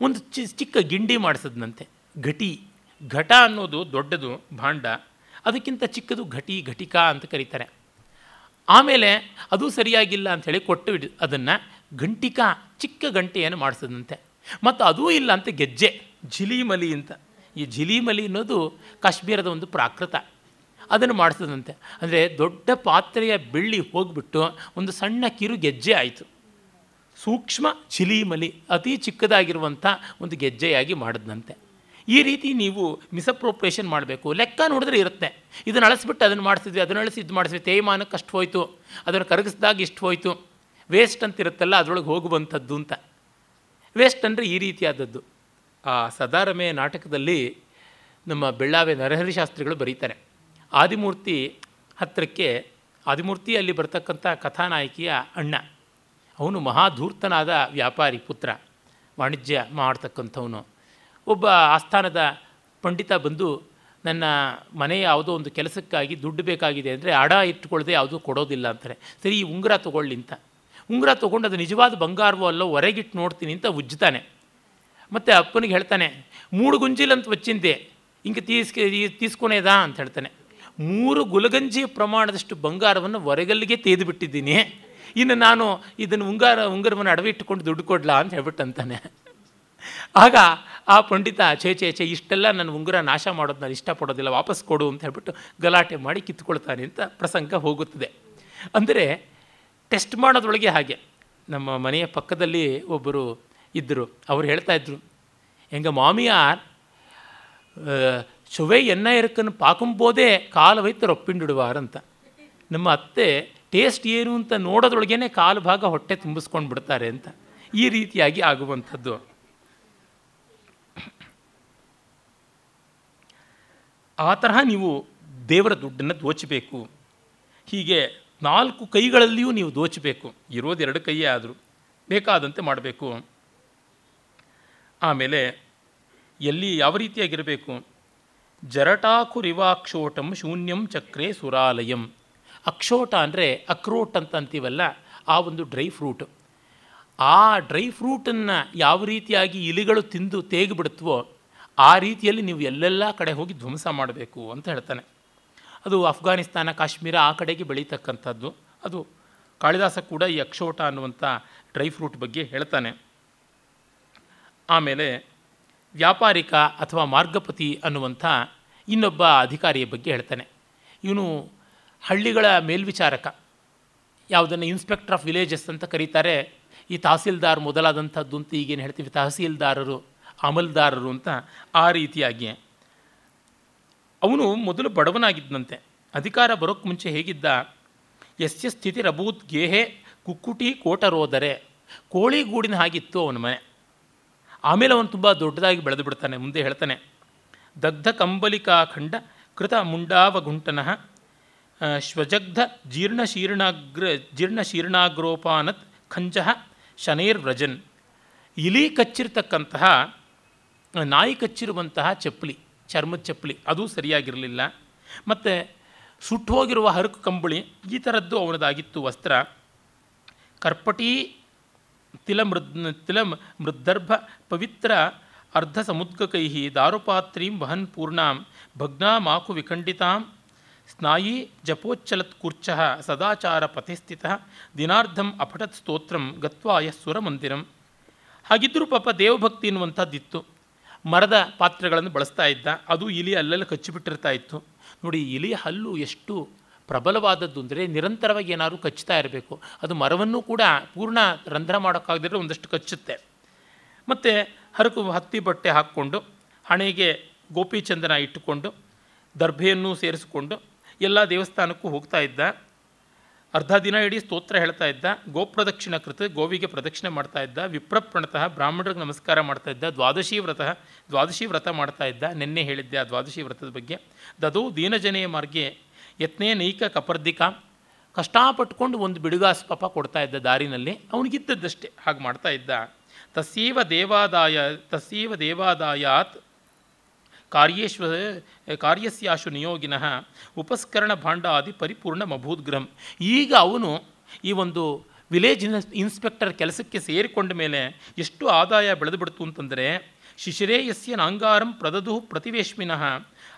ಒಂದು ಚಿ, ಚಿಕ್ಕ ಗಿಂಡಿ ಮಾಡಿಸಿದ್ನಂತೆ. ಘಟಿ, ಘಟ ಅನ್ನೋದು ದೊಡ್ಡದು, ಭಾಂಡ. ಅದಕ್ಕಿಂತ ಚಿಕ್ಕದು ಘಟಿ, ಘಟಿಕಾ ಅಂತ ಕರೀತಾರೆ. ಆಮೇಲೆ ಅದು ಸರಿಯಾಗಿಲ್ಲ ಅಂಥೇಳಿ ಕೊಟ್ಟು ಅದನ್ನು ಗಂಟಿಕ, ಚಿಕ್ಕ ಗಂಟೆಯನ್ನು ಮಾಡಿಸಿದಂತೆ ಮತ್ತು ಅದೂ ಇಲ್ಲ ಅಂತ ಗೆಜ್ಜೆ. ಝಿಲಿಮಲಿ ಅಂತ. ಈ ಝಿಲಿಮಲಿ ಅನ್ನೋದು ಕಾಶ್ಮೀರದ ಒಂದು ಪ್ರಾಕೃತ. ಅದನ್ನು ಮಾಡಿಸ್ತದಂತೆ ಅಂದರೆ ದೊಡ್ಡ ಪಾತ್ರೆಯ ಬೆಳ್ಳಿ ಹೋಗಿಬಿಟ್ಟು ಒಂದು ಸಣ್ಣ ಕಿರು ಗೆಜ್ಜೆ ಆಯಿತು. ಸೂಕ್ಷ್ಮ ಝಿಲಿಮಲಿ, ಅತಿ ಚಿಕ್ಕದಾಗಿರುವಂಥ ಒಂದು ಗೆಜ್ಜೆಯಾಗಿ ಮಾಡಿದಂತೆ ಈ ರೀತಿ ನೀವು ಮಿಸಪ್ರೋಪ್ರೇಷನ್ ಮಾಡಬೇಕು. ಲೆಕ್ಕ ನೋಡಿದ್ರೆ ಇರುತ್ತೆ. ಇದನ್ನು ಅಳಿಸ್ಬಿಟ್ಟು ಅದನ್ನು ಮಾಡಿಸಿದ್ವಿ, ಅದನ್ನು ಅಳಿಸಿ ಇದು ಮಾಡಿಸಿದ್ವಿ. ತೇಯ್ಮಾನಕ್ಕೆ ಅಷ್ಟು ಹೋಯಿತು. ಅದನ್ನು ಕರಗಿಸಿದಾಗ ಇಷ್ಟು ಹೋಯಿತು. ವೇಸ್ಟ್ ಅಂತ ಇರುತ್ತಲ್ಲ ಅದರೊಳಗೆ ಹೋಗುವಂಥದ್ದು ಅಂತ. ವೇಸ್ಟ್ ಅಂದರೆ ಈ ರೀತಿಯಾದದ್ದು. ಆ ಸದಾರಮೆ ನಾಟಕದಲ್ಲಿ ನಮ್ಮ ಬೆಳ್ಳಾವೆ ನರಹರಿ ಶಾಸ್ತ್ರಿಗಳು ಬರೀತಾರೆ. ಆದಿಮೂರ್ತಿ ಹತ್ತಿರಕ್ಕೆ ಆದಿಮೂರ್ತಿ ಅಲ್ಲಿ ಬರ್ತಕ್ಕಂಥ ಕಥಾನಾಯಕಿಯ ಅಣ್ಣ. ಅವನು ಮಹಾಧೂರ್ತನಾದ ವ್ಯಾಪಾರಿ ಪುತ್ರ, ವಾಣಿಜ್ಯ ಮಾಡ್ತಕ್ಕಂಥವನು. ಒಬ್ಬ ಆಸ್ಥಾನದ ಪಂಡಿತ ಬಂದು, ನನ್ನ ಮನೆ ಯಾವುದೋ ಒಂದು ಕೆಲಸಕ್ಕಾಗಿ ದುಡ್ಡು ಬೇಕಾಗಿದೆ ಅಂದರೆ ಅಡ ಇಟ್ಕೊಳ್ಳದೆ ಯಾವುದೂ ಕೊಡೋದಿಲ್ಲ ಅಂತಾರೆ. ಸರಿ, ಈ ಉಂಗುರ ತೊಗೊಳ್ಳಿ ಅಂತ. ಉಂಗುರ ತೊಗೊಂಡು ಅದು ನಿಜವಾದ ಬಂಗಾರವೋ ಅಲ್ಲೋ, ಹೊರಗಿಟ್ಟು ನೋಡ್ತೀನಿ ಅಂತ ಉಜ್ಜುತ್ತಾನೆ. ಮತ್ತು ಅಪ್ಪನಿಗೆ ಹೇಳ್ತಾನೆ ಮೂಡು ಗುಂಜಿಲಂತ ವಚ್ಚಿಂದೆ ಹಿಂಗೆ ತೀಸ್ಕೆ ತೀಸ್ಕೊನೇದಾ ಅಂತ ಹೇಳ್ತಾನೆ. ಮೂರು ಗುಲಗಂಜಿ ಪ್ರಮಾಣದಷ್ಟು ಬಂಗಾರವನ್ನು ಹೊರಗಲ್ಲಿಗೆ ತೆಗೆದು ಬಿಟ್ಟಿದ್ದೀನಿ ಇನ್ನು ನಾನು ಇದನ್ನು ಉಂಗಾರ, ಉಂಗರವನ್ನು ಅಡವಿ ಇಟ್ಟುಕೊಂಡು ದುಡ್ಡು ಕೊಡ್ಲಾ? ಅಂತ ಹೇಳ್ಬಿಟ್ಟಂತಾನೆ. ಆಗ ಆ ಪಂಡಿತ ಛೇ ಛೇ ಛೇ, ಇಷ್ಟೆಲ್ಲ ನನ್ನ ಉಂಗುರ ನಾಶ ಮಾಡೋದು ನಾನು ಇಷ್ಟಪಡೋದಿಲ್ಲ, ವಾಪಸ್ ಕೊಡು ಅಂತ ಹೇಳ್ಬಿಟ್ಟು ಗಲಾಟೆ ಮಾಡಿ ಕಿತ್ಕೊಳ್ತಾನೆ ಅಂತ ಪ್ರಸಂಗ ಹೋಗುತ್ತದೆ. ಅಂದರೆ ಟೆಸ್ಟ್ ಮಾಡೋದ್ರೊಳಗೆ ಹಾಗೆ. ನಮ್ಮ ಮನೆಯ ಪಕ್ಕದಲ್ಲಿ ಒಬ್ಬರು ಇದ್ದರು ಅವರು ಹೇಳ್ತಾ ಇದ್ರು எங்கள் மாமியார் அஹ், சுவை என்ன இருக்குன்னு பார்க்கும்போதே ಕಾಲು வைத்து ರೊಪ್ಪಿಂಡಿಡುವಾರ್ ಅಂತ ನಮ್ಮ ಅತ್ತೆ ಟೇಸ್ಟ್ ಏನು ಅಂತ ನೋಡೋದ್ರೊಳಗೇನೆ ಕಾಲು ಭಾಗ ಹೊಟ್ಟೆ ತುಂಬಿಸ್ಕೊಂಡು ಬಿಡ್ತಾರೆ ಅಂತ ಈ ರೀತಿಯಾಗಿ ಆಗುವಂಥದ್ದು ಆ ತರಹ ನೀವು ದೇವರ ದುಡ್ಡನ್ನು ದೋಚಬೇಕು ಹೀಗೆ ನಾಲ್ಕು ಕೈಗಳಲ್ಲಿಯೂ ನೀವು ದೋಚಬೇಕು ಇರೋದು ಎರಡು ಕೈಯೇ ಆದರೂ ಬೇಕಾದಂತೆ ಮಾಡಬೇಕು ಆಮೇಲೆ ಎಲ್ಲಿ ಯಾವ ರೀತಿಯಾಗಿರಬೇಕು? ಜರಟಾಕುರಿವಾಕ್ಷೋಟಂ ಶೂನ್ಯಂ ಚಕ್ರೆ ಸುರಾಲಯಂ. ಅಕ್ಷೋಟ ಅಂದರೆ ಅಕ್ರೋಟ್ ಅಂತ ಅಂತೀವಲ್ಲ, ಆ ಒಂದು ಡ್ರೈ ಫ್ರೂಟ್. ಆ ಡ್ರೈ ಫ್ರೂಟನ್ನು ಯಾವ ರೀತಿಯಾಗಿ ಇಲಿಗಳು ತಿಂದು ತೇಗಿಬಿಡುತ್ತವೋ, ಆ ರೀತಿಯಲ್ಲಿ ನೀವು ಎಲ್ಲೆಲ್ಲ ಕಡೆ ಹೋಗಿ ಧ್ವಂಸ ಮಾಡಬೇಕು ಅಂತ ಹೇಳ್ತಾನೆ. ಅದು ಅಫ್ಘಾನಿಸ್ತಾನ, ಕಾಶ್ಮೀರ ಆ ಕಡೆಗೆ ಬೆಳೀತಕ್ಕಂಥದ್ದು. ಅದು ಕಾಳಿದಾಸ ಕೂಡ ಈ ಅಕ್ಷೋಟ ಅನ್ನುವಂಥ ಡ್ರೈ ಫ್ರೂಟ್ ಬಗ್ಗೆ ಹೇಳ್ತಾನೆ. ಆಮೇಲೆ ವ್ಯಾಪಾರಿಕ ಅಥವಾ ಮಾರ್ಗಪತಿ ಅನ್ನುವಂಥ ಇನ್ನೊಬ್ಬ ಅಧಿಕಾರಿಯ ಬಗ್ಗೆ ಹೇಳ್ತಾನೆ. ಇವನು ಹಳ್ಳಿಗಳ ಮೇಲ್ವಿಚಾರಕ. ಯಾವುದನ್ನು ಇನ್ಸ್ಪೆಕ್ಟರ್ ಆಫ್ ವಿಲೇಜಸ್ ಅಂತ ಕರೀತಾರೆ. ಈ ತಹಸೀಲ್ದಾರ್ ಮೊದಲಾದಂಥದ್ದು ಅಂತ ಈಗೇನು ಹೇಳ್ತೀವಿ, ತಹಸೀಲ್ದಾರರು, ಅಮಲ್ದಾರರು ಅಂತ ಆ ರೀತಿಯಾಗಿ. ಅವನು ಮೊದಲು ಬಡವನಾಗಿದ್ದಂತೆ ಅಧಿಕಾರ ಬರೋಕ್ಕೆ ಮುಂಚೆ ಹೇಗಿದ್ದ? ಎಸ್ ಸ್ಥಿತಿ ರಬೂತ್ ಗೇಹೆ ಕುಕ್ಕುಟಿ ಕೋಟರೋದರೆ. ಕೋಳಿಗೂಡಿನ ಹಾಗಿತ್ತು ಅವನ ಮನೆ. ಆಮೇಲೆ ಅವನು ತುಂಬ ದೊಡ್ಡದಾಗಿ ಬೆಳೆದು ಬಿಡ್ತಾನೆ, ಮುಂದೆ ಹೇಳ್ತಾನೆ, ದಗ್ಧ ಕಂಬಲಿಕಾ ಖಂಡ ಕೃತ ಮುಂಡಾವಗುಂಟನಃ ಶ್ವಜಗ್ಧ ಜೀರ್ಣಶೀರ್ಣಾಗ್ರ ಜೀರ್ಣಶೀರ್ಣಾಗ್ರೋಪಾನತ್ ಖಂಜಃ ಶನೈರ್ವ್ರಜನ್ ಇಲಿ ಕಚ್ಚಿರ್ತಕ್ಕಂತಹ, ನಾಯಿ ಕಚ್ಚಿರುವಂತಹ ಚಪ್ಪಲಿ, ಚರ್ಮದ ಚಪ್ಪಲಿ, ಅದು ಸರಿಯಾಗಿರಲಿಲ್ಲ. ಮತ್ತು ಸುಟ್ಟು ಹೋಗಿರುವ ಹರಕು ಕಂಬಳಿ, ಈ ಥರದ್ದು ಅವನದಾಗಿತ್ತು ವಸ್ತ್ರ. ಕರ್ಪಟೀ ತಿಲ ಮೃದ್ ತಿಲ ಮೃದ್ದರ್ಭ ಪವಿತ್ರ ಅರ್ಧ ಸಮುದ್ಗಕೈ ದಾರುಪಾತ್ರೀಂ ವಹನ್ ಪೂರ್ಣಾಂ ಭಗ್ನಾಮಾಕು ವಿಖಂಡಿತಾಂ ಸ್ನಾಯಿ ಜಪೋಚ್ಚಲತ್ ಕೂರ್ಚ ಸದಾಚಾರ ಪಥಿಸ್ಥಿತ ದಿನಾರ್ಧಂ ಅಪಠತ್ ಸ್ತೋತ್ರಂ ಗತ್ವಾಯ ಸುರಮಂದಿರಂ. ಹಾಗಿದ್ದರೂ ಪಾಪ ದೇವಭಕ್ತಿ ಎನ್ನುವಂಥದ್ದಿತ್ತು. ಮರದ ಪಾತ್ರೆಗಳನ್ನು ಬಳಸ್ತಾ ಇದ್ದ. ಅದು ಇಲಿ ಅಲ್ಲೆಲ್ಲ ಕಚ್ಚಿಬಿಟ್ಟಿರ್ತಾ ಇತ್ತು. ನೋಡಿ, ಇಲಿ ಹಲ್ಲು ಎಷ್ಟು ಪ್ರಬಲವಾದದ್ದು ಅಂದರೆ ನಿರಂತರವಾಗಿ ಏನಾದರೂ ಕಚ್ಚುತ್ತಾ ಇರಬೇಕು. ಅದು ಮರವನ್ನು ಕೂಡ ಪೂರ್ಣ ರಂಧ್ರ ಮಾಡೋಕ್ಕಾಗದಿದ್ರೆ ಒಂದಷ್ಟು ಕಚ್ಚುತ್ತೆ. ಮತ್ತು ಹರಕು ಹತ್ತಿ ಬಟ್ಟೆ ಹಾಕ್ಕೊಂಡು, ಹಣೆಗೆ ಗೋಪಿಚಂದನ ಇಟ್ಟುಕೊಂಡು, ದರ್ಭೆಯನ್ನು ಸೇರಿಸಿಕೊಂಡು ಎಲ್ಲ ದೇವಸ್ಥಾನಕ್ಕೂ ಹೋಗ್ತಾ ಇದ್ದ. ಅರ್ಧ ದಿನ ಇಡೀ ಸ್ತೋತ್ರ ಹೇಳ್ತಾ ಇದ್ದ. ಗೋಪ್ರದಕ್ಷಿಣ ಕೃತ ಗೋವಿಗೆ ಪ್ರದಕ್ಷಿಣೆ ಮಾಡ್ತಾ ಇದ್ದ. ವಿಪ್ರಪ್ರಣತಃ ಬ್ರಾಹ್ಮಣರಿಗೆ ನಮಸ್ಕಾರ ಮಾಡ್ತಾ ಇದ್ದ. ದ್ವಾದಶಿ ವ್ರತ ದ್ವಾದಶಿ ವ್ರತ ಮಾಡ್ತಾ ಇದ್ದ. ನಿನ್ನೆ ಹೇಳಿದ್ದೆ ಆ ದ್ವಾದಶಿ ವ್ರತದ ಬಗ್ಗೆ. ದದು ದೀನಜನೆಯ ಮಾರ್ಗೆ ಯತ್ನೇ ನೈಕ ಕಪರ್ದಿಕ. ಕಷ್ಟಪಟ್ಕೊಂಡು ಒಂದು ಬಿಡುಗಾಸು ಪಾಪ ಕೊಡ್ತಾ ಇದ್ದ ದಾರಿನಲ್ಲಿ ಅವನಿಗಿದ್ದದ್ದಷ್ಟೇ ಹಾಗೆ ಮಾಡ್ತಾ ಇದ್ದ. ತಸೀವ ದೇವಾದಾಯ ತಸೀವ ದೇವಾದಾಯಾತ್ ಕಾರ್ಯೇಶ್ವ, ಕಾರ್ಯಸ್ಯಾಶು ನಿಯೋಗಿನ ಉಪಸ್ಕರಣ ಭಾಂಡಾದಿ ಪರಿಪೂರ್ಣ ಮಭೂದ್ಗ್ರಹಂ ಈಗ ಅವನು ಈ ಒಂದು ವಿಲೇಜ್ ಇನ್ಸ್ ಇನ್ಸ್ಪೆಕ್ಟರ್ ಕೆಲಸಕ್ಕೆ ಸೇರಿಕೊಂಡ ಮೇಲೆ ಎಷ್ಟು ಆದಾಯ ಬೆಳೆದು ಬಿಡ್ತು ಅಂತಂದರೆ ಶಿಶಿರೇಯಸ್ಯ ನಾಂಗಾರಂ ಪ್ರದದು ಪ್ರತಿವೇಶ್ಮಿನಃ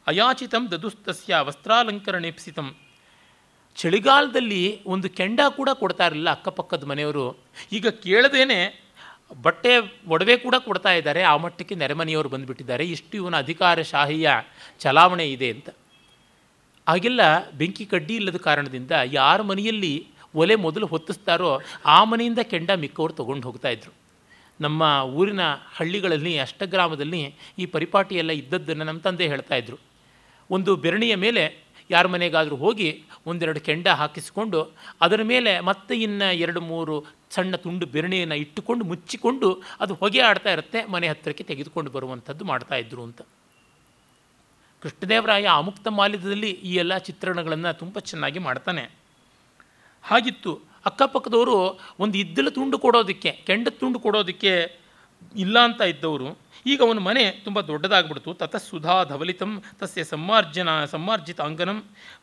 ಅಯಾಚಿತಂ ದದುಸ್ತಸ್ಯ ವಸ್ತ್ರಾಲಂಕರಣೆಪ್ಸಿತಂ. ಚಳಿಗಾಲದಲ್ಲಿ ಒಂದು ಕೆಂಡ ಕೂಡ ಕೊಡ್ತಾ ಇರಲಿಲ್ಲ ಅಕ್ಕಪಕ್ಕದ ಮನೆಯವರು. ಈಗ ಕೇಳದೇನೆ ಬಟ್ಟೆ ಒಡವೆ ಕೂಡ ಕೊಡ್ತಾ ಇದ್ದಾರೆ. ಆ ಮಟ್ಟಕ್ಕೆ ನೆರೆಮನೆಯವರು ಬಂದುಬಿಟ್ಟಿದ್ದಾರೆ. ಇಷ್ಟು ಇವನ ಅಧಿಕಾರಶಾಹಿಯ ಚಲಾವಣೆ ಇದೆ ಅಂತ. ಆಗೆಲ್ಲ ಬೆಂಕಿ ಕಡ್ಡಿ ಇಲ್ಲದ ಕಾರಣದಿಂದ ಯಾರ ಮನೆಯಲ್ಲಿ ಒಲೆ ಮೊದಲು ಹೊತ್ತಿಸ್ತಾರೋ ಆ ಮನೆಯಿಂದ ಕೆಂಡ ಮಿಕ್ಕವರು ತೊಗೊಂಡು ಹೋಗ್ತಾಯಿದ್ರು ನಮ್ಮ ಊರಿನ ಹಳ್ಳಿಗಳಲ್ಲಿ, ಅಷ್ಟಗ್ರಾಮದಲ್ಲಿ ಈ ಪರಿಪಾಟಿಯೆಲ್ಲ ಇದ್ದದ್ದನ್ನು ನಮ್ಮ ತಂದೆ ಹೇಳ್ತಾಯಿದ್ರು ಒಂದು ಬೆರಣಿಯ ಮೇಲೆ ಯಾರ ಮನೆಗಾದರೂ ಹೋಗಿ ಒಂದೆರಡು ಕೆಂಡ ಹಾಕಿಸಿಕೊಂಡು ಅದರ ಮೇಲೆ ಮತ್ತೆ ಇನ್ನು ಎರಡು ಮೂರು ಸಣ್ಣ ತುಂಡು ಬೆರಣಿಯನ್ನು ಇಟ್ಟುಕೊಂಡು ಮುಚ್ಚಿಕೊಂಡು ಅದು ಹೊಗೆ ಆಡ್ತಾ ಇರುತ್ತೆ, ಮನೆ ಹತ್ತಿರಕ್ಕೆ ತೆಗೆದುಕೊಂಡು ಬರುವಂಥದ್ದು ಮಾಡ್ತಾಯಿದ್ರು ಅಂತ. ಕೃಷ್ಣದೇವರಾಯ ಅಮುಕ್ತ ಮಾಲ್ಯದಲ್ಲಿ ಈ ಎಲ್ಲ ಚಿತ್ರಣಗಳನ್ನು ತುಂಬ ಚೆನ್ನಾಗಿ ಮಾಡ್ತಾನೆ. ಹಾಗಿತ್ತು ಅಕ್ಕಪಕ್ಕದವರು ಒಂದು ಇದ್ದಲು ತುಂಡು ಕೊಡೋದಕ್ಕೆ, ಕೆಂಡದ ತುಂಡು ಕೊಡೋದಕ್ಕೆ ಇಲ್ಲ ಅಂತ ಇದ್ದವರು, ಈಗ ಅವನ ಮನೆ ತುಂಬ ದೊಡ್ಡದಾಗ್ಬಿಡ್ತು. ತತಃ ಸುಧಾ ಧವಲಿತಂ ತಸ್ಯ ಸಮ್ಮಾರ್ಜನ ಸಮ್ಮಾರ್ಜಿತ ಅಂಗನಂ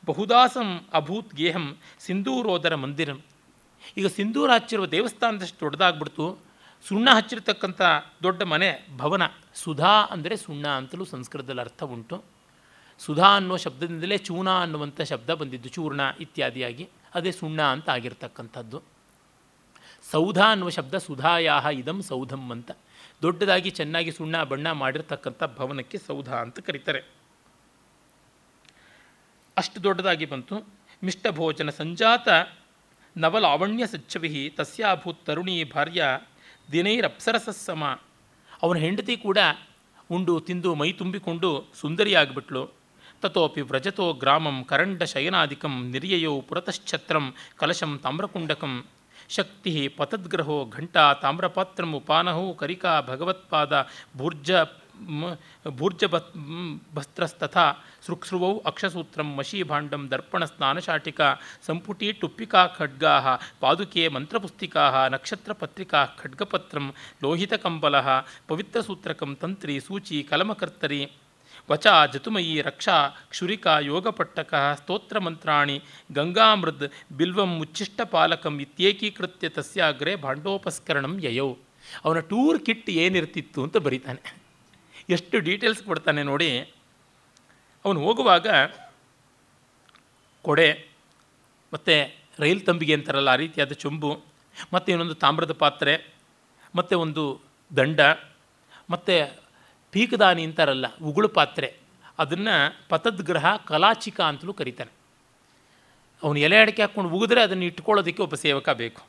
ಬಹುದಾಸಂ ಅಭೂತ್ ಗೇಹಂ ಸಿಂಧೂರೋದರ ಮಂದಿರಂ. ಈಗ ಸಿಂಧೂರ ಹಚ್ಚಿರುವ ದೇವಸ್ಥಾನದಷ್ಟು ದೊಡ್ಡದಾಗ್ಬಿಡ್ತು. ಸುಣ್ಣ ಹಚ್ಚಿರ್ತಕ್ಕಂಥ ದೊಡ್ಡ ಮನೆ ಭವನ, ಸುಧಾ ಅಂದರೆ ಸುಣ್ಣ ಅಂತಲೂ ಸಂಸ್ಕೃತದಲ್ಲಿ ಅರ್ಥ ಉಂಟು. ಸುಧಾ ಅನ್ನೋ ಶಬ್ದದಿಂದಲೇ ಚೂನ ಅನ್ನುವಂಥ ಶಬ್ದ ಬಂದಿದ್ದು, ಚೂರ್ಣ ಇತ್ಯಾದಿಯಾಗಿ. ಅದೇ ಸುಣ್ಣ ಅಂತ ಆಗಿರ್ತಕ್ಕಂಥದ್ದು. ಸೌಧ ಅನ್ನುವ ಶಬ್ದ ಸುಧಾಯಾಹ ಇದಂ ಸೌಧಂ ಅಂತ. ದೊಡ್ಡದಾಗಿ ಚೆನ್ನಾಗಿ ಸುಣ್ಣ ಬಣ್ಣ ಮಾಡಿರ್ತಕ್ಕಂಥ ಭವನಕ್ಕೆ ಸೌಧ ಅಂತ ಕರೀತಾರೆ. ಅಷ್ಟು ದೊಡ್ಡದಾಗಿ ಬಂತು. ಮಿಷ್ಟಭೋಜನ ಸಂಜಾತ ನವಲಾವಣ್ಯ ಸಚ್ಚವಿಹಿ ತಸ್ಯಾಭೂತ್ ತರುಣಿ ಭಾರ್ಯ ದಿನೈರಪ್ಸರಸಸ್ಸಮ ಅವನ ಹೆಂಡತಿ ಕೂಡ ಉಂಡು ತಿಂದು ಮೈ ತುಂಬಿಕೊಂಡು ಸುಂದರಿಯಾಗಿಬಿಟ್ಲು. ತತೋಪಿ ವ್ರಜತೋ ಗ್ರಾಮಂ ಕರಂಡ ಶಯನಾಧಿಕಂ ನಿರ್ಯಯೋ ಪುರತಶ್ಛತ್ರಂ ಕಲಶಂ ತಾಮ್ರಕುಂಡಕಂ. ಶಕ್ತಿ ಪತದ್ಗ್ರಹೋ ಘಂಟಾ ತಾಮ್ರಪಾತ್ರಂ ಉಪಾನಹೋ ಕರಿಕಾ ಭಗವತ್ಪಾದ ಭೂರ್ಜ ಭೂರ್ಜ ಭಸ್ತ್ರಸ್ತಥಾ ಸೃಕ್ಸೃವೌ ಅಕ್ಷಸೂತ್ರಂ ಮಶೀಭಾಂಡಂ ದರ್ಪಣ ಸ್ನಾನಶಾಟಿಕಾ ಸಂಪುಟಿ ಟುಪ್ಪಿಕಾ ಖಡ್ಗಾ ಪಾದುಕೆ ಮಂತ್ರಪುಸ್ತಿಕಾ ನಕ್ಷತ್ರಪತ್ರಿಕಾ ಖಡ್ಗಪತ್ರಂ ಲೋಹಿತಕಂಬಲ ಪವಿತ್ರಸೂತ್ರಕಂ ತಂತ್ರಿ ಸೂಚಿ ಕಲಮಕರ್ತರಿ ವಚ ಜತುಮಯಿ ರಕ್ಷಾ ಕ್ಷುರಿಕಾ ಯೋಗಪಟ್ಟಕ ಸ್ತೋತ್ರಮಂತ್ರಾಣಿ ಗಂಗಾಮೃದ್ ಬಿಲ್ವಂ ಉಚ್ಚಿಷ್ಟಪಾಲಕಂ ಇತ್ಯೇಕೀಕೃತ್ಯ ತಸ್ಯ ಅಗ್ರೆ ಭಾಂಡೋಪಸ್ಕರಣಂ ಯಯೋ. ಅವನ ಟೂರ್ ಕಿಟ್ ಏನಿರ್ತಿತ್ತು ಅಂತ ಬರೀತಾನೆ. ಎಷ್ಟು ಡೀಟೇಲ್ಸ್ ಕೊಡ್ತಾನೆ ನೋಡಿ. ಅವನು ಹೋಗುವಾಗ ಕೊಡೆ, ಮತ್ತು ರೈಲ್ ತಂಬಿಗೆ ಅಂತಾರಲ್ಲ ಆ ರೀತಿಯಾದ ಚೊಂಬು, ಮತ್ತು ಇನ್ನೊಂದು ತಾಮ್ರದ ಪಾತ್ರೆ, ಮತ್ತು ಒಂದು ದಂಡ, ಮತ್ತು ಪೀಕದಾನಿ ಅಂತಾರಲ್ಲ ಉಗುಳು ಪಾತ್ರೆ. ಅದನ್ನು ಪತದ್ಗ್ರಹ ಕಲಾಚಿಕ ಅಂತಲೂ ಕರೀತಾನೆ. ಅವನು ಎಲೆ ಅಡಿಕೆ ಹಾಕ್ಕೊಂಡು ಉಗಿದ್ರೆ ಅದನ್ನು ಇಟ್ಕೊಳ್ಳೋದಕ್ಕೆ ಒಬ್ಬ ಸೇವಕ ಬೇಕು.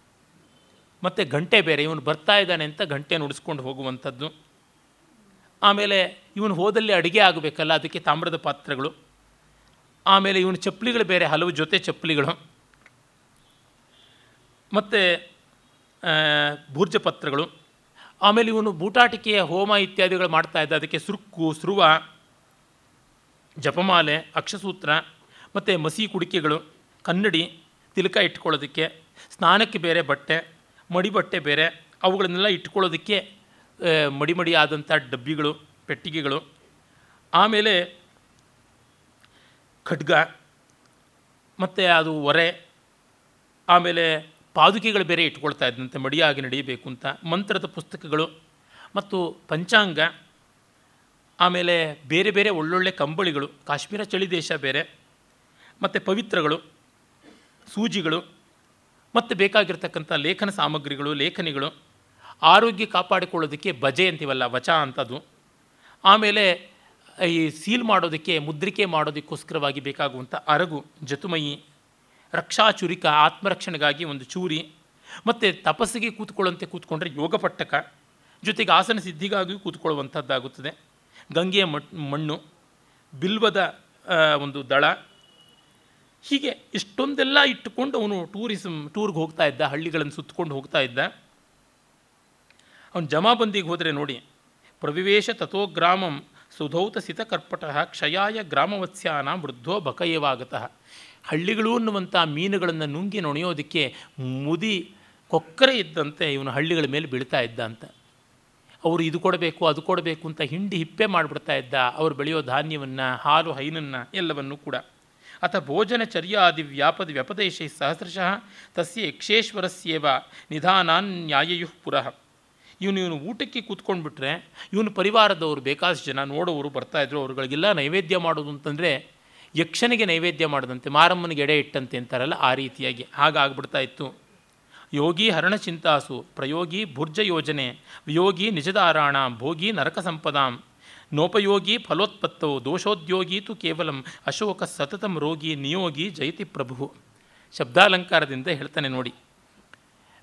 ಮತ್ತು ಗಂಟೆ ಬೇರೆ, ಇವನು ಬರ್ತಾ ಇದ್ದಾನೆ ಅಂತ ಗಂಟೆ ನುಡಿಸ್ಕೊಂಡು ಹೋಗುವಂಥದ್ದು. ಆಮೇಲೆ ಇವನು ಹೋದಲ್ಲಿ ಅಡುಗೆ ಆಗಬೇಕಲ್ಲ, ಅದಕ್ಕೆ ತಾಮ್ರದ ಪಾತ್ರೆಗಳು. ಆಮೇಲೆ ಇವನು ಚಪ್ಪಲಿಗಳು ಬೇರೆ, ಹಲವು ಜೊತೆ ಚಪ್ಪಲಿಗಳು. ಮತ್ತು ಭೂರ್ಜ ಪತ್ರಗಳು ಆಮೇಲೆ ಇವನು ಬೂಟಾಟಿಕೆಯ ಹೋಮ ಇತ್ಯಾದಿಗಳು ಮಾಡ್ತಾ ಇದ್ದ. ಅದಕ್ಕೆ ಸುರುಕು ಸ್ರುವ ಜಪಮಾಲೆ, ಅಕ್ಷಸೂತ್ರ, ಮತ್ತು ಮಸಿ ಕುಡಿಕೆಗಳು, ಕನ್ನಡಿ, ತಿಲಕ ಇಟ್ಕೊಳ್ಳೋದಕ್ಕೆ, ಸ್ನಾನಕ್ಕೆ ಬೇರೆ ಬಟ್ಟೆ ಮಡಿ ಬಟ್ಟೆ ಬೇರೆ, ಅವುಗಳನ್ನೆಲ್ಲ ಇಟ್ಕೊಳ್ಳೋದಕ್ಕೆ ಮಡಿ ಮಡಿ ಆದಂಥ ಡಬ್ಬಿಗಳು, ಪೆಟ್ಟಿಗೆಗಳು. ಆಮೇಲೆ ಖಡ್ಗ, ಮತ್ತು ಅದು ಒರೆ, ಆಮೇಲೆ ಪಾದುಕೆಗಳು ಬೇರೆ ಇಟ್ಕೊಳ್ತಾ ಇದ್ದಂತೆ ಮಡಿಯಾಗಿ ನಡೆಯಬೇಕು ಅಂತ ಮಂತ್ರದ ಪುಸ್ತಕಗಳು ಮತ್ತು ಪಂಚಾಂಗ, ಆಮೇಲೆ ಬೇರೆ ಬೇರೆ ಒಳ್ಳೊಳ್ಳೆ ಕಂಬಳಿಗಳು, ಕಾಶ್ಮೀರ ಚಳಿ ದೇಶ ಬೇರೆ, ಮತ್ತು ಪವಿತ್ರಗಳು, ಸೂಜಿಗಳು, ಮತ್ತು ಬೇಕಾಗಿರ್ತಕ್ಕಂಥ ಲೇಖನ ಸಾಮಗ್ರಿಗಳು, ಲೇಖನಿಗಳು, ಆರೋಗ್ಯ ಕಾಪಾಡಿಕೊಳ್ಳೋದಕ್ಕೆ ಬಜೆ ಅಂತೀವಲ್ಲ, ವಚ ಅಂಥದ್ದು. ಆಮೇಲೆ ಈ ಸೀಲ್ ಮಾಡೋದಕ್ಕೆ, ಮುದ್ರಿಕೆ ಮಾಡೋದಕ್ಕೋಸ್ಕರವಾಗಿ ಬೇಕಾಗುವಂಥ ಅರಗು, ಜತುಮಯಿ ರಕ್ಷಾ ಚುರಿಕ, ಆತ್ಮರಕ್ಷಣೆಗಾಗಿ ಒಂದು ಚೂರಿ, ಮತ್ತು ತಪಸ್ಸಿಗೆ ಕೂತ್ಕೊಳ್ಳುವಂತೆ ಕೂತ್ಕೊಂಡ್ರೆ ಯೋಗಪಟ್ಟಕ ಜೊತೆಗೆ ಆಸನ ಸಿದ್ಧಿಗಾಗಿಯೂ ಕೂತ್ಕೊಳ್ಳುವಂಥದ್ದಾಗುತ್ತದೆ. ಗಂಗೆಯ ಮಣ್ಣು, ಬಿಲ್ವದ ಒಂದು ದಳ, ಹೀಗೆ ಇಷ್ಟೊಂದೆಲ್ಲ ಇಟ್ಟುಕೊಂಡು ಅವನು ಟೂರಿಸಮ್ ಟೂರ್ಗೆ ಹೋಗ್ತಾ ಇದ್ದ, ಹಳ್ಳಿಗಳನ್ನು ಸುತ್ತಕೊಂಡು ಹೋಗ್ತಾ ಇದ್ದ. ಅವನು ಜಮಾಬಂದಿಗೆ ಹೋದರೆ ನೋಡಿ, ಪ್ರವಿವೇಶ ತಥೋ ಗ್ರಾಮಂ ಸುಧೌತ ಸಿತಕರ್ಪಟ ಕ್ಷಯಾಯ ಗ್ರಾಮವತ್ಸ್ಯಾನ ವೃದ್ಧೋ ಬಕಯವಾಗತಃ. ಹಳ್ಳಿಗಳು ಅನ್ನುವಂಥ ಮೀನುಗಳನ್ನು ನುಂಗಿ ನೊಣೆಯೋದಕ್ಕೆ ಮುದಿ ಕೊಕ್ಕರೆ ಇದ್ದಂತೆ ಇವನು ಹಳ್ಳಿಗಳ ಮೇಲೆ ಬೀಳ್ತಾ ಇದ್ದ ಅಂತ. ಅವರು ಇದು ಕೊಡಬೇಕು, ಅದು ಕೊಡಬೇಕು ಅಂತ ಹಿಂಡಿ ಹಿಪ್ಪೆ ಮಾಡಿಬಿಡ್ತಾ ಇದ್ದ ಅವರು ಬೆಳೆಯೋ ಧಾನ್ಯವನ್ನು, ಹಾಲು, ಹೈನನ್ನು ಎಲ್ಲವನ್ನೂ ಕೂಡ. ಅಥ ಭೋಜನಚರ್ಯಾದಿ ವ್ಯಾಪದ ವ್ಯಪದೇಶ ಸಹಸ್ರಶಃ ತಸ್ಯ ಯಕ್ಷೇಶ್ವರಸ್ಯೇವ ನಿಧಾನಾನ್ ನ್ಯಾಯಯುಃ ಪುರಃ. ಇವನು ಇವನು ಊಟಕ್ಕೆ ಕೂತ್ಕೊಂಡ್ಬಿಟ್ರೆ ಇವನು ಪರಿವಾರದವರು ಬೇಕಾದಷ್ಟು ಜನ ನೋಡೋರು ಬರ್ತಾಯಿದ್ರು ಅವ್ರುಗಳಿಗೆಲ್ಲ ನೈವೇದ್ಯ ಮಾಡೋದು ಅಂತಂದರೆ ಯಕ್ಷನಿಗೆ ನೈವೇದ್ಯ ಮಾಡದಂತೆ, ಮಾರಮ್ಮನಿಗೆ ಎಡೆ ಇಟ್ಟಂತೆ ಅಂತಾರಲ್ಲ, ಆ ರೀತಿಯಾಗಿ ಹಾಗಾಗ್ಬಿಡ್ತಾ ಇತ್ತು. ಯೋಗಿ ಹರಣ ಚಿಂತಾಸು, ಪ್ರಯೋಗಿ ಭುರ್ಜ ಯೋಜನೆ, ವಿಯೋಗಿ ನಿಜದಾರಾಣ, ಭೋಗಿ ನರಕ ಸಂಪದಾಂ. ನೋಪಯೋಗಿ ಫಲೋತ್ಪತ್ತೋ, ದೋಷೋದ್ಯೋಗಿ ತು ಕೇವಲಂ, ಅಶೋಕ ಸತತಂ ರೋಗಿ ನಿಯೋಗಿ ಜಯತಿ ಪ್ರಭು ಶಬ್ದಾಲಂಕಾರದಿಂದ ಹೇಳ್ತಾನೆ ನೋಡಿ.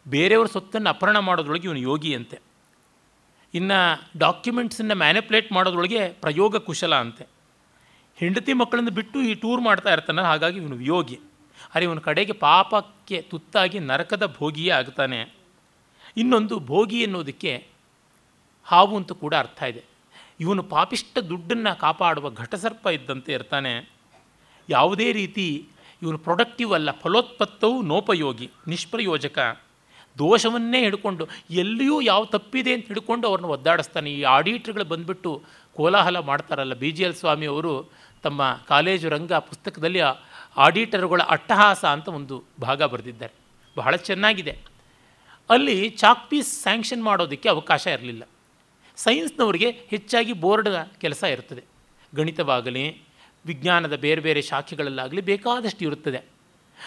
ಬೇರೆಯವ್ರ ಸೊತ್ತನ್ನು ಅಪಹರಣ ಮಾಡೋದ್ರೊಳಗೆ ಇವನು ಯೋಗಿ ಅಂತೆ. ಇನ್ನು ಡಾಕ್ಯುಮೆಂಟ್ಸನ್ನು ಮ್ಯಾನಿಪ್ಯುಲೇಟ್ ಮಾಡೋದ್ರೊಳಗೆ ಪ್ರಯೋಗ ಕುಶಲ ಅಂತೆ. ಹೆಂಡತಿ ಮಕ್ಕಳನ್ನು ಬಿಟ್ಟು ಈ ಟೂರ್ ಮಾಡ್ತಾ ಇರ್ತಾನೆ, ಹಾಗಾಗಿ ಇವನು ಯೋಗಿ. ಆದರೆ ಇವನ ಕಡೆಗೆ ಪಾಪಕ್ಕೆ ತುತ್ತಾಗಿ ನರಕದ ಭೋಗಿಯೇ ಆಗ್ತಾನೆ. ಇನ್ನೊಂದು ಭೋಗಿ ಎನ್ನುವುದಕ್ಕೆ ಹಾವು ಅಂತ ಕೂಡ ಅರ್ಥ ಇದೆ. ಇವನು ಪಾಪಿಷ್ಟ ದುಡ್ಡನ್ನು ಕಾಪಾಡುವ ಘಟಸರ್ಪ ಇದ್ದಂತೆ ಇರ್ತಾನೆ. ಯಾವುದೇ ರೀತಿ ಇವನು ಪ್ರೊಡಕ್ಟಿವ್ ಅಲ್ಲ, ಫಲೋತ್ಪತ್ತವು ನೋಪಯೋಗಿ, ನಿಷ್ಪ್ರಯೋಜಕ. ದೋಷವನ್ನೇ ಹಿಡ್ಕೊಂಡು ಎಲ್ಲಿಯೂ ಯಾವ ತಪ್ಪಿದೆ ಅಂತ ಹಿಡ್ಕೊಂಡು ಅವ್ರನ್ನ ಒದ್ದಾಡಿಸ್ತಾನೆ. ಈ ಆಡಿಟ್ರ್ಗಳು ಬಂದುಬಿಟ್ಟು ಕೋಲಾಹಲ ಮಾಡ್ತಾರಲ್ಲ, ಬಿ ಜಿ ಎಲ್ ಸ್ವಾಮಿ ಅವರು ತಮ್ಮ ಕಾಲೇಜು ರಂಗ ಪುಸ್ತಕದಲ್ಲಿ ಆಡಿಟರ್ಗಳ ಅಟ್ಟಹಾಸ ಅಂತ ಒಂದು ಭಾಗ ಬರೆದಿದ್ದಾರೆ. ಬಹಳ ಚೆನ್ನಾಗಿದೆ. ಅಲ್ಲಿ ಚಾಕ್ ಪೀಸ್ ಸ್ಯಾಂಕ್ಷನ್ ಮಾಡೋದಕ್ಕೆ ಅವಕಾಶ ಇರಲಿಲ್ಲ. ಸೈನ್ಸ್ನವರಿಗೆ ಹೆಚ್ಚಾಗಿ ಬೋರ್ಡ್ ಕೆಲಸ ಇರುತ್ತದೆ. ಗಣಿತವಾಗಲಿ, ವಿಜ್ಞಾನದ ಬೇರೆ ಬೇರೆ ಶಾಖೆಗಳಲ್ಲಾಗಲಿ ಬೇಕಾದಷ್ಟು ಇರುತ್ತದೆ.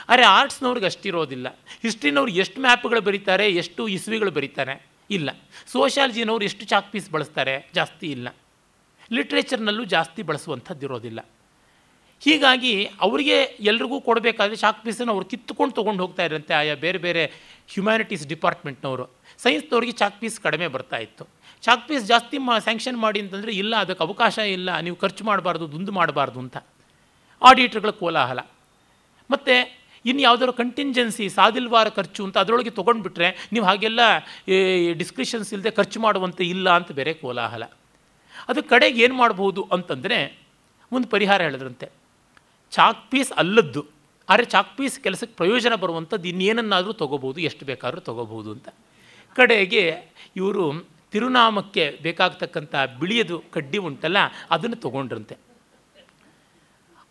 ಆದರೆ ಆರ್ಟ್ಸ್ನವ್ರಿಗೆ ಅಷ್ಟಿರೋದಿಲ್ಲ. ಹಿಸ್ಟ್ರಿನವ್ರು ಎಷ್ಟು ಮ್ಯಾಪ್ಗಳು ಬರೀತಾರೆ, ಎಷ್ಟು ಇಸ್ವಿಗಳು ಬರೀತಾರೆ? ಇಲ್ಲ. ಸೋಷಾಲಜಿನವ್ರು ಎಷ್ಟು ಚಾಕ್ ಪೀಸ್ ಬಳಸ್ತಾರೆ? ಜಾಸ್ತಿ ಇಲ್ಲ. ಲಿಟ್ರೇಚರ್ನಲ್ಲೂ ಜಾಸ್ತಿ ಬಳಸುವಂಥದ್ದು ಇರೋದಿಲ್ಲ. ಹೀಗಾಗಿ ಅವರಿಗೆ ಎಲ್ರಿಗೂ ಕೊಡಬೇಕಾದ್ರೆ ಶಾಕ್ ಪೀಸನ್ನು ಅವ್ರು ಕಿತ್ತುಕೊಂಡು ತೊಗೊಂಡು ಹೋಗ್ತಾ ಇರಂತೆ ಆಯಾ ಬೇರೆ ಬೇರೆ ಹ್ಯುಮ್ಯಾನಿಟೀಸ್ ಡಿಪಾರ್ಟ್ಮೆಂಟ್ನವರು ಸೈನ್ಸ್ನವ್ರಿಗೆ ಚಾಕ್ ಪೀಸ್ ಕಡಿಮೆ ಬರ್ತಾ ಇತ್ತು. ಚಾಕ್ ಪೀಸ್ ಜಾಸ್ತಿ ಮಾ ಸ್ಯಾಂಕ್ಷನ್ ಮಾಡಿ ಅಂತಂದರೆ ಇಲ್ಲ, ಅದಕ್ಕೆ ಅವಕಾಶ ಇಲ್ಲ, ನೀವು ಖರ್ಚು ಮಾಡಬಾರ್ದು, ದುಂದು ಮಾಡಬಾರ್ದು ಅಂತ. ಆಡಿಟ್ರ್ಗಳ ಕೋಲಾಹಲ. ಮತ್ತು ಇನ್ನು ಯಾವುದಾದ್ರು ಕಂಟಿಂಜೆನ್ಸಿ ಸಾದಿಲ್ವಾರ ಖರ್ಚು ಅಂತ ಅದರೊಳಗೆ ತೊಗೊಂಡ್ಬಿಟ್ರೆ ನೀವು ಹಾಗೆಲ್ಲ ಡಿಸ್ಕ್ರಿಷನ್ಸ್ ಇಲ್ಲದೆ ಖರ್ಚು ಮಾಡುವಂತೆ ಇಲ್ಲ ಅಂತ ಬೇರೆ ಕೋಲಾಹಲ. ಅದು ಕಡೆಗೆ ಏನು ಮಾಡ್ಬೋದು ಅಂತಂದರೆ ಒಂದು ಪರಿಹಾರ ಹೇಳಿದ್ರಂತೆ. ಚಾಕ್ ಪೀಸ್ ಅಲ್ಲದ್ದು, ಆದರೆ ಚಾಕ್ ಪೀಸ್ ಕೆಲಸಕ್ಕೆ ಪ್ರಯೋಜನ ಬರುವಂಥದ್ದು ಇನ್ನೇನನ್ನಾದರೂ ತೊಗೋಬೋದು ಎಷ್ಟು ಬೇಕಾದರೂ ತೊಗೋಬೋದು ಅಂತ. ಕಡೆಗೆ ಇವರು ತಿರುನಾಮಕ್ಕೆ ಬೇಕಾಗ್ತಕ್ಕಂಥ ಬಿಳಿಯದು ಕಡ್ಡಿ ಉಂಟಲ್ಲ, ಅದನ್ನು ತೊಗೊಂಡ್ರಂತೆ.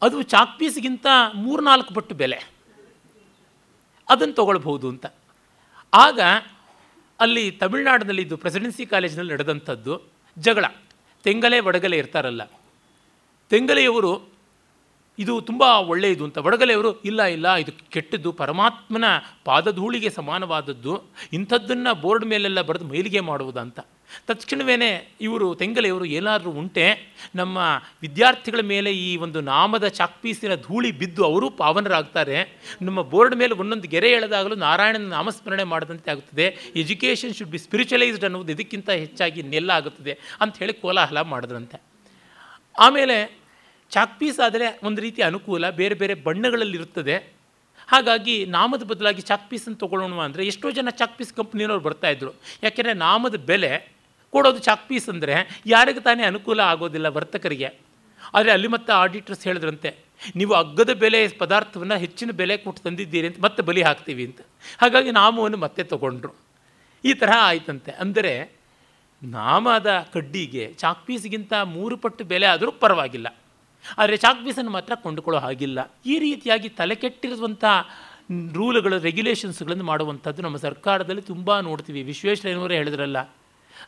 ಅದು ಚಾಕ್ ಪೀಸ್ಗಿಂತ ಮೂರ್ನಾಲ್ಕು ಪಟ್ಟು ಬೆಲೆ. ಅದನ್ನು ತೊಗೊಳ್ಬಹುದು ಅಂತ. ಆಗ ಅಲ್ಲಿ ತಮಿಳ್ನಾಡಿನಲ್ಲಿ ಇದು ಪ್ರೆಸಿಡೆನ್ಸಿ ಕಾಲೇಜಿನಲ್ಲಿ ನಡೆದಂಥದ್ದು ಜಗಳ. ತೆಂಗಲೆ ಒಡಗಲೆ ಇರ್ತಾರಲ್ಲ. ತೆಂಗಲೆಯವರು ಇದು ತುಂಬ ಒಳ್ಳೆಯದು ಅಂತ. ಒಡಗಲೆಯವರು ಇಲ್ಲ ಇಲ್ಲ, ಇದು ಕೆಟ್ಟದ್ದು, ಪರಮಾತ್ಮನ ಪಾದಧೂಳಿಗೆ ಸಮಾನವಾದದ್ದು, ಇಂಥದ್ದನ್ನು ಬೋರ್ಡ್ ಮೇಲೆಲ್ಲ ಬರೆದು ಮೈಲಿಗೆ ಮಾಡುವುದಂತ. ತಕ್ಷಣವೇ ಇವರು ತೆಂಗಲೆಯವರು ಏನಾದರೂ ಉಂಟೆ, ನಮ್ಮ ವಿದ್ಯಾರ್ಥಿಗಳ ಮೇಲೆ ಈ ಒಂದು ನಾಮದ ಚಾಕ್ಪೀಸಿನ ಧೂಳಿ ಬಿದ್ದು ಅವರು ಪಾವನರಾಗ್ತಾರೆ. ನಮ್ಮ ಬೋರ್ಡ್ ಮೇಲೆ ಒಂದೊಂದು ಗೆರೆ ಎಳೆದಾಗಲೂ ನಾರಾಯಣನ ನಾಮಸ್ಮರಣೆ ಮಾಡದಂತೆ ಆಗುತ್ತದೆ. ಎಜುಕೇಷನ್ ಶುಡ್ ಬಿ ಸ್ಪಿರಿಚುಲೈಸ್ಡ್ ಅನ್ನೋದು ಇದಕ್ಕಿಂತ ಹೆಚ್ಚಾಗಿ ನೆಲ್ಲ ಆಗುತ್ತದೆ ಅಂತ ಹೇಳಿ ಕೋಲಾಹಲ ಮಾಡಿದ್ರಂತೆ. ಆಮೇಲೆ ಚಾಕ್ಪೀಸ್ ಆದರೆ ಒಂದು ರೀತಿ ಅನುಕೂಲ, ಬೇರೆ ಬೇರೆ ಬಣ್ಣಗಳಲ್ಲಿರುತ್ತದೆ. ಹಾಗಾಗಿ ನಾಮದ ಬದಲಾಗಿ ಚಾಕ್ಪೀಸನ್ನು ತೊಗೊಳ್ಳೋಣ ಅಂದರೆ ಎಷ್ಟೋ ಜನ ಚಾಕ್ ಪೀಸ್ ಕಂಪ್ನಿಯವ್ರು ಬರ್ತಾಯಿದ್ರು ಯಾಕೆಂದರೆ ನಾಮದ ಬೆಲೆ ಕೊಡೋದು ಚಾಕ್ ಪೀಸ್ ಅಂದರೆ ಯಾರಿಗೆ ತಾನೇ ಅನುಕೂಲ ಆಗೋದಿಲ್ಲ ವರ್ತಕರಿಗೆ. ಆದರೆ ಅಲ್ಲಿ ಮತ್ತೆ ಆಡಿಟರ್ಸ್ ಹೇಳಿದ್ರಂತೆ, ನೀವು ಅಗ್ಗದ ಬೆಲೆ ಪದಾರ್ಥವನ್ನು ಹೆಚ್ಚಿನ ಬೆಲೆ ಕೊಟ್ಟು ತಂದಿದ್ದೀರಿ ಅಂತ ಮತ್ತೆ ಬಲಿ ಹಾಕ್ತೀವಿ ಅಂತ. ಹಾಗಾಗಿ ನಾಮವನ್ನು ಮತ್ತೆ ತಗೊಂಡ್ರು. ಈ ತರಹ ಆಯ್ತಂತೆ. ಅಂದರೆ ನಾಮದ ಕಡ್ಡಿಗೆ ಚಾಕ್ ಪೀಸ್ಗಿಂತ ಮೂರು ಪಟ್ಟು ಬೆಲೆ ಆದರೂ ಪರವಾಗಿಲ್ಲ. ಆದರೆ ಚಾಕ್ ಪೀಸನ್ನು ಮಾತ್ರ ಕೊಂಡುಕೊಳ್ಳೋ ಹಾಗಿಲ್ಲ. ಈ ರೀತಿಯಾಗಿ ತಲೆ ಕೆಟ್ಟಿರುವಂಥ ರೂಲ್ಗಳು ರೆಗ್ಯುಲೇಷನ್ಸ್ಗಳನ್ನು ಮಾಡುವಂಥದ್ದು ನಮ್ಮ ಸರ್ಕಾರದಲ್ಲಿ ತುಂಬ ನೋಡ್ತೀವಿ. ವಿಶ್ವೇಶ್ವರಯ್ಯನವರೇ ಹೇಳಿದ್ರಲ್ಲ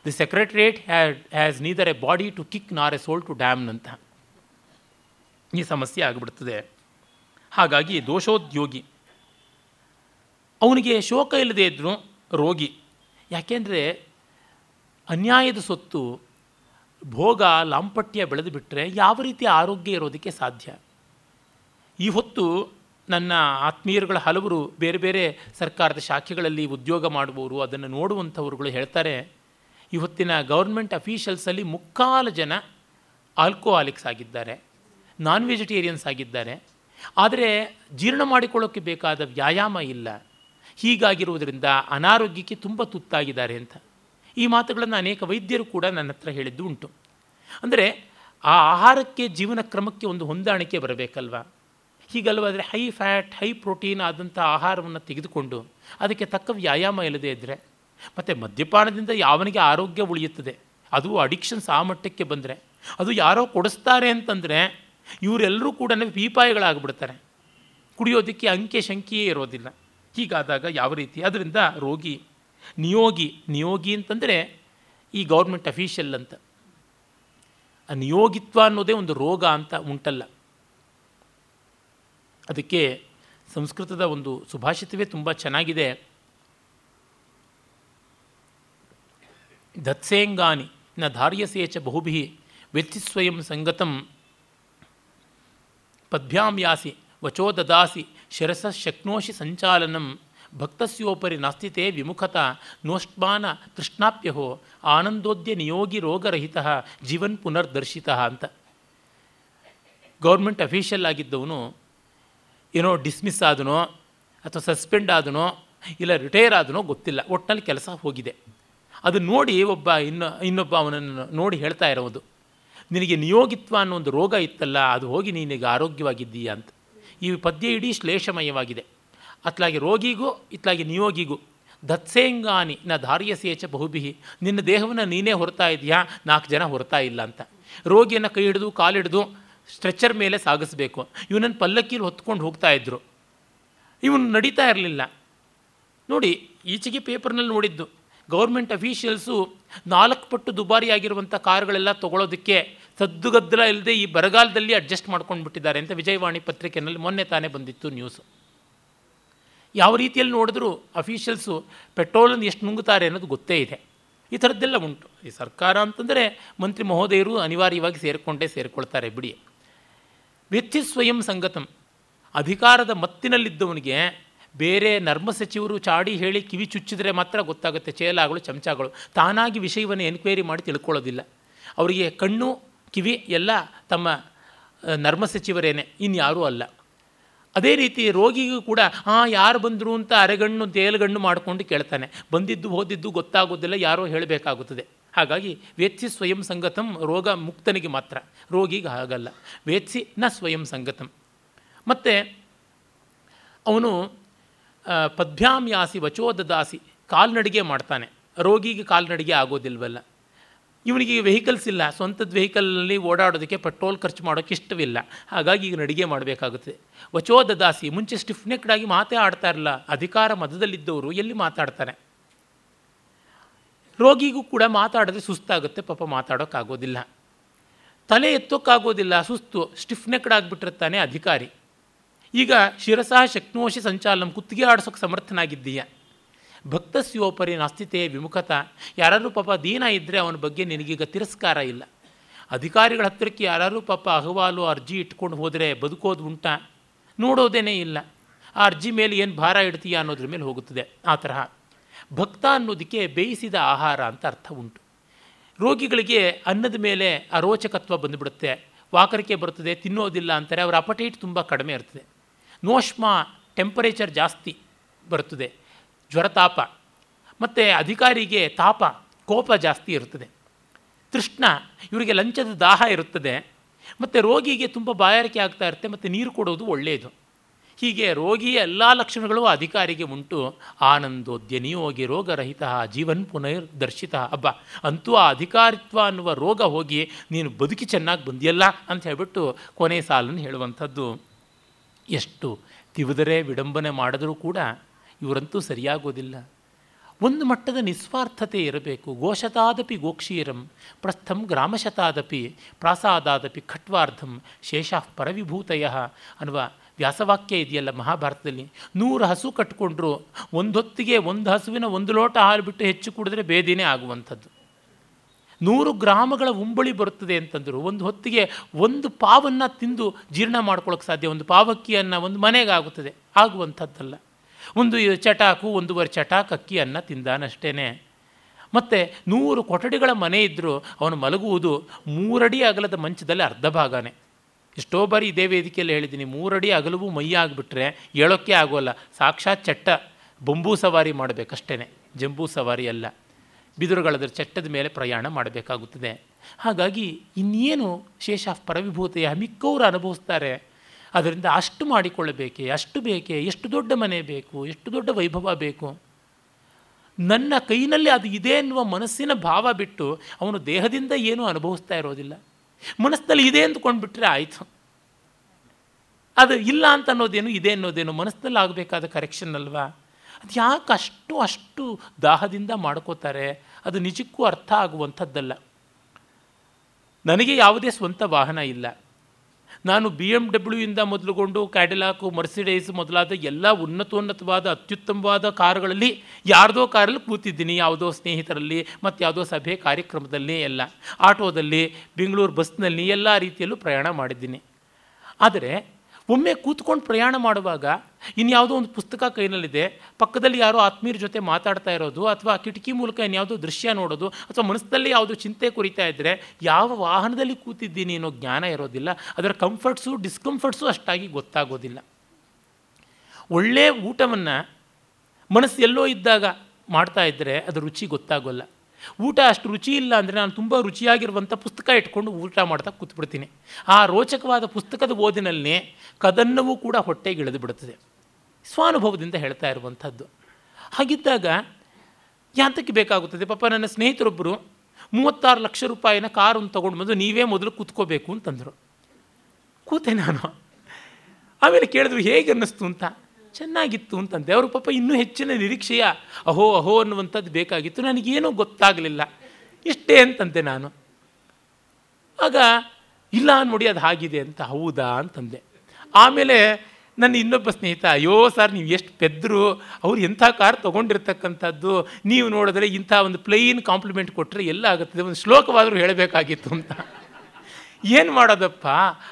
the secretariat has neither a body to kick nor a soul to ಅಂತ ಈ ಸಮಸ್ಯೆ ಆಗಿಬಿಡ್ತದೆ. ಹಾಗಾಗಿ ದೋಷೋದ್ಯೋಗಿ. ಅವನಿಗೆ ಶೋಕ ಇಲ್ಲದೆ ಇದ್ದರೂ ರೋಗಿ. ಯಾಕೆಂದರೆ ಅನ್ಯಾಯದ ಸೊತ್ತು, ಭೋಗ, ಲಾಂಪಟ್ಯ ಬೆಳೆದು ಬಿಟ್ಟರೆ ಯಾವ ರೀತಿ ಆರೋಗ್ಯ ಇರೋದಕ್ಕೆ ಸಾಧ್ಯ? ಈ ಹೊತ್ತು ನನ್ನ ಆತ್ಮೀಯರುಗಳ ಹಲವರು ಬೇರೆ ಬೇರೆ ಸರ್ಕಾರದ ಶಾಖೆಗಳಲ್ಲಿ ಉದ್ಯೋಗ ಮಾಡುವವರು, ಅದನ್ನು ನೋಡುವಂಥವ್ರುಗಳು ಹೇಳ್ತಾರೆ ಇವತ್ತಿನ ಗೌರ್ಮೆಂಟ್ ಅಫೀಷಿಯಲ್ಸಲ್ಲಿ ಮುಕ್ಕಾಲು ಜನ ಆಲ್ಕೋಹಾಲಿಕ್ಸ್ ಆಗಿದ್ದಾರೆ, ನಾನ್ ವೆಜಿಟೇರಿಯನ್ಸ್ ಆಗಿದ್ದಾರೆ. ಆದರೆ ಜೀರ್ಣ ಮಾಡಿಕೊಳ್ಳೋಕ್ಕೆ ಬೇಕಾದ ವ್ಯಾಯಾಮ ಇಲ್ಲ. ಹೀಗಾಗಿರುವುದರಿಂದ ಅನಾರೋಗ್ಯಕ್ಕೆ ತುಂಬ ತುತ್ತಾಗಿದ್ದಾರೆ ಅಂತ. ಈ ಮಾತುಗಳನ್ನು ಅನೇಕ ವೈದ್ಯರು ಕೂಡ ನನ್ನ ಹತ್ರ ಹೇಳಿದ್ದು ಉಂಟು. ಅಂದರೆ ಆ ಆಹಾರಕ್ಕೆ ಜೀವನ ಕ್ರಮಕ್ಕೆ ಒಂದು ಹೊಂದಾಣಿಕೆ ಬರಬೇಕಲ್ವ? ಹೀಗಲ್ವಾದರೆ ಹೈ ಫ್ಯಾಟ್, ಹೈ ಪ್ರೋಟೀನ್ ಆದಂಥ ಆಹಾರವನ್ನು ತೆಗೆದುಕೊಂಡು ಅದಕ್ಕೆ ತಕ್ಕ ವ್ಯಾಯಾಮ ಇಲ್ಲದೇ ಇದ್ದರೆ ಮತ್ತು ಮದ್ಯಪಾನದಿಂದ ಯಾವನಿಗೆ ಆರೋಗ್ಯ ಉಳಿಯುತ್ತದೆ? ಅದು ಅಡಿಕ್ಷನ್ಸ್ ಆ ಮಟ್ಟಕ್ಕೆ ಬಂದರೆ, ಅದು ಯಾರೋ ಕೊಡಿಸ್ತಾರೆ ಅಂತಂದರೆ ಇವರೆಲ್ಲರೂ ಕೂಡ ಪೀಪಾಯಿಗಳಾಗ್ಬಿಡ್ತಾರೆ. ಕುಡಿಯೋದಕ್ಕೆ ಅಂಕೆ ಶಂಕೆಯೇ ಇರೋದಿಲ್ಲ. ಹೀಗಾದಾಗ ಯಾವ ರೀತಿ? ಅದರಿಂದ ರೋಗಿ, ನಿಯೋಗಿ ನಿಯೋಗಿ ಅಂತಂದರೆ ಈ ಗೌರ್ಮೆಂಟ್ ಅಫೀಷಿಯಲ್ ಅಂತ. ಆ ನಿಯೋಗಿತ್ವ ಅನ್ನೋದೇ ಒಂದು ರೋಗ ಅಂತ ಉಂಟಲ್ಲ. ಅದಕ್ಕೆ ಸಂಸ್ಕೃತದ ಒಂದು ಸುಭಾಷಿತವೇ ತುಂಬ ಚೆನ್ನಾಗಿದೆ. ದತ್ಸೇಂಗಾನಿ ನ ಧಾರ್ಯಸೇ ಚ ಬಹುಭಿ ಸ್ವಯಂ ಸಂಗತಂ ಪದ್ಭ್ಯಾಂ ಯಾಸಿ ವಚೋ ದದಾಸಿ ಶಿರಸ ಶಕ್ನೋಷಿ ಸಂಚಾಲನಂ ಭಕ್ತಸ್ಯೋಪರಿ ನಾಸ್ತಿತೆ ವಿಮುಖತ ನೋಷ್ಮಾನ ತೃಷ್ಣಾಪ್ಯಹೋ ಆನಂದೋದ್ಯ ನಿಯೋಗಿ ರೋಗರಹಿತ ಜೀವನ್ ಪುನರ್ದರ್ಶಿತ ಅಂತ. ಗೌರ್ಮೆಂಟ್ ಅಫೀಷಿಯಲ್ ಆಗಿದ್ದವನು, ಏನೋ ಡಿಸ್ಮಿಸ್ ಆದನೋ ಅಥವಾ ಸಸ್ಪೆಂಡ್ ಆದನೋ ಇಲ್ಲ ರಿಟೈರ್ ಆದನೋ ಗೊತ್ತಿಲ್ಲ ಒಟ್ಟಿನಲ್ಲಿ ಕೆಲಸ ಹೋಗಿದೆ. ಅದು ನೋಡಿ ಒಬ್ಬ ಇನ್ನು, ಇನ್ನೊಬ್ಬ ಅವನನ್ನು ನೋಡಿ ಹೇಳ್ತಾ ಇರೋದು. ನಿನಗೆ ನಿಯೋಗಿತ್ವ ಅನ್ನೋ ಒಂದು ರೋಗ ಇತ್ತಲ್ಲ, ಅದು ಹೋಗಿ ನೀನೀಗ ಆರೋಗ್ಯವಾಗಿದ್ದೀಯಾ ಅಂತ. ಈ ಪದ್ಯ ಇಡೀ ಶ್ಲೇಷಮಯವಾಗಿದೆ. ಅತ್ಲಾಗಿ ರೋಗಿಗೂ, ಇತ್ಲಾಗಿ ನಿಯೋಗಿಗೂ, ದತ್ಸೇಂಗಾನಿ ನ ಧಾರ್ಯಸೇಚ ಬಹುಬಿಹಿ ನಿನ್ನ ದೇಹವನ್ನು ನೀನೇ ಹೊರತಾ ಇದೆಯಾ, ನಾಲ್ಕು ಜನ ಹೊರತಾ ಇಲ್ಲ ಅಂತ. ರೋಗಿಯನ್ನು ಕೈ ಹಿಡಿದು ಕಾಲಿಡಿದು ಸ್ಟ್ರೆಚ್ಚರ್ ಮೇಲೆ ಸಾಗಿಸ್ಬೇಕು. ಇವನನ್ನು ಪಲ್ಲಕ್ಕಿಲಿ ಹೊತ್ಕೊಂಡು ಹೋಗ್ತಾ ಇದ್ದರು ಇವನು ನಡೀತಾ ಇರಲಿಲ್ಲ. ನೋಡಿ, ಈಚೆಗೆ ಪೇಪರ್ನಲ್ಲಿ ನೋಡಿದ್ದು ಗೌರ್ಮೆಂಟ್ ಅಫೀಷಿಯಲ್ಸು ನಾಲ್ಕು ಪಟ್ಟು ದುಬಾರಿಯಾಗಿರುವಂಥ ಕಾರುಗಳೆಲ್ಲ ತೊಗೊಳೋದಕ್ಕೆ ಸದ್ದುಗದ್ದಲ ಇಲ್ಲದೆ ಈ ಬರಗಾಲದಲ್ಲಿ ಅಡ್ಜಸ್ಟ್ ಮಾಡ್ಕೊಂಡು ಬಿಟ್ಟಿದ್ದಾರೆ ಅಂತ ವಿಜಯವಾಣಿ ಪತ್ರಿಕೆಯಲ್ಲಿ ಮೊನ್ನೆ ತಾನೇ ಬಂದಿತ್ತು ನ್ಯೂಸು ಯಾವ ರೀತಿಯಲ್ಲಿ ನೋಡಿದ್ರೂ ಅಫೀಷಿಯಲ್ಸು ಪೆಟ್ರೋಲನ್ನು ಎಷ್ಟು ನುಂಗುತ್ತಾರೆ ಅನ್ನೋದು ಗೊತ್ತೇ ಇದೆ. ಈ ಥರದ್ದೆಲ್ಲ ಉಂಟು. ಈ ಸರ್ಕಾರ ಅಂತಂದರೆ ಮಂತ್ರಿ ಮಹೋದಯರು ಅನಿವಾರ್ಯವಾಗಿ ಸೇರಿಕೊಂಡೇ ಸೇರಿಕೊಳ್ತಾರೆ ಬಿಡಿ. ವ್ಯಕ್ತಿ ಸ್ವಯಂ ಸಂಗತಂ. ಅಧಿಕಾರದ ಮತ್ತಿನಲ್ಲಿದ್ದವನಿಗೆ ಬೇರೆ ನರ್ಮ ಸಚಿವರು ಚಾಡಿ ಹೇಳಿ ಕಿವಿ ಚುಚ್ಚಿದ್ರೆ ಮಾತ್ರ ಗೊತ್ತಾಗುತ್ತೆ, ಚೇಲಾಗಳು, ಚಮಚಗಳು. ತಾನಾಗಿ ವಿಷಯವನ್ನು ಎನ್ಕ್ವೈರಿ ಮಾಡಿ ತಿಳ್ಕೊಳ್ಳೋದಿಲ್ಲ. ಅವರಿಗೆ ಕಣ್ಣು, ಕಿವಿ ಎಲ್ಲ ತಮ್ಮ ನರ್ಮ ಸಚಿವರೇನೆ, ಇನ್ಯಾರೂ ಅಲ್ಲ. ಅದೇ ರೀತಿ ರೋಗಿಗೂ ಕೂಡ ಹಾಂ ಯಾರು ಬಂದರು ಅಂತ ಅರೆಗಣ್ಣು, ತೇಲುಗಣ್ಣು ಮಾಡಿಕೊಂಡು ಕೇಳ್ತಾನೆ. ಬಂದಿದ್ದು, ಹೋದಿದ್ದು ಗೊತ್ತಾಗೋದಿಲ್ಲ, ಯಾರೋ ಹೇಳಬೇಕಾಗುತ್ತದೆ. ಹಾಗಾಗಿ ವೇತ್ಸಿ ಸ್ವಯಂ ಸಂಗತಂ ರೋಗ ಮುಕ್ತನಿಗೆ ಮಾತ್ರ. ರೋಗಿಗೆ ಹಾಗಲ್ಲ. ವೇತ್ಸಿ ನ ಸ್ವಯಂ ಸಂಗತಂ. ಮತ್ತು ಅವನು ಆ, ಪದ್ಭ್ಯಾಂ ಯಾಸಿ ವಚೋದದಾಸಿ ಕಾಲ್ನಡಿಗೆ ಮಾಡ್ತಾನೆ. ರೋಗಿಗೆ ಕಾಲ್ನಡಿಗೆ ಆಗೋದಿಲ್ವಲ್ಲ. ಇವನಿಗೆ ವೆಹಿಕಲ್ಸ್ ಇಲ್ಲ. ಸ್ವಂತದ ವೆಹಿಕಲ್ನಲ್ಲಿ ಓಡಾಡೋದಕ್ಕೆ ಪೆಟ್ರೋಲ್ ಖರ್ಚು ಮಾಡೋಕ್ಕೆ ಇಷ್ಟವಿಲ್ಲ. ಹಾಗಾಗಿ ಈಗ ನಡಿಗೆ ಮಾಡಬೇಕಾಗುತ್ತೆ. ವಚೋದದಾಸಿ ಮುಂಚೆ ಸ್ಟಿಫ್ನೆಕ್ಡ್ ಆಗಿ ಮಾತೇ ಆಡ್ತಾ ಇರಲ್ಲ ಅಧಿಕಾರ ಮದದಲ್ಲಿದ್ದವರು ಎಲ್ಲಿ ಮಾತಾಡ್ತಾರೆ? ರೋಗಿಗೂ ಕೂಡ ಮಾತಾಡಿದ್ರೆ ಸುಸ್ತಾಗುತ್ತೆ. ಪಾಪ ಮಾತಾಡೋಕ್ಕಾಗೋದಿಲ್ಲ ತಲೆ ಎತ್ತೋಕ್ಕಾಗೋದಿಲ್ಲ. ಸುಸ್ತು. ಸ್ಟಿಫ್ನೆಕ್ಡ್ ಆಗಿಬಿಟ್ಟಿರ್ತಾನೆ ಅಧಿಕಾರಿ. ಈಗ ಶಿರಸಾ ಶಕ್ನೋಶಿ ಸಂಚಾಲನ ಕುತ್ತಿಗೆ ಆಡಿಸೋಕೆ ಸಮರ್ಥನಾಗಿದ್ದೀಯ ಭಕ್ತಸ್ಯೋಪರಿ ನಾಸ್ತಿತೆ ವಿಮುಖತ, ಯಾರಾದರೂ ಪಾಪ ದೀನ ಇದ್ದರೆ ಅವನ ಬಗ್ಗೆ ನಿನಗೀಗ ತಿರಸ್ಕಾರ ಇಲ್ಲ. ಅಧಿಕಾರಿಗಳ ಹತ್ತಿರಕ್ಕೆ ಯಾರಾದರೂ ಪಾಪ ಅಹವಾಲು, ಅರ್ಜಿ ಇಟ್ಕೊಂಡು ಹೋದರೆ ಬದುಕೋದು ಉಂಟಾ. ನೋಡೋದೇನೇ ಇಲ್ಲ. ಆ ಅರ್ಜಿ ಮೇಲೆ ಏನು ಭಾರ ಇಡ್ತೀಯ ಅನ್ನೋದ್ರ ಮೇಲೆ ಹೋಗುತ್ತದೆ. ಆ ತರಹ. ಭಕ್ತ ಅನ್ನೋದಕ್ಕೆ ಬೇಯಿಸಿದ ಆಹಾರ ಅಂತ ಅರ್ಥ ಉಂಟು. ರೋಗಿಗಳಿಗೆ ಅನ್ನದ ಮೇಲೆ ಅರೋಚಕತ್ವ ಬಂದುಬಿಡುತ್ತೆ. ವಾಕರಿಕೆ ಬರ್ತದೆ ತಿನ್ನೋದಿಲ್ಲ ಅಂತಾರೆ, ಅವರ ಅಪಟೈಟ್ ತುಂಬ ಕಡಿಮೆ ಇರ್ತದೆ. ನೋಷ್ಮ ಟೆಂಪರೇಚರ್ ಜಾಸ್ತಿ ಬರ್ತದೆ ಜ್ವರತಾಪ ಮತ್ತು ಅಧಿಕಾರಿಗೆ ತಾಪ, ಕೋಪ ಜಾಸ್ತಿ ಇರುತ್ತದೆ. ತೃಷ್ಣ, ಇವರಿಗೆ ಲಂಚದ ದಾಹ ಇರುತ್ತದೆ. ಮತ್ತು ರೋಗಿಗೆ ತುಂಬ ಬಾಯಾರಿಕೆ ಆಗ್ತಾ ಇರುತ್ತೆ, ಮತ್ತು ನೀರು ಕೊಡೋದು ಒಳ್ಳೆಯದು ಹೀಗೆ ರೋಗಿಯ ಎಲ್ಲ ಲಕ್ಷಣಗಳು ಅಧಿಕಾರಿಗೆ ಉಂಟು. ಆನಂದೋದ್ಯನಿಯೋಗಿ ರೋಗರಹಿತ, ಜೀವನ್ ಪುನರ್ದರ್ಶಿತ. ಹಬ್ಬ ಅಂತೂ ಆ ಅಧಿಕಾರಿತ್ವ ಅನ್ನುವ ರೋಗ ಹೋಗಿ ನೀನು ಬದುಕಿ ಚೆನ್ನಾಗಿ ಬಂದಿಯಲ್ಲ ಅಂತ ಹೇಳ್ಬಿಟ್ಟು ಕೊನೆ ಸಾಲನ್ನು ಹೇಳುವಂಥದ್ದು. ಎಷ್ಟು ತಿವಿದರೆ ವಿಡಂಬನೆ ಮಾಡಿದರೂ ಕೂಡ ಇವರಂತೂ ಸರಿಯಾಗೋದಿಲ್ಲ. ಒಂದು ಮಟ್ಟದ ನಿಸ್ವಾರ್ಥತೆ ಇರಬೇಕು. ಗೋಶತಾದಪಿ ಗೋಕ್ಷೀರಂ, ಪ್ರಸ್ಥಂ ಗ್ರಾಮಶತಾದಪಿ, ಪ್ರಾಸಾದಾದಪಿ ಖಟ್ವಾರ್ಧಂ, ಶೇಷ ಪರವಿಭೂತಯ ಅನ್ನುವ ವ್ಯಾಸವಾಕ್ಯ ಇದೆಯಲ್ಲ ಮಹಾಭಾರತದಲ್ಲಿ. ನೂರು ಹಸು ಕಟ್ಕೊಂಡ್ರು, ಒಂದೊತ್ತಿಗೆ ಒಂದು ಹಸುವಿನ ಒಂದು ಲೋಟ ಹಾಲು ಬಿಟ್ಟು ಹೆಚ್ಚು ಕುಡಿದ್ರೆ ಬೇದಿನೇ ಆಗುವಂಥದ್ದು. ನೂರು ಗ್ರಾಮಗಳ ಉಂಬಳಿ ಬರುತ್ತದೆ ಅಂತಂದರು. ಒಂದು ಹೊತ್ತಿಗೆ ಒಂದು ಪಾವನ್ನು ತಿಂದು ಜೀರ್ಣ ಮಾಡ್ಕೊಳ್ಳೋಕೆ ಸಾಧ್ಯ. ಒಂದು ಪಾವಕ್ಕಿಯನ್ನು ಒಂದು ಮನೆಗೆ ಆಗುತ್ತದೆ ಆಗುವಂಥದ್ದಲ್ಲ. ಒಂದು ಚಟಾಕು, ಒಂದೂವರೆ ಚಟಾಕ್ ಅಕ್ಕಿ ಅನ್ನ ತಿಂದಾನಷ್ಟೇ ಮತ್ತು ನೂರು ಕೊಠಡಿಗಳ ಮನೆ ಇದ್ದರೂ ಅವನು ಮಲಗುವುದು ಮೂರಡಿ ಅಗಲದ ಮಂಚದಲ್ಲಿ ಅರ್ಧ ಭಾಗನೇ. ಎಷ್ಟೋ ಬಾರಿ ಇದೇ ವೇದಿಕೆಯಲ್ಲಿ ಹೇಳಿದ್ದೀನಿ, ಮೂರಡಿ ಅಗಲವು ಮೈಯಾಗಿಬಿಟ್ರೆ ಹೇಳೋಕ್ಕೆ ಆಗೋಲ್ಲ. ಸಾಕ್ಷಾತ್ ಚಟ್ಟ. ಬೊಂಬೂ ಸವಾರಿ ಮಾಡಬೇಕಷ್ಟೇ ಜಂಬೂ ಸವಾರಿ ಅಲ್ಲ. ಬಿದಿರುಗಳದ್ರ ಚಟ್ಟದ ಮೇಲೆ ಪ್ರಯಾಣ ಮಾಡಬೇಕಾಗುತ್ತದೆ. ಹಾಗಾಗಿ ಇನ್ನೇನು ಶೇಷ ಪರವಿಭೂತೆಯ ಮಿಕ್ಕವರು ಅನುಭವಿಸ್ತಾರೆ. ಅದರಿಂದ ಅಷ್ಟು ಮಾಡಿಕೊಳ್ಳಬೇಕೆ, ಅಷ್ಟು ಬೇಕೆ, ಎಷ್ಟು ದೊಡ್ಡ ಮನೆ ಬೇಕು, ಎಷ್ಟು ದೊಡ್ಡ ವೈಭವ ಬೇಕು. ನನ್ನ ಕೈನಲ್ಲಿ ಅದು ಇದೆ ಎನ್ನುವ ಮನಸ್ಸಿನ ಭಾವ ಬಿಟ್ಟು ಅವನು ದೇಹದಿಂದ ಏನೂ ಅನುಭವಿಸ್ತಾ ಇರೋದಿಲ್ಲ. ಮನಸ್ಸಿನಲ್ಲಿ ಇದೆ ಅಂದ್ಕೊಂಡ್ಬಿಟ್ರೆ ಆಯಿತು. ಅದು ಇಲ್ಲ ಅಂತ ಅನ್ನೋದೇನು, ಇದೆ ಅನ್ನೋದೇನು ಮನಸ್ಸಿನಲ್ಲಿ ಆಗಬೇಕಾದ ಕರೆಕ್ಷನ್ ಅಲ್ವಾ? ಅದು ಯಾಕೆ ಅಷ್ಟು ಅಷ್ಟು ದಾಹದಿಂದ ಮಾಡ್ಕೋತಾರೆ, ಅದು ನಿಜಕ್ಕೂ ಅರ್ಥ ಆಗುವಂಥದ್ದಲ್ಲ. ನನಗೆ ಯಾವುದೇ ಸ್ವಂತ ವಾಹನ ಇಲ್ಲ. ನಾನು ಬಿ ಎಂ ಡಬ್ಲ್ಯೂಯಿಂದ ಮೊದಲುಗೊಂಡು ಕ್ಯಾಡಿಲಾಕು ಮರ್ಸಿಡೈಸ್ ಮೊದಲಾದ ಎಲ್ಲ ಉನ್ನತೋನ್ನತವಾದ, ಅತ್ಯುತ್ತಮವಾದ ಕಾರುಗಳಲ್ಲಿ ಯಾರ್ದೋ ಕಾರಲ್ಲಿ ಕೂತಿದ್ದೀನಿ, ಯಾವುದೋ ಸ್ನೇಹಿತರಲ್ಲಿ, ಮತ್ತು ಯಾವುದೋ ಸಭೆ ಕಾರ್ಯಕ್ರಮದಲ್ಲಿ ಎಲ್ಲ. ಆಟೋದಲ್ಲಿ, ಬೆಂಗಳೂರು ಬಸ್ನಲ್ಲಿ ಎಲ್ಲ ರೀತಿಯಲ್ಲೂ ಪ್ರಯಾಣ ಮಾಡಿದ್ದೀನಿ. ಆದರೆ ಒಮ್ಮೆ ಕೂತ್ಕೊಂಡು ಪ್ರಯಾಣ ಮಾಡುವಾಗ ಇನ್ಯಾವುದೋ ಒಂದು ಪುಸ್ತಕ ಕೈನಲ್ಲಿದೆ, ಪಕ್ಕದಲ್ಲಿ ಯಾರೋ ಆತ್ಮೀಯರ ಜೊತೆ ಮಾತಾಡ್ತಾ ಇರೋದು ಅಥವಾ ಕಿಟಕಿ ಮೂಲಕ ಇನ್ಯಾವುದೋ ದೃಶ್ಯ ನೋಡೋದು ಅಥವಾ ಮನಸ್ಸಲ್ಲಿ ಯಾವುದೋ ಚಿಂತೆ ಕುರಿತಾ ಇದ್ದರೆ ಯಾವ ವಾಹನದಲ್ಲಿ ಕೂತಿದ್ದೀನಿ ಅನ್ನೋ ಜ್ಞಾನ ಇರೋದಿಲ್ಲ. ಅದರ ಕಂಫರ್ಟ್ಸು ಡಿಸ್ಕಂಫರ್ಟ್ಸು ಅಷ್ಟಾಗಿ ಗೊತ್ತಾಗೋದಿಲ್ಲ. ಒಳ್ಳೆಯ ಊಟವನ್ನು ಮನಸ್ಸು ಎಲ್ಲೋ ಇದ್ದಾಗ ಮಾಡ್ತಾ ಇದ್ದರೆ ಅದು ರುಚಿ ಗೊತ್ತಾಗೋಲ್ಲ. ಊಟ ಅಷ್ಟು ರುಚಿ ಇಲ್ಲ ಅಂದರೆ ನಾನು ತುಂಬ ರುಚಿಯಾಗಿರುವಂಥ ಪುಸ್ತಕ ಇಟ್ಕೊಂಡು ಊಟ ಮಾಡ್ತಾ ಕೂತ್ಬಿಡ್ತೀನಿ. ಆ ರೋಚಕವಾದ ಪುಸ್ತಕದ ಓದಿನಲ್ಲಿ ಕದನ್ನವೂ ಕೂಡ ಹೊಟ್ಟೆಗೆ ಇಳಿದು ಬಿಡುತ್ತದೆ. ಸ್ವಾನುಭವದಿಂದ ಹೇಳ್ತಾ ಇರುವಂಥದ್ದು ಹಾಗಿದ್ದಾಗ ಯಾಂತಕ್ಕೆ ಬೇಕಾಗುತ್ತದೆ? ಪಾಪ ನನ್ನ ಸ್ನೇಹಿತರೊಬ್ಬರು ಮೂವತ್ತಾರು ಲಕ್ಷ ರೂಪಾಯಿನ ಕಾರನ್ನು ತೊಗೊಂಡು ಬಂದು ನೀವೇ ಮೊದಲು ಕೂತ್ಕೋಬೇಕು ಅಂತಂದರು. ಕೂತೆ ನಾನು. ಆಮೇಲೆ ಕೇಳಿದ್ರು, ಹೇಗೆ ಅನ್ನಿಸ್ತು? ಅಂತ. ಚೆನ್ನಾಗಿತ್ತು ಅಂತಂದೆ. ಅವರು ಪಾಪ ಇನ್ನೂ ಹೆಚ್ಚಿನ ನಿರೀಕ್ಷೆಯ ಅಹೋ ಅಹೋ ಅನ್ನುವಂಥದ್ದು ಬೇಕಾಗಿತ್ತು. ನನಗೇನೂ ಗೊತ್ತಾಗಲಿಲ್ಲ. ಇಷ್ಟೇ ಅಂತಂದೆ ನಾನು. ಆಗ, ಇಲ್ಲ ನೋಡಿ ಅದು ಹಾಗಿದೆ ಅಂತ ಹೌದಾ ಅಂತಂದೆ. ಆಮೇಲೆ ನನ್ನ ಇನ್ನೊಬ್ಬ ಸ್ನೇಹಿತ, ಅಯ್ಯೋ ಸರ್ ನೀವು ಎಷ್ಟು ಪೆದ್ದರು ಅವ್ರು ಎಂಥ ಕಾರ್ ತೊಗೊಂಡಿರ್ತಕ್ಕಂಥದ್ದು, ನೀವು ನೋಡಿದ್ರೆ ಇಂಥ ಒಂದು ಪ್ಲೈನ್ ಕಾಂಪ್ಲಿಮೆಂಟ್ ಕೊಟ್ಟರೆ ಎಲ್ಲ ಆಗುತ್ತದೆ, ಒಂದು ಶ್ಲೋಕವಾದರೂ ಹೇಳಬೇಕಾಗಿತ್ತು ಅಂತ. ಏನು ಮಾಡೋದಪ್ಪ?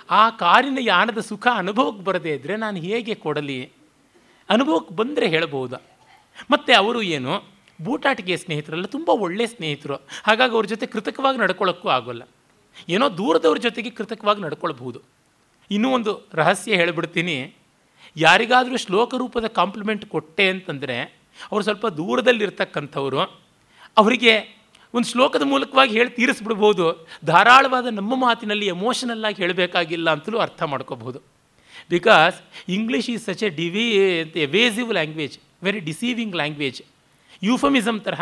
ಆ ಕಾರಿನ ಯಾನದ ಸುಖ ಅನುಭವಕ್ಕೆ ಬರದೇ ಇದ್ದರೆ ನಾನು ಹೇಗೆ ಕೊಡಲಿ? ಅನುಭವಕ್ಕೆ ಬಂದರೆ ಹೇಳಬಹುದು. ಮತ್ತು ಅವರು ಏನು? ಬೂಟಾಟಿಕೆ ಸ್ನೇಹಿತರಲ್ಲ, ತುಂಬ ಒಳ್ಳೆಯ ಸ್ನೇಹಿತರು. ಹಾಗಾಗಿ ಅವ್ರ ಜೊತೆ ಕೃತಕವಾಗಿ ನಡ್ಕೊಳ್ಳೋಕ್ಕೂ ಆಗೋಲ್ಲ. ಏನೋ ದೂರದವ್ರ ಜೊತೆಗೆ ಕೃತಕವಾಗಿ ನಡ್ಕೊಳ್ಬಹುದು. ಇನ್ನೂ ಒಂದು ರಹಸ್ಯ ಹೇಳಿಬಿಡ್ತೀನಿ. ಯಾರಿಗಾದರೂ ಶ್ಲೋಕ ರೂಪದ ಕಾಂಪ್ಲಿಮೆಂಟ್ ಕೊಟ್ಟೆ ಅಂತಂದರೆ, ಅವರು ಸ್ವಲ್ಪ ದೂರದಲ್ಲಿರ್ತಕ್ಕಂಥವ್ರು, ಅವರಿಗೆ ಒಂದು ಶ್ಲೋಕದ ಮೂಲಕವಾಗಿ ಹೇಳಿ ತೀರಿಸ್ಬಿಡ್ಬೋದು. ಧಾರಾಳವಾದ ನಮ್ಮ ಮಾತಿನಲ್ಲಿ ಎಮೋಷನಲ್ಲಾಗಿ ಹೇಳಬೇಕಾಗಿಲ್ಲ ಅಂತಲೂ ಅರ್ಥ ಮಾಡ್ಕೋಬಹುದು. Because English is such a D V evasive language very deceiving language euphemism ತರಹ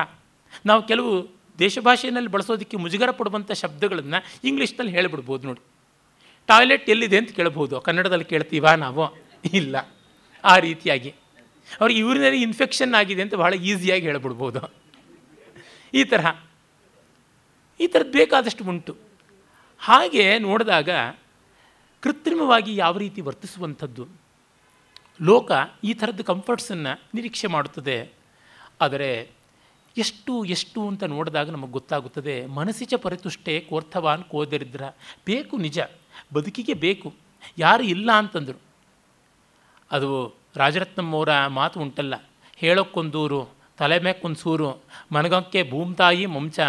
ನಾವು ಕೆಲವು ದೇಶ ಭಾಷೆಯಲ್ಲಿ ಬಳಸೋದಕ್ಕೆ ಮುಜುಗರ ಪಡುವಂಥ ಶಬ್ದಗಳನ್ನು ಇಂಗ್ಲೀಷ್ನಲ್ಲಿ ಹೇಳಿಬಿಡ್ಬೋದು ನೋಡಿ. ಟಾಯ್ಲೆಟ್ ಎಲ್ಲಿದೆ ಅಂತ ಕೇಳ್ಬೋದು ಕನ್ನಡದಲ್ಲಿ ಕೇಳ್ತೀವಾ ನಾವು? ಇಲ್ಲ. ಆ ರೀತಿಯಾಗಿ. ಅವ್ರಿಗೆ ಯೂರಿನರಿ ಇನ್ಫೆಕ್ಷನ್ ಆಗಿದೆ ಅಂತ ಬಹಳ ಈಸಿಯಾಗಿ ಹೇಳ್ಬಿಡ್ಬೋದು. ಈ ತರಹ. ಈ ಥರದ್ದು ಬೇಕಾದಷ್ಟು ಉಂಟು. ಹಾಗೆ ನೋಡಿದಾಗ ಕೃತ್ರಿಮವಾಗಿ ಯಾವ ರೀತಿ ವರ್ತಿಸುವಂಥದ್ದು? ಲೋಕ ಈ ಥರದ ಕಂಫರ್ಟ್ಸನ್ನು ನಿರೀಕ್ಷೆ ಮಾಡುತ್ತದೆ. ಆದರೆ ಎಷ್ಟು ಎಷ್ಟು ಅಂತ ನೋಡಿದಾಗ ನಮಗೆ ಗೊತ್ತಾಗುತ್ತದೆ, ಮನಸ್ಸಿಚ ಪರಿತುಷ್ಟೆ ಕೋರ್ಥವಾನ್ ಕೋದರಿದ್ರ. ಬೇಕು ನಿಜ, ಬದುಕಿಗೆ ಬೇಕು, ಯಾರು ಇಲ್ಲ ಅಂತಂದರು. ಅದು ರಾಜರತ್ನಮ್ಮವರ ಮಾತು ಉಂಟಲ್ಲ ಹೇಳೋಕ್ಕೊಂದೂರು ತಲೆ ಮೇಕೊಂದು ಸೂರು ಮನಗಕ್ಕೆ ಭೂಮ್ತಾಯಿ ಮಂಚ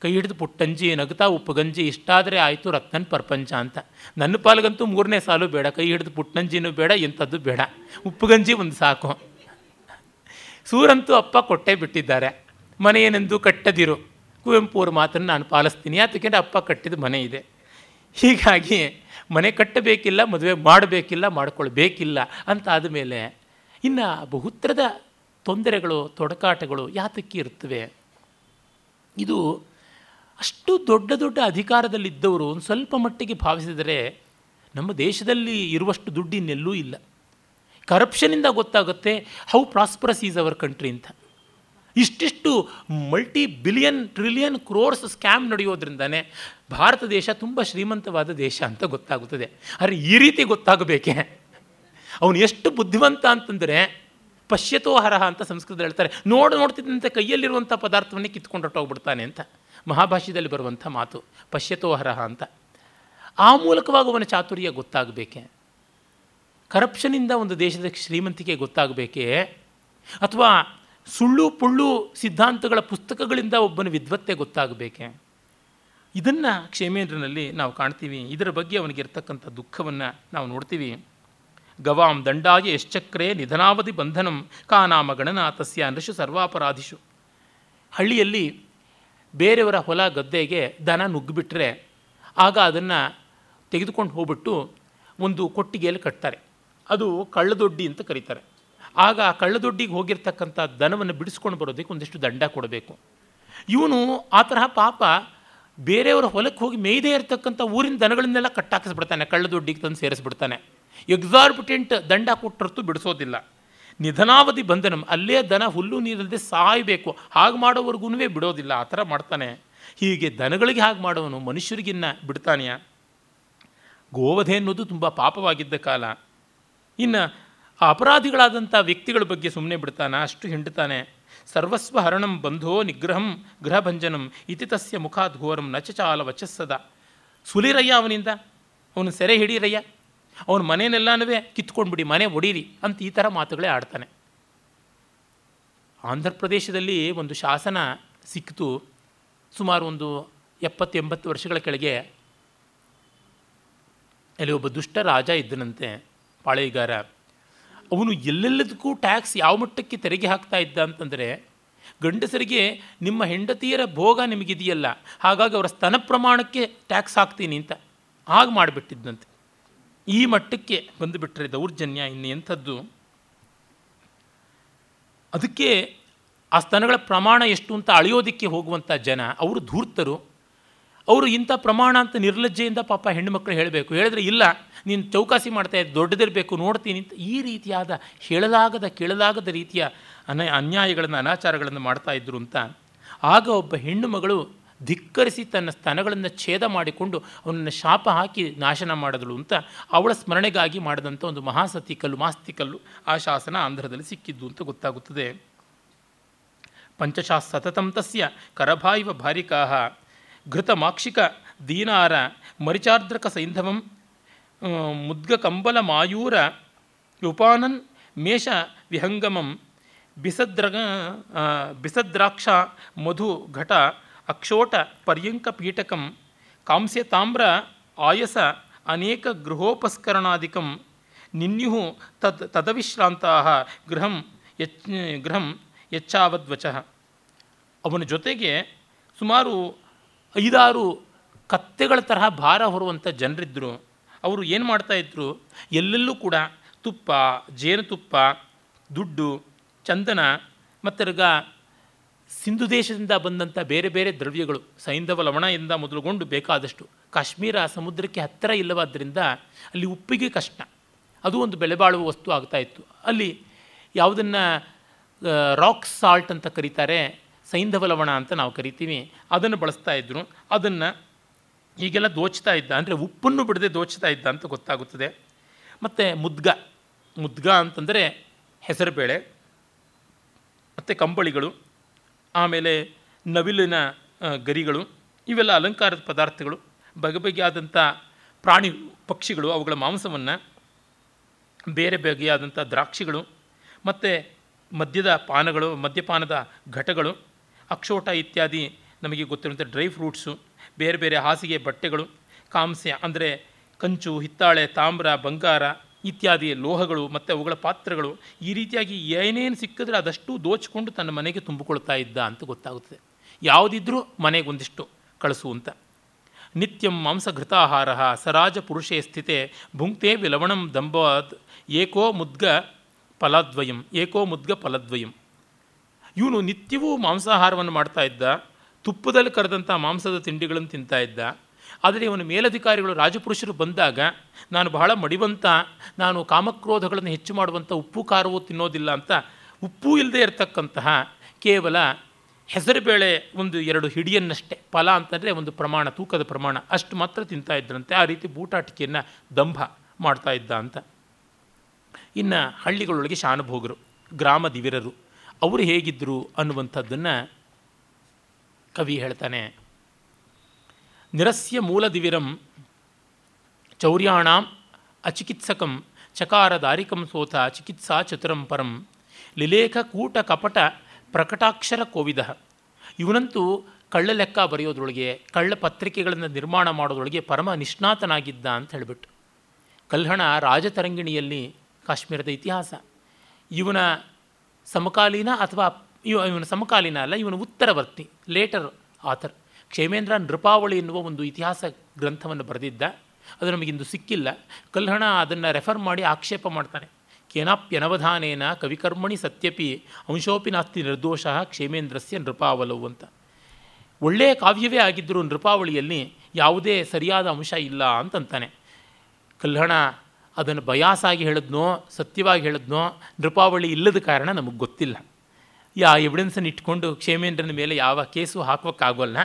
ಕೈ ಹಿಡಿದು ಪುಟ್ಟಂಜಿ ನಗುತ್ತಾ ಉಪ್ಪುಗಂಜಿ ಇಷ್ಟಾದರೆ ಆಯಿತು ರತ್ನನ್ ಪ್ರಪಂಚ ಅಂತ. ನನ್ನ ಪಾಲ್ಗಂತೂ ಮೂರನೇ ಸಾಲು ಬೇಡ, ಕೈ ಹಿಡಿದು ಪುಟ್ಟಂಜಿನೂ ಬೇಡ ಎಂಥದ್ದು ಬೇಡ. ಉಪ್ಪುಗಂಜಿ ಒಂದು ಸಾಕು. ಸೂರಂತೂ ಅಪ್ಪ ಕೊಟ್ಟೆ ಬಿಟ್ಟಿದ್ದಾರೆ. ಮನೆಯೇನೆಂದು ಕಟ್ಟದಿರು. ಕುವೆಂಪು ಅವ್ರ ಮಾತನ್ನು ನಾನು ಪಾಲಿಸ್ತೀನಿ. ಯಾತಕ್ಕೆ ಅಪ್ಪ ಕಟ್ಟಿದ ಮನೆ ಇದೆ. ಹೀಗಾಗಿ ಮನೆ ಕಟ್ಟಬೇಕಿಲ್ಲ, ಮದುವೆ ಮಾಡಬೇಕಿಲ್ಲ, ಮಾಡ್ಕೊಳ್ಬೇಕಿಲ್ಲ ಅಂತ ಆದಮೇಲೆ ಇನ್ನು ಬಹುತ್ರದ ತೊಂದರೆಗಳು, ತೊಡಕಾಟಗಳು ಯಾತಕ್ಕೆ ಇರುತ್ತವೆ? ಇದು ಅಷ್ಟು ದೊಡ್ಡ ದೊಡ್ಡ ಅಧಿಕಾರದಲ್ಲಿದ್ದವರು ಒಂದು ಸ್ವಲ್ಪ ಮಟ್ಟಿಗೆ ಭಾವಿಸಿದರೆ ನಮ್ಮ ದೇಶದಲ್ಲಿ ಇರುವಷ್ಟು ದುಡ್ಡು ಇನ್ನೆಲ್ಲೂ ಇಲ್ಲ. ಕರಪ್ಷನಿಂದ ಗೊತ್ತಾಗುತ್ತೆ how prosperous is our country ಅಂತ. ಇಷ್ಟಿಷ್ಟು multi billion trillion crores scam ನಡೆಯೋದ್ರಿಂದನೇ Bharat ದೇಶ ತುಂಬ ಶ್ರೀಮಂತವಾದ ದೇಶ ಅಂತ ಗೊತ್ತಾಗುತ್ತದೆ. ಆದರೆ ಈ ರೀತಿ ಗೊತ್ತಾಗಬೇಕೆ? ಅವನು ಎಷ್ಟು ಬುದ್ಧಿವಂತ ಅಂತಂದರೆ ಪಶ್ಯತೋಹರಹ ಅಂತ ಸಂಸ್ಕೃತದಲ್ಲಿ ಹೇಳ್ತಾರೆ. ನೋಡು ನೋಡ್ತಿದ್ದಂತೆ ಕೈಯಲ್ಲಿರುವಂಥ ಪದಾರ್ಥವನ್ನೇ ಕಿತ್ಕೊಂಡು ಅಂತ. ಮಹಾಭಾಷ್ಯದಲ್ಲಿ ಬರುವಂಥ ಮಾತು, ಪಶ್ಯತೋ ಹರಹ ಅಂತ. ಆ ಮೂಲಕವಾಗಿ ಅವನ ಚಾತುರ್ಯ ಗೊತ್ತಾಗಬೇಕೆ? ಕರಪ್ಷನಿಂದ ಒಂದು ದೇಶದ ಶ್ರೀಮಂತಿಕೆ ಗೊತ್ತಾಗಬೇಕೇ? ಅಥವಾ ಸುಳ್ಳು ಪುಳ್ಳು ಸಿದ್ಧಾಂತಗಳ ಪುಸ್ತಕಗಳಿಂದ ಒಬ್ಬನ ವಿದ್ವತ್ತೆ ಗೊತ್ತಾಗಬೇಕೆ? ಇದನ್ನು ಕ್ಷೇಮೇಂದ್ರನಲ್ಲಿ ನಾವು ಕಾಣ್ತೀವಿ. ಇದರ ಬಗ್ಗೆ ಅವನಿಗಿರ್ತಕ್ಕಂಥ ದುಃಖವನ್ನು ನಾವು ನೋಡ್ತೀವಿ. ಗವಾಂ ದಂಡಾಯ ಯಶ್ಚಕ್ರೆ ನಿಧನಾವಧಿ ಬಂಧನಂ ಕಾನಾಮ ಗಣನಾಥಸ್ಯ ನೃಷು ಸರ್ವಾಪರಾಧಿಷು. ಹಳ್ಳಿಯಲ್ಲಿ ಬೇರೆಯವರ ಹೊಲ ಗದ್ದೆಗೆ ದನ ನುಗ್ಗಿಬಿಟ್ರೆ ಆಗ ಅದನ್ನು ತೆಗೆದುಕೊಂಡು ಹೋಗ್ಬಿಟ್ಟು ಒಂದು ಕೊಟ್ಟಿಗೆಯಲ್ಲಿ ಕಟ್ತಾರೆ. ಅದು ಕಳ್ಳದೊಡ್ಡಿ ಅಂತ ಕರೀತಾರೆ. ಆಗ ಆ ಕಳ್ಳದೊಡ್ಡಿಗೆ ಹೋಗಿರ್ತಕ್ಕಂಥ ದನವನ್ನು ಬಿಡಿಸ್ಕೊಂಡು ಬರೋದಕ್ಕೆ ಒಂದಿಷ್ಟು ದಂಡ ಕೊಡಬೇಕು. ಇವನು ಆ ತರಹ ಪಾಪ ಬೇರೆಯವರ ಹೊಲಕ್ಕೆ ಹೋಗಿ ಮೇಯ್ದೇ ಇರತಕ್ಕಂಥ ಊರಿನ ದನಗಳನ್ನೆಲ್ಲ ಕಟ್ಟಾಕಿಸ್ಬಿಡ್ತಾನೆ, ಕಳ್ಳದೊಡ್ಡಿಗೆ ತಂದು ಸೇರಿಸ್ಬಿಡ್ತಾನೆ. ಎಕ್ಸಾರ್ಬಿಟೆಂಟ್ ದಂಡ ಕೊಟ್ಟರತ್ತು ಬಿಡಿಸೋದಿಲ್ಲ. ನಿಧನಾವಧಿ ಬಂಧನಂ, ಅಲ್ಲೇ ದನ ಹುಲ್ಲು ನೀರಲ್ಲದೆ ಸಾಯಬೇಕು. ಹಾಗೆ ಮಾಡೋವರೆಗೂ ಬಿಡೋದಿಲ್ಲ, ಆ ಥರ ಮಾಡ್ತಾನೆ. ಹೀಗೆ ದನಗಳಿಗೆ ಹಾಗೆ ಮಾಡೋವನು, ಮನುಷ್ಯರಿಗಿನ್ನ ಬಿಡ್ತಾನೆಯಾ? ಗೋವಧೆ ಅನ್ನೋದು ತುಂಬ ಪಾಪವಾಗಿದ್ದ ಕಾಲ. ಇನ್ನು ಅಪರಾಧಿಗಳಾದಂಥ ವ್ಯಕ್ತಿಗಳ ಬಗ್ಗೆ ಸುಮ್ಮನೆ ಬಿಡ್ತಾನೆ? ಅಷ್ಟು ಹಿಂಡ್ತಾನೆ. ಸರ್ವಸ್ವ ಹರಣಂ ಬಂಧೋ ನಿಗ್ರಹಂ ಗೃಹಭಂಜನಂ ಇತಿ ತಸ್ಯ ಘೋರಂ ನಚಚಾಲ ವಚಸ್ಸದ. ಸುಲಿರಯ್ಯ ಅವನಿಂದ? ಅವನು ಸೆರೆ ಹಿಡೀರಯ್ಯ ಅವನ ಮನೆಯನ್ನೆಲ್ಲನೂ ಕಿತ್ಕೊಂಡ್ಬಿಡಿ, ಮನೆ ಒಡೀರಿ ಅಂತ ಈ ಥರ ಮಾತುಗಳೇ ಆಡ್ತಾನೆ. ಆಂಧ್ರ ಪ್ರದೇಶದಲ್ಲಿ ಒಂದು ಶಾಸನ ಸಿಕ್ಕಿತು, ಸುಮಾರು ಒಂದು ಎಪ್ಪತ್ತು ಎಂಬತ್ತು ವರ್ಷಗಳ ಕೆಳಗೆ. ಅಲ್ಲಿ ಒಬ್ಬ ದುಷ್ಟ ರಾಜ ಇದ್ದನಂತೆ, ಪಾಳೆಗಾರ. ಅವನು ಎಲ್ಲೆಲ್ಲದಕ್ಕೂ ಟ್ಯಾಕ್ಸ್ ಯಾವ ಮಟ್ಟಕ್ಕೆ ತೆರಿಗೆ ಹಾಕ್ತಾ ಇದ್ದ ಅಂತಂದರೆ, ಗಂಡಸರಿಗೆ ನಿಮ್ಮ ಹೆಂಡತಿಯರ ಭೋಗ ನಿಮಗಿದೆಯಲ್ಲ, ಹಾಗಾಗಿ ಅವರ ಸ್ತನ ಪ್ರಮಾಣಕ್ಕೆ ಟ್ಯಾಕ್ಸ್ ಹಾಕ್ತೀನಿ ಅಂತ ಹಾಗೆ ಮಾಡಿಬಿಟ್ಟಿದ್ದಂತೆ ಈ ಮಟ್ಟಕ್ಕೆ ಬಂದುಬಿಟ್ರೆ ದೌರ್ಜನ್ಯ ಇನ್ನು ಎಂಥದ್ದು ಅದಕ್ಕೆ ಆ ಸ್ತನಗಳ ಪ್ರಮಾಣ ಎಷ್ಟು ಅಂತ ಅಳೆಯೋದಕ್ಕೆ ಹೋಗುವಂಥ ಜನ, ಅವರು ಧೂರ್ತರು. ಅವರು ಇಂಥ ಪ್ರಮಾಣ ಅಂತ ನಿರ್ಲಜ್ಜೆಯಿಂದ ಪಾಪ ಹೆಣ್ಣುಮಕ್ಕಳು ಹೇಳಬೇಕು. ಹೇಳಿದ್ರೆ, ಇಲ್ಲ, ನೀನು ಚೌಕಾಸಿ ಮಾಡ್ತಾ ಇದ್ದು, ದೊಡ್ಡದಿರಬೇಕು, ನೋಡ್ತೀನಿ ಅಂತ ಈ ರೀತಿಯಾದ ಹೇಳಲಾಗದ, ಕೇಳಲಾಗದ ರೀತಿಯ ಅನ ಅನ್ಯಾಯಗಳನ್ನು, ಅನಾಚಾರಗಳನ್ನು ಮಾಡ್ತಾ ಇದ್ರು ಅಂತ, ಆಗ ಒಬ್ಬ ಹೆಣ್ಣು ಮಗಳು ಧಿಕ್ಕರಿಸಿ ತನ್ನ ಸ್ತನಗಳನ್ನು ಛೇದ ಮಾಡಿಕೊಂಡು ಅವನನ್ನು ಶಾಪ ಹಾಕಿ ನಾಶನ ಮಾಡಿದಳು ಅಂತ ಅವಳ ಸ್ಮರಣೆಗಾಗಿ ಮಾಡಿದಂಥ ಒಂದು ಮಹಾಸತಿ ಕಲ್ಲು, ಮಾಸ್ತಿ ಕಲ್ಲು ಆ ಶಾಸನ ಆಂಧ್ರದಲ್ಲಿ ಸಿಕ್ಕಿದ್ದು ಅಂತ ಗೊತ್ತಾಗುತ್ತದೆ. ಪಂಚಶಾ ಸತತಂ ತಸ್ಯ ಕರಭಾಯಿವ ಭಾರಿಕಾ ಘೃತಮಾಕ್ಷಿಕ ದೀನಾರ ಮರಿಚಾರ್ದ್ರಕ ಸೈಂಧವಂ ಮುದ್ಗ ಕಂಬಲ ಮಾಯೂರ ಉಪಾನನ್ ಮೇಷ ವಿಹಂಗಮಂ, ಬಿಸದ್ರಗ ಬಿಸದ್ರಾಕ್ಷ ಮಧು ಘಟ ಅಕ್ಷೋಟ ಪರ್ಯಂಕ ಪೀಠಕಂ ಕಾಂಸ್ಯ ತಾಮ್ರ ಆಯಸ ಅನೇಕ ಗೃಹೋಪಸ್ಕರಣಾಧಿಕಂ ನಿನ್ಯು ತದ್ ತದವಿಶ್ರಾಂತಾ ಗೃಹಂ ಯಚ್, ಗೃಹಂ ಯಚ್ಚಾವದ್ವಚ ಅವನ ಜೊತೆಗೆ ಸುಮಾರು ಐದಾರು ಕತ್ತೆಗಳ ತರಹ ಭಾರ ಹೊರುವಂಥ ಜನರಿದ್ದರು ಅವರು ಏನು ಮಾಡ್ತಾಯಿದ್ರು ಎಲ್ಲೆಲ್ಲೂ ಕೂಡ ತುಪ್ಪ, ಜೇನುತುಪ್ಪ, ದುಡ್ಡು, ಚಂದನ ಮತ್ತಿರ್ಗ ಸಿಂಧು ದೇಶದಿಂದ ಬಂದಂಥ ಬೇರೆ ಬೇರೆ ದ್ರವ್ಯಗಳು ಸೈಂಧವ ಲವಣದಿಂದ ಮೊದಲುಗೊಂಡು ಬೇಕಾದಷ್ಟು. ಕಾಶ್ಮೀರ ಸಮುದ್ರಕ್ಕೆ ಹತ್ತಿರ ಇಲ್ಲವಾದ್ದರಿಂದ ಅಲ್ಲಿ ಉಪ್ಪಿಗೆ ಕಷ್ಟ. ಅದು ಒಂದು ಬೆಲೆಬಾಳುವ ವಸ್ತು ಆಗ್ತಾ ಇತ್ತು. ಅಲ್ಲಿ ಯಾವುದನ್ನು ರಾಕ್ ಸಾಲ್ಟ್ ಅಂತ ಕರೀತಾರೆ, ಸೈಂಧವ ಲವಣ ಅಂತ ನಾವು ಕರಿತೀವಿ. ಅದನ್ನು ಬಳಸ್ತಾ ಇದ್ದರು ಅದನ್ನು ಈಗೆಲ್ಲ ದೋಚ್ತಾ ಇದ್ದ, ಅಂದರೆ ಉಪ್ಪನ್ನು ಬಿಡದೆ ದೋಚ್ತಾ ಇದ್ದ ಅಂತ ಗೊತ್ತಾಗುತ್ತದೆ. ಮತ್ತು ಮುದ್ಗ ಮುದ್ಗ ಅಂತಂದರೆ ಹೆಸರುಬೇಳೆ, ಮತ್ತು ಕಂಬಳಿಗಳು ಆಮೇಲೆ ನವಿಲಿನ ಗರಿಗಳು, ಇವೆಲ್ಲ ಅಲಂಕಾರದ ಪದಾರ್ಥಗಳು ಬಗೆ ಬಗೆಯಾದಂಥ ಪ್ರಾಣಿ ಪಕ್ಷಿಗಳು, ಅವುಗಳ ಮಾಂಸವನ್ನು, ಬೇರೆ ಬಗೆಯಾದಂಥ ದ್ರಾಕ್ಷಿಗಳು, ಮತ್ತು ಮದ್ಯದ ಪಾನಗಳು, ಮದ್ಯಪಾನದ ಘಟಗಳು, ಅಕ್ಷೋಟ ಇತ್ಯಾದಿ ನಮಗೆ ಗೊತ್ತಿರುವಂಥ ಡ್ರೈ ಫ್ರೂಟ್ಸು, ಬೇರೆ ಬೇರೆ ಹಾಸಿಗೆ ಬಟ್ಟೆಗಳು, ಕಾಂಸ್ಯ, ಅಂದರೆ ಕಂಚು, ಹಿತ್ತಾಳೆ, ತಾಮ್ರ, ಬಂಗಾರ ಇತ್ಯಾದಿ ಲೋಹಗಳು ಮತ್ತು ಅವುಗಳ ಪಾತ್ರಗಳು ಈ ರೀತಿಯಾಗಿ ಏನೇನು ಸಿಕ್ಕಿದ್ರೆ ಅದಷ್ಟು ದೋಚಿಕೊಂಡು ತನ್ನ ಮನೆಗೆ ತುಂಬಿಕೊಳ್ತಾ ಇದ್ದ ಅಂತ ಗೊತ್ತಾಗುತ್ತದೆ. ಯಾವುದಿದ್ರೂ ಮನೆಗೊಂದಿಷ್ಟು ಕಳಿಸು ಅಂತ. ನಿತ್ಯಂ ಮಾಂಸಘೃತಾಹಾರ ಸರಾಜ ಪುರುಷೇ ಸ್ಥಿತೆ ಭುಂಕ್ತೆ ವಿಲವಣಂ ದಂಬಾದ್ ಏಕೋ ಮುದ್ಗ ಫಲದ್ವಯಂ, ಏಕೋ ಮುದ್ಗ ಫಲದ್ವಯಂ. ಇವನು ನಿತ್ಯವೂ ಮಾಂಸಾಹಾರವನ್ನು ಮಾಡ್ತಾ ಇದ್ದ, ತುಪ್ಪದಲ್ಲಿ ಕರೆದಂಥ ಮಾಂಸದ ತಿಂಡಿಗಳನ್ನು ತಿಂತಾ ಇದ್ದ ಆದರೆ ಇವನ ಮೇಲಧಿಕಾರಿಗಳು ರಾಜಪುರುಷರು ಬಂದಾಗ, ನಾನು ಬಹಳ ಮಡಿವಂತ, ನಾನು ಕಾಮಕ್ರೋಧಗಳನ್ನು ಹೆಚ್ಚು ಮಾಡುವಂಥ ಉಪ್ಪು ಖಾರವೂ ತಿನ್ನೋದಿಲ್ಲ ಅಂತ ಉಪ್ಪು ಇಲ್ಲದೆ ಇರತಕ್ಕಂತಹ ಕೇವಲ ಹೆಸರುಬೇಳೆ ಒಂದು ಎರಡು ಹಿಡಿಯನ್ನಷ್ಟೇ, ಫಲ ಅಂತಂದರೆ ಒಂದು ಪ್ರಮಾಣ, ತೂಕದ ಪ್ರಮಾಣ, ಅಷ್ಟು ಮಾತ್ರ ತಿಂತಾ ಇದ್ರಂತೆ, ಆ ರೀತಿ ಬೂಟಾಟಿಕೆಯನ್ನು ದಂಭ ಮಾಡ್ತಾ ಇದ್ದ ಅಂತ. ಇನ್ನು ಹಳ್ಳಿಗಳೊಳಗೆ ಶಾನುಭೋಗರು, ಗ್ರಾಮ ದಿವಿರರು ಅವರು ಹೇಗಿದ್ದರು ಅನ್ನುವಂಥದ್ದನ್ನು ಕವಿ ಹೇಳ್ತಾನೆ ನಿರಸ್ಯ ಮೂಲದಿವಿರಂ ಚೌರ್ಯಾಣಾಂ ಅಚಿಕಿತ್ಸಕಂ ಚಕಾರ ದಾರಿಕಂ ಸೋತ ಚಿಕಿತ್ಸಾ ಚತುರಂ ಪರಂ ಲಿಲೇಖ ಕೂಟ ಕಪಟ ಪ್ರಕಟಾಕ್ಷರ ಕೋವಿದ ಇವನಂತೂ ಕಳ್ಳ ಲೆಕ್ಕ ಬರೆಯೋದ್ರೊಳಗೆ ಕಳ್ಳ ಪತ್ರಿಕೆಗಳನ್ನು ನಿರ್ಮಾಣ ಮಾಡೋದ್ರೊಳಗೆ ಪರಮ ನಿಷ್ಣಾತನಾಗಿದ್ದ ಅಂತ ಹೇಳಿಬಿಟ್ಟು. ಕಲ್ಹಣ ರಾಜತರಂಗಿಣಿಯಲ್ಲಿ ಕಾಶ್ಮೀರದ ಇತಿಹಾಸ. ಇವನ ಸಮಕಾಲೀನ ಅಥವಾ ಇವ, ಇವನ ಸಮಕಾಲೀನ ಅಲ್ಲ, ಇವನ ಉತ್ತರವರ್ತಿ ಲೇಟರ್ ಆಥರ್ ಕ್ಷೇಮೇಂದ್ರ ನೃಪಾವಳಿ ಎನ್ನುವ ಒಂದು ಇತಿಹಾಸ ಗ್ರಂಥವನ್ನು ಬರೆದಿದ್ದ. ಅದು ನಮಗಿಂದು ಸಿಕ್ಕಿಲ್ಲ. ಕಲ್ಹಣ ಅದನ್ನು ರೆಫರ್ ಮಾಡಿ ಆಕ್ಷೇಪ ಮಾಡ್ತಾನೆ. ಕೇನಾಪ್ಯನವಧಾನೇನ ಕವಿಕರ್ಮಣಿ ಸತ್ಯಪಿ ಅಂಶೋಪಿ ನಾಸ್ತಿ ನಿರ್ದೋಷ ಕ್ಷೇಮೇಂದ್ರಸ್ಯ ನೃಪಾವಲವು ಅಂತ. ಒಳ್ಳೆಯ ಕಾವ್ಯವೇ ಆಗಿದ್ದರೂ ನೃಪಾವಳಿಯಲ್ಲಿ ಯಾವುದೇ ಸರಿಯಾದ ಅಂಶ ಇಲ್ಲ ಅಂತಂತಾನೆ. ಕಲ್ಹಣ ಅದನ್ನು ಬಯಾಸಾಗಿ ಹೇಳಿದ್ನೋ, ಸತ್ಯವಾಗಿ ಹೇಳಿದ್ನೋ, ನೃಪಾವಳಿ ಇಲ್ಲದ ಕಾರಣ ನಮಗೆ ಗೊತ್ತಿಲ್ಲ. ಯಾ ಎವಿಡೆನ್ಸನ್ನು ಇಟ್ಕೊಂಡು ಕ್ಷೇಮೇಂದ್ರನ ಮೇಲೆ ಯಾವ ಕೇಸು ಹಾಕೋಕ್ಕಾಗೋಲ್ಲ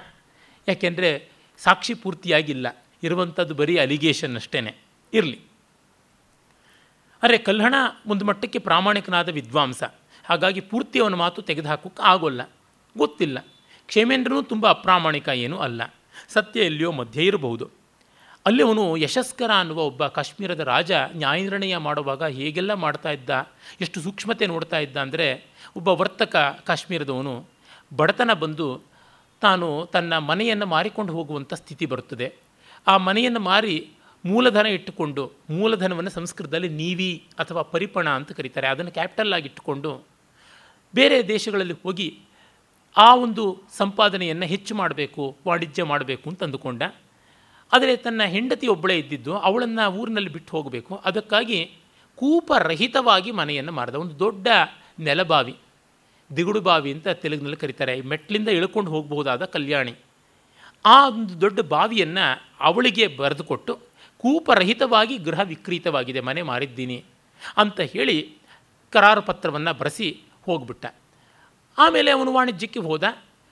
ಯಾಕೆಂದರೆ ಸಾಕ್ಷಿ ಪೂರ್ತಿಯಾಗಿಲ್ಲ. ಇರುವಂಥದ್ದು ಬರೀ ಅಲಿಗೇಷನ್ ಅಷ್ಟೇ ಇರಲಿ. ಅರೆ ಕಲ್ಹಣ ಒಂದು ಮಟ್ಟಕ್ಕೆ ಪ್ರಾಮಾಣಿಕನಾದ ವಿದ್ವಾಂಸ. ಹಾಗಾಗಿ ಪೂರ್ತಿ ಅವನ ಮಾತು ತೆಗೆದುಹಾಕೋಕ್ಕೆ ಆಗೋಲ್ಲ. ಗೊತ್ತಿಲ್ಲ. ಕ್ಷೇಮೇಂದ್ರನು ತುಂಬ ಅಪ್ರಾಮಾಣಿಕ ಏನೂ ಅಲ್ಲ. ಸತ್ಯ ಎಲ್ಲಿಯೋ ಮಧ್ಯೆ ಇರಬಹುದು. ಅಲ್ಲಿ ಅವನು ಯಶಸ್ಕರ ಅನ್ನುವ ಒಬ್ಬ ಕಾಶ್ಮೀರದ ರಾಜ ನ್ಯಾಯನಿರ್ಣಯ ಮಾಡುವಾಗ ಹೇಗೆಲ್ಲ ಮಾಡ್ತಾ ಇದ್ದ, ಎಷ್ಟು ಸೂಕ್ಷ್ಮತೆ ನೋಡ್ತಾ ಇದ್ದ ಅಂದರೆ, ಒಬ್ಬ ವರ್ತಕ ಕಾಶ್ಮೀರದವನು ಬಡತನ ಬಂದು ತಾನು ತನ್ನ ಮನೆಯನ್ನು ಮಾರಿಕೊಂಡು ಹೋಗುವಂಥ ಸ್ಥಿತಿ ಬರುತ್ತದೆ. ಆ ಮನೆಯನ್ನು ಮಾರಿ ಮೂಲಧನ ಇಟ್ಟುಕೊಂಡು, ಮೂಲಧನವನ್ನು ಸಂಸ್ಕೃತದಲ್ಲಿ ನೀವಿ ಅಥವಾ ಪರಿಪಣ ಅಂತ ಕರೀತಾರೆ. ಅದನ್ನು ಕ್ಯಾಪಿಟಲ್ ಆಗಿ ಇಟ್ಟುಕೊಂಡು ಬೇರೆ ದೇಶಗಳಲ್ಲಿ ಹೋಗಿ ಆ ಒಂದು ಸಂಪಾದನೆಯನ್ನು ಹೆಚ್ಚು ಮಾಡಬೇಕು, ವಾಣಿಜ್ಯ ಮಾಡಬೇಕು ಅಂತ ಅಂದುಕೊಂಡ. ಆದರೆ ತನ್ನ ಹೆಂಡತಿ ಒಬ್ಬಳೇ ಇದ್ದಿದ್ದು, ಅವಳನ್ನು ಊರಿನಲ್ಲಿ ಬಿಟ್ಟು ಹೋಗಬೇಕು. ಅದಕ್ಕಾಗಿ ಕೂಪರಹಿತವಾಗಿ ಮನೆಯನ್ನು ಮಾರಿದ. ಒಂದು ದೊಡ್ಡ ನೆಲಬಾವಿ. ದಿಗುಡು ಬಾವಿ ಅಂತ ತೆಲುಗಿನಲ್ಲಿ ಕರೀತಾರೆ. ಮೆಟ್ಲಿಂದ ಇಳ್ಕೊಂಡು ಹೋಗಬಹುದಾದ ಕಲ್ಯಾಣಿ. ಆ ಒಂದು ದೊಡ್ಡ ಬಾವಿಯನ್ನು ಅವಳಿಗೆ ಬರೆದುಕೊಟ್ಟು, ಕೂಪರಹಿತವಾಗಿ ಗೃಹ ವಿಕ್ರೀತವಾಗಿದೆ, ಮನೆ ಮಾರಿದ್ದೀನಿ ಅಂತ ಹೇಳಿ ಕರಾರು ಪತ್ರವನ್ನು ಬರೆಸಿ ಹೋಗ್ಬಿಟ್ಟ. ಆಮೇಲೆ ಅವನು ವಾಣಿಜ್ಯಕ್ಕೆ ಹೋದ.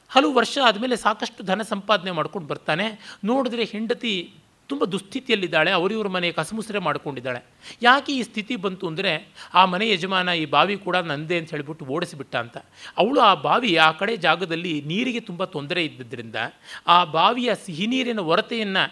ಹಲವು ವರ್ಷ ಆದಮೇಲೆ ಸಾಕಷ್ಟು ಧನ ಸಂಪಾದನೆ ಮಾಡ್ಕೊಂಡು ಬರ್ತಾನೆ. ನೋಡಿದ್ರೆ ಹೆಂಡತಿ ತುಂಬ ದುಸ್ಥಿತಿಯಲ್ಲಿದ್ದಾಳೆ ಅವರಿವ್ರ ಮನೆ ಕಸಮುಸರೆ ಮಾಡ್ಕೊಂಡಿದ್ದಾಳೆ. ಯಾಕೆ ಈ ಸ್ಥಿತಿ ಬಂತು ಅಂದರೆ, ಆ ಮನೆ ಯಜಮಾನ ಈ ಬಾವಿ ಕೂಡ ನಂದೇ ಅಂತ ಹೇಳಿಬಿಟ್ಟು ಓಡಿಸಿಬಿಟ್ಟ ಅಂತ. ಅವಳು ಆ ಬಾವಿ ಆ ಕಡೆ ಜಾಗದಲ್ಲಿ ನೀರಿಗೆ ತುಂಬ ತೊಂದರೆ ಇದ್ದಿದ್ದರಿಂದ ಆ ಬಾವಿಯ ಸಿಹಿ ನೀರಿನ ಹೊರತೆಯನ್ನು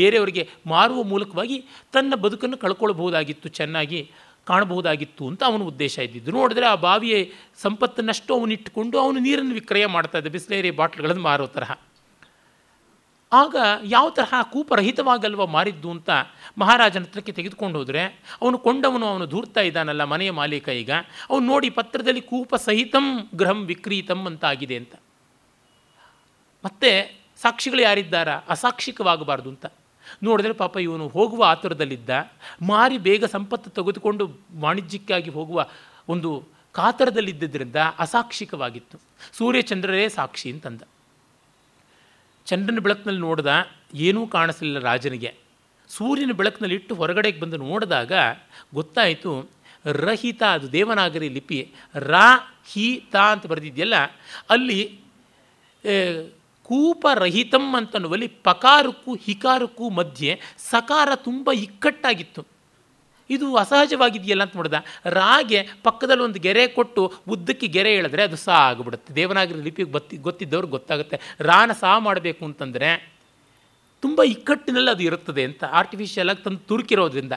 ಬೇರೆಯವರಿಗೆ ಮಾರುವ ಮೂಲಕವಾಗಿ ತನ್ನ ಬದುಕನ್ನು ಕಳ್ಕೊಳ್ಬಹುದಾಗಿತ್ತು, ಚೆನ್ನಾಗಿ ಕಾಣಬಹುದಾಗಿತ್ತು ಅಂತ ಅವನ ಉದ್ದೇಶ ಇದ್ದಿದ್ದು. ನೋಡಿದ್ರೆ ಆ ಬಾವಿಯ ಸಂಪತ್ತನ್ನಷ್ಟು ಅವನಿಟ್ಟುಕೊಂಡು ಅವನು ನೀರನ್ನು ವಿಕ್ರಯ ಮಾಡ್ತಾ ಇದ್ದ. ಬಿಸ್ಲೇರಿ ಬಾಟ್ಲ್ಗಳನ್ನು ಮಾರೋ ತರಹ. ಆಗ ಯಾವ ತರಹ ಕೂಪರಹಿತವಾಗಲ್ವ ಮಾರಿದ್ದು ಅಂತ ಮಹಾರಾಜನ ಹತ್ರಕ್ಕೆ ತೆಗೆದುಕೊಂಡು ಹೋದರೆ, ಅವನು ಕೊಂಡವನು, ಅವನು ಧೂರ್ತಾ ಇದ್ದಾನಲ್ಲ ಮನೆಯ ಮಾಲೀಕ ಈಗ, ಅವನು ನೋಡಿ ಪತ್ರದಲ್ಲಿ ಕೂಪ ಸಹಿತಂ ಗೃಹಂ ವಿಕ್ರೀತಂ ಅಂತ ಆಗಿದೆ ಅಂತ. ಮತ್ತೆ ಸಾಕ್ಷಿಗಳು ಯಾರಿದ್ದಾರ? ಅಸಾಕ್ಷಿಕವಾಗಬಾರ್ದು ಅಂತ. ನೋಡಿದ್ರೆ ಪಾಪ ಇವನು ಹೋಗುವ ಆತುರದಲ್ಲಿದ್ದ, ಮಾರಿ ಬೇಗ ಸಂಪತ್ತು ತೆಗೆದುಕೊಂಡು ವಾಣಿಜ್ಯಕ್ಕಾಗಿ ಹೋಗುವ ಒಂದು ಕಾತರದಲ್ಲಿದ್ದರಿಂದ ಅಸಾಕ್ಷಿಕವಾಗಿತ್ತು. ಸೂರ್ಯಚಂದ್ರರೇ ಸಾಕ್ಷಿ ಅಂತಂದ. ಚಂದ್ರನ ಬೆಳಕಿನಲ್ಲಿ ನೋಡಿದ ಏನೂ ಕಾಣಿಸಲಿಲ್ಲ ರಾಜನಿಗೆ. ಸೂರ್ಯನ ಬೆಳಕಿನಲ್ಲಿ ಇಟ್ಟು ಹೊರಗಡೆಗೆ ಬಂದು ನೋಡಿದಾಗ ಗೊತ್ತಾಯಿತು, ರಹಿತ ಅದು ದೇವನಾಗರಿ ಲಿಪಿ, ರಾ ಹಿ ತಾ ಅಂತ ಬರೆದಿದೆಯಲ್ಲ, ಅಲ್ಲಿ ಕೂಪರಹಿತಂ ಅಂತನ್ನುವಲ್ಲಿ ಪಕಾರಕ್ಕೂ ಹಿಕಾರಕ್ಕೂ ಮಧ್ಯೆ ಸಕಾರ ತುಂಬ ಇಕ್ಕಟ್ಟಾಗಿತ್ತು. ಇದು ಅಸಹಜವಾಗಿದೆಯಲ್ಲ ಅಂತ ನೋಡಿದ. ರಾಗೆ ಪಕ್ಕದಲ್ಲಿ ಒಂದು ಗೆರೆ ಕೊಟ್ಟು ಉದ್ದಕ್ಕೆ ಗೆರೆ ಹೇಳಿದ್ರೆ ಅದು ಸಾ ಆಗಿಬಿಡುತ್ತೆ. ದೇವನಾಗರಿ ಲಿಪಿಗೆ ಬತ್ತಿ ಗೊತ್ತಿದ್ದವ್ರಿಗೆ ಗೊತ್ತಾಗುತ್ತೆ. ರಾನ ಸಾ ಮಾಡಬೇಕು ಅಂತಂದರೆ ತುಂಬ ಇಕ್ಕಟ್ಟಿನಲ್ಲಿ ಅದು ಇರುತ್ತದೆ ಅಂತ ಆರ್ಟಿಫಿಷಿಯಲಾಗಿ ತಂದು ತುರುಕಿರೋದ್ರಿಂದ.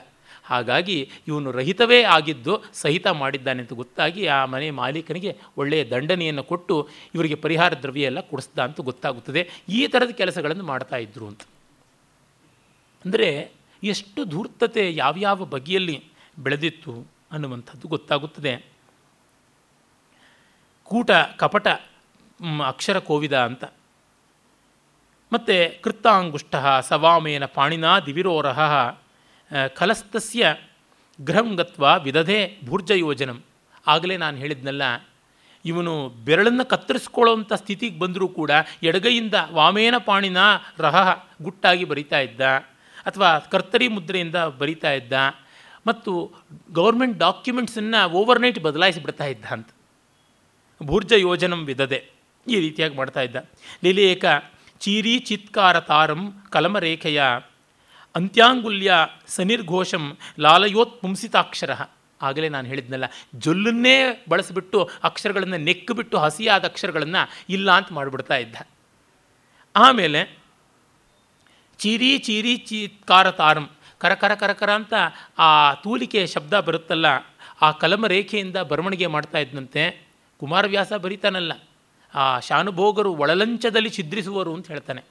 ಹಾಗಾಗಿ ಇವನು ರಹಿತವೇ ಆಗಿದ್ದು ಸಹಿತ ಮಾಡಿದ್ದಾನೆ ಅಂತ ಗೊತ್ತಾಗಿ ಆ ಮನೆ ಮಾಲೀಕನಿಗೆ ಒಳ್ಳೆಯ ದಂಡನೆಯನ್ನು ಕೊಟ್ಟು ಇವರಿಗೆ ಪರಿಹಾರ ದ್ರವ್ಯ ಎಲ್ಲ ಕೊಡಿಸ್ದ ಅಂತ ಗೊತ್ತಾಗುತ್ತದೆ. ಈ ಥರದ ಕೆಲಸಗಳನ್ನು ಮಾಡ್ತಾ ಇದ್ರು ಅಂತ. ಅಂದರೆ ಎಷ್ಟು ಧೂರ್ತತೆ ಯಾವ್ಯಾವ ಬಗೆಯಲ್ಲಿ ಬೆಳೆದಿತ್ತು ಅನ್ನುವಂಥದ್ದು ಗೊತ್ತಾಗುತ್ತದೆ. ಕೂಟ, ಕಪಟ ಅಕ್ಷರ ಕೋವಿದ ಅಂತ. ಮತ್ತು ಕೃತ್ತಾಂಗುಷ್ಟ ಸವಾಮೇನ ಪಾಣಿನಾ ದಿವಿರೋರಹ ಖಲಸ್ತಸ್ಯ, ಗೃಹಂ ಗತ್ವ ಭೂರ್ಜ ಯೋಜನಂ ಆಗಲೇ ನಾನು ಹೇಳಿದ್ನಲ್ಲ, ಇವನು ಬೆರಳನ್ನು ಕತ್ತರಿಸ್ಕೊಳ್ಳೋವಂಥ ಸ್ಥಿತಿಗೆ ಬಂದರೂ ಕೂಡ ಎಡಗೈಯಿಂದ ವಾಮೇನ, ಪಾಣಿನ, ರಹ ಗುಟ್ಟಾಗಿ ಬರಿತಾ ಇದ್ದ. ಅಥವಾ ಕರ್ತರಿ ಮುದ್ರೆಯಿಂದ ಬರಿತಾ ಇದ್ದ ಮತ್ತು ಗೌರ್ಮೆಂಟ್ ಡಾಕ್ಯುಮೆಂಟ್ಸನ್ನು ಓವರ್ನೈಟ್ ಬದಲಾಯಿಸಿಬಿಡ್ತಾ ಇದ್ದ ಅಂತ. ಭೂರ್ಜ ಯೋಜನಂ ವಿಧದೆ ಈ ರೀತಿಯಾಗಿ ಮಾಡ್ತಾ ಇದ್ದ. ಲಿಲೇಕ, ಚೀರಿ ಚಿತ್ಕಾರ ತಾರಂ ಕಲಮರೇಖೆಯ, ಅಂತ್ಯಾಂಗುಲ್ಯ ಸನಿರ್ಘೋಷಂ ಲಾಲಯೋತ್ ಪುಂಸಿತಾಕ್ಷರ ಆಗಲೇ ನಾನು ಹೇಳಿದ್ನಲ್ಲ, ಜೊಲ್ಲನ್ನೇ ಬಳಸಿಬಿಟ್ಟು ಅಕ್ಷರಗಳನ್ನು ನೆಕ್ಕಿಬಿಟ್ಟು ಹಸಿಯಾದ ಅಕ್ಷರಗಳನ್ನು ಇಲ್ಲ ಅಂತ ಮಾಡಿಬಿಡ್ತಾ ಇದ್ದ. ಆಮೇಲೆ ಚೀರಿ ಚೀರಿ ಚೀತ್ಕಾರ ತಾರಂ. ಕರ ಕರ ಕರ ಕರ ಅಂತ ಆ ತೂಲಿಕೆ ಶಬ್ದ ಬರುತ್ತಲ್ಲ, ಆ ಕಲಮ ರೇಖೆಯಿಂದ ಬರವಣಿಗೆ ಮಾಡ್ತಾ ಇದ್ದಂತೆ ಕುಮಾರವ್ಯಾಸ ಬರೀತಾನಲ್ಲ, ಆ ಶಾನುಭೋಗರು ಒಳಲಂಚದಲ್ಲಿ ಛಿದ್ರಿಸುವರು ಅಂತ ಹೇಳ್ತಾನೆ.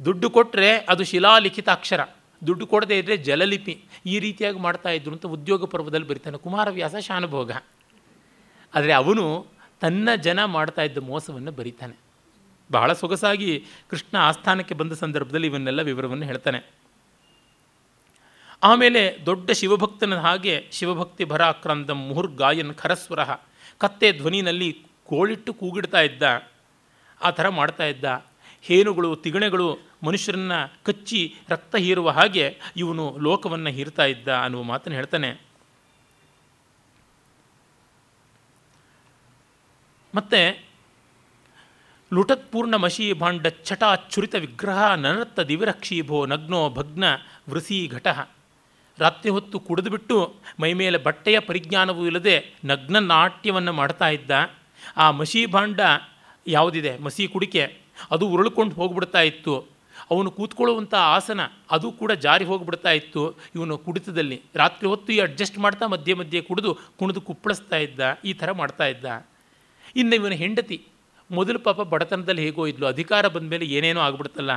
ದುಡ್ಡು ಕೊಟ್ಟರೆ ಅದು ಶಿಲಾಲಿಖಿತ ಅಕ್ಷರ ದುಡ್ಡು ಕೊಡದೇ ಇದ್ದರೆ ಜಲಲಿಪಿ, ಈ ರೀತಿಯಾಗಿ ಮಾಡ್ತಾ ಇದ್ರು ಅಂತ ಉದ್ಯೋಗ ಪರ್ವದಲ್ಲಿ ಬರೀತಾನೆ ಕುಮಾರವ್ಯಾಸ ಶಾನುಭೋಗ. ಆದರೆ ಅವನು ತನ್ನ ಜನ ಮಾಡ್ತಾ ಇದ್ದ ಮೋಸವನ್ನು ಬರೀತಾನೆ. ಬಹಳ ಸೊಗಸಾಗಿ ಕೃಷ್ಣ ಆಸ್ಥಾನಕ್ಕೆ ಬಂದ ಸಂದರ್ಭದಲ್ಲಿ ಇವನ್ನೆಲ್ಲ ವಿವರವನ್ನು ಹೇಳ್ತಾನೆ. ಆಮೇಲೆ ದೊಡ್ಡ ಶಿವಭಕ್ತನ ಹಾಗೆ ಶಿವಭಕ್ತಿ ಭರಾಕ್ರಂದಂ ಮುಹುರ್ಗಾಯನ್ ಖರಸ್ವರ ಕತ್ತೆ ಧ್ವನಿನಲ್ಲಿ ಕೋಳಿಟ್ಟು ಕೂಗಿಡ್ತಾ ಇದ್ದ, ಆ ಥರ ಮಾಡ್ತಾ ಇದ್ದ. ಹೇನುಗಳು, ತಿಗಣೆಗಳು ಮನುಷ್ಯರನ್ನ ಕಚ್ಚಿ ರಕ್ತ ಹೀರುವ ಹಾಗೆ ಇವನು ಲೋಕವನ್ನು ಹೀರ್ತಾ ಇದ್ದ ಅನ್ನುವ ಮಾತನ್ನು ಹೇಳ್ತಾನೆ. ಮತ್ತು ಲುಟತ್ಪೂರ್ಣ ಮಶಿ ಭಾಂಡ ಛಟಾಚ್ಛುರಿತ ವಿಗ್ರಹ ನನತ್ತ ದಿವಿರಕ್ಷೀಭೋ ನಗ್ನೋ ಭಗ್ನ ವೃಸಿ ಘಟ. ರಾತ್ರಿ ಹೊತ್ತು ಕುಡಿದುಬಿಟ್ಟು ಮೈಮೇಲೆ ಬಟ್ಟೆಯ ಪರಿಜ್ಞಾನವೂ ಇಲ್ಲದೆ ನಗ್ನ ನಾಟ್ಯವನ್ನು ಮಾಡ್ತಾ ಇದ್ದ. ಆ ಮಸಿ ಭಾಂಡ ಯಾವುದಿದೆ? ಮಸಿ ಕುಡಿಕೆ. ಅದು ಉರುಳ್ಕೊಂಡು ಹೋಗ್ಬಿಡ್ತಾ ಇತ್ತು. ಅವನು ಕೂತ್ಕೊಳ್ಳುವಂಥ ಆಸನ ಅದು ಕೂಡ ಜಾರಿ ಹೋಗಿಬಿಡ್ತಾ ಇತ್ತು. ಇವನು ಕುಡಿತದಲ್ಲಿ. ರಾತ್ರಿ ಹೊತ್ತು ಈ ಅಡ್ಜಸ್ಟ್ ಮಾಡ್ತಾ ಮಧ್ಯೆ ಮಧ್ಯೆ ಕುಡಿದು ಕುಣಿದು ಕುಪ್ಪಳಿಸ್ತಾ ಇದ್ದ. ಈ ಥರ ಮಾಡ್ತಾ ಇದ್ದ. ಇನ್ನು ಇವನ ಹೆಂಡತಿ ಮೊದಲು ಪಾಪ ಬಡತನದಲ್ಲಿ ಹೇಗೋ ಇದ್ಲು, ಅಧಿಕಾರ ಬಂದ ಮೇಲೆ ಏನೇನೋ ಆಗ್ಬಿಡ್ತಲ್ಲ,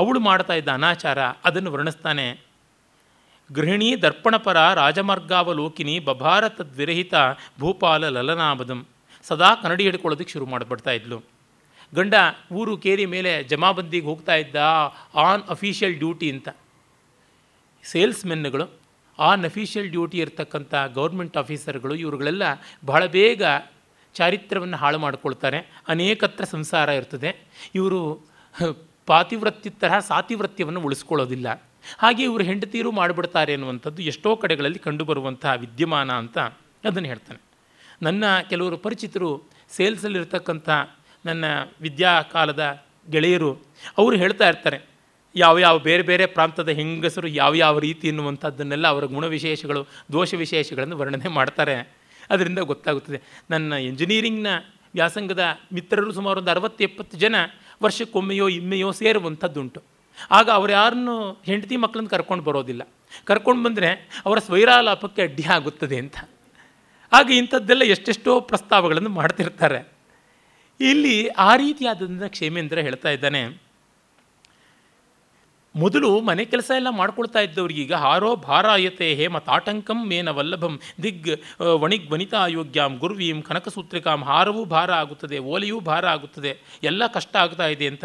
ಅವಳು ಮಾಡ್ತಾ ಇದ್ದ ಅನಾಚಾರ, ಅದನ್ನು ವರ್ಣಿಸ್ತಾನೆ. ಗೃಹಿಣಿ ದರ್ಪಣಪರ ರಾಜಮಾರ್ಗಾವಲೋಕಿನಿ ಬಭಾರ ತದ್ವಿರಹಿತ ಭೂಪಾಲ ಲಲನಾಬದಂ. ಸದಾ ಕನ್ನಡಿ ಹಿಡ್ಕೊಳ್ಳೋದಕ್ಕೆ ಶುರು ಮಾಡಿಬಿಡ್ತಾ ಇದ್ಲು. ಗಂಡ, ಊರು ಕೇರಿ ಮೇಲೆ ಜಮಾಬಂದಿಗೆ ಹೋಗ್ತಾ ಇದ್ದ ಆನ್ ಅಫಿಷಿಯಲ್ ಡ್ಯೂಟಿ ಅಂತ. ಸೇಲ್ಸ್ಮೆನ್ಗಳು, ಆನ್ ಅಫಿಷಿಯಲ್ ಡ್ಯೂಟಿ ಇರ್ತಕ್ಕಂಥ ಗೌರ್ಮೆಂಟ್ ಆಫೀಸರ್ಗಳು, ಇವರುಗಳೆಲ್ಲ ಬಹಳ ಬೇಗ ಚಾರಿತ್ರ್ಯವನ್ನು ಹಾಳು ಮಾಡಿಕೊಳ್ತಾರೆ. ಅನೇಕತ್ರ ಸಂಸಾರ ಇರ್ತದೆ. ಇವರು ಪಾತಿವೃತ್ತಿ ತರಹ ಸಾತಿವೃತ್ಯವನ್ನು ಉಳಿಸ್ಕೊಳ್ಳೋದಿಲ್ಲ. ಹಾಗೆ ಇವರು ಹೆಂಡತೀರು ಮಾಡಿಬಿಡ್ತಾರೆ ಅನ್ನುವಂಥದ್ದು ಎಷ್ಟೋ ಕಡೆಗಳಲ್ಲಿ ಕಂಡುಬರುವಂತಹ ವಿದ್ಯಮಾನ ಅಂತ ಅದನ್ನು ಹೇಳ್ತಾನೆ. ನನ್ನ ಕೆಲವರು ಪರಿಚಿತರು ಸೇಲ್ಸಲ್ಲಿರ್ತಕ್ಕಂಥ ನನ್ನ ವಿದ್ಯಾಕಾಲದ ಗೆಳೆಯರು, ಅವರು ಹೇಳ್ತಾ ಇರ್ತಾರೆ, ಯಾವ ಯಾವ ಬೇರೆ ಬೇರೆ ಪ್ರಾಂತದ ಹೆಂಗಸರು ಯಾವ ಯಾವ ರೀತಿ ಎನ್ನುವಂಥದ್ದನ್ನೆಲ್ಲ ಅವರ ಗುಣವಿಶೇಷಗಳು ದೋಷ ವಿಶೇಷಗಳನ್ನು ವರ್ಣನೆ ಮಾಡ್ತಾರೆ. ಅದರಿಂದ ಗೊತ್ತಾಗುತ್ತದೆ. ನನ್ನ ಎಂಜಿನಿಯರಿಂಗ್ನ ವ್ಯಾಸಂಗದ ಮಿತ್ರರು ಸುಮಾರು ಒಂದು ಅರವತ್ತು ಎಪ್ಪತ್ತು ಜನ ವರ್ಷಕ್ಕೊಮ್ಮೆಯೋ ಇಮ್ಮೆಯೋ ಸೇರುವಂಥದ್ದುಂಟು. ಆಗ ಅವ್ರು ಯಾರನ್ನು ಹೆಂಡತಿ ಮಕ್ಕಳನ್ನು ಕರ್ಕೊಂಡು ಬರೋದಿಲ್ಲ. ಕರ್ಕೊಂಡು ಬಂದರೆ ಅವರ ಸ್ವೈರಾಲಾಪಕ್ಕೆ ಅಡ್ಡಿ ಆಗುತ್ತದೆ ಅಂತ. ಆಗ ಇಂಥದ್ದೆಲ್ಲ ಎಷ್ಟೆಷ್ಟೋ ಪ್ರಸ್ತಾವಗಳನ್ನು ಮಾಡ್ತಿರ್ತಾರೆ. ಇಲ್ಲಿ ಆ ರೀತಿಯಾದ ಕ್ಷೇಮೇಂದ್ರ ಹೇಳ್ತಾ ಇದ್ದಾನೆ. ಮೊದಲು ಮನೆ ಕೆಲಸ ಎಲ್ಲ ಮಾಡ್ಕೊಳ್ತಾ ಇದ್ದವ್ರಿಗೀಗ ಹಾರೋ ಭಾರಾಯತೆ ಹೇಮ ತಾಟಂಕಂ ಮೇನ ವಲ್ಲಭಂ ದಿಗ್ ವಣಿಗ್ ವನಿತಾ ಯೋಗ್ಯಾಂ ಗುರ್ವೀಂ ಕನಕಸೂತ್ರಿಕಾಂ ಹಾರವೂ ಭಾರ ಆಗುತ್ತದೆ, ಓಲೆಯೂ ಭಾರ ಆಗುತ್ತದೆ, ಎಲ್ಲ ಕಷ್ಟ ಆಗ್ತಾ ಇದೆ ಅಂತ.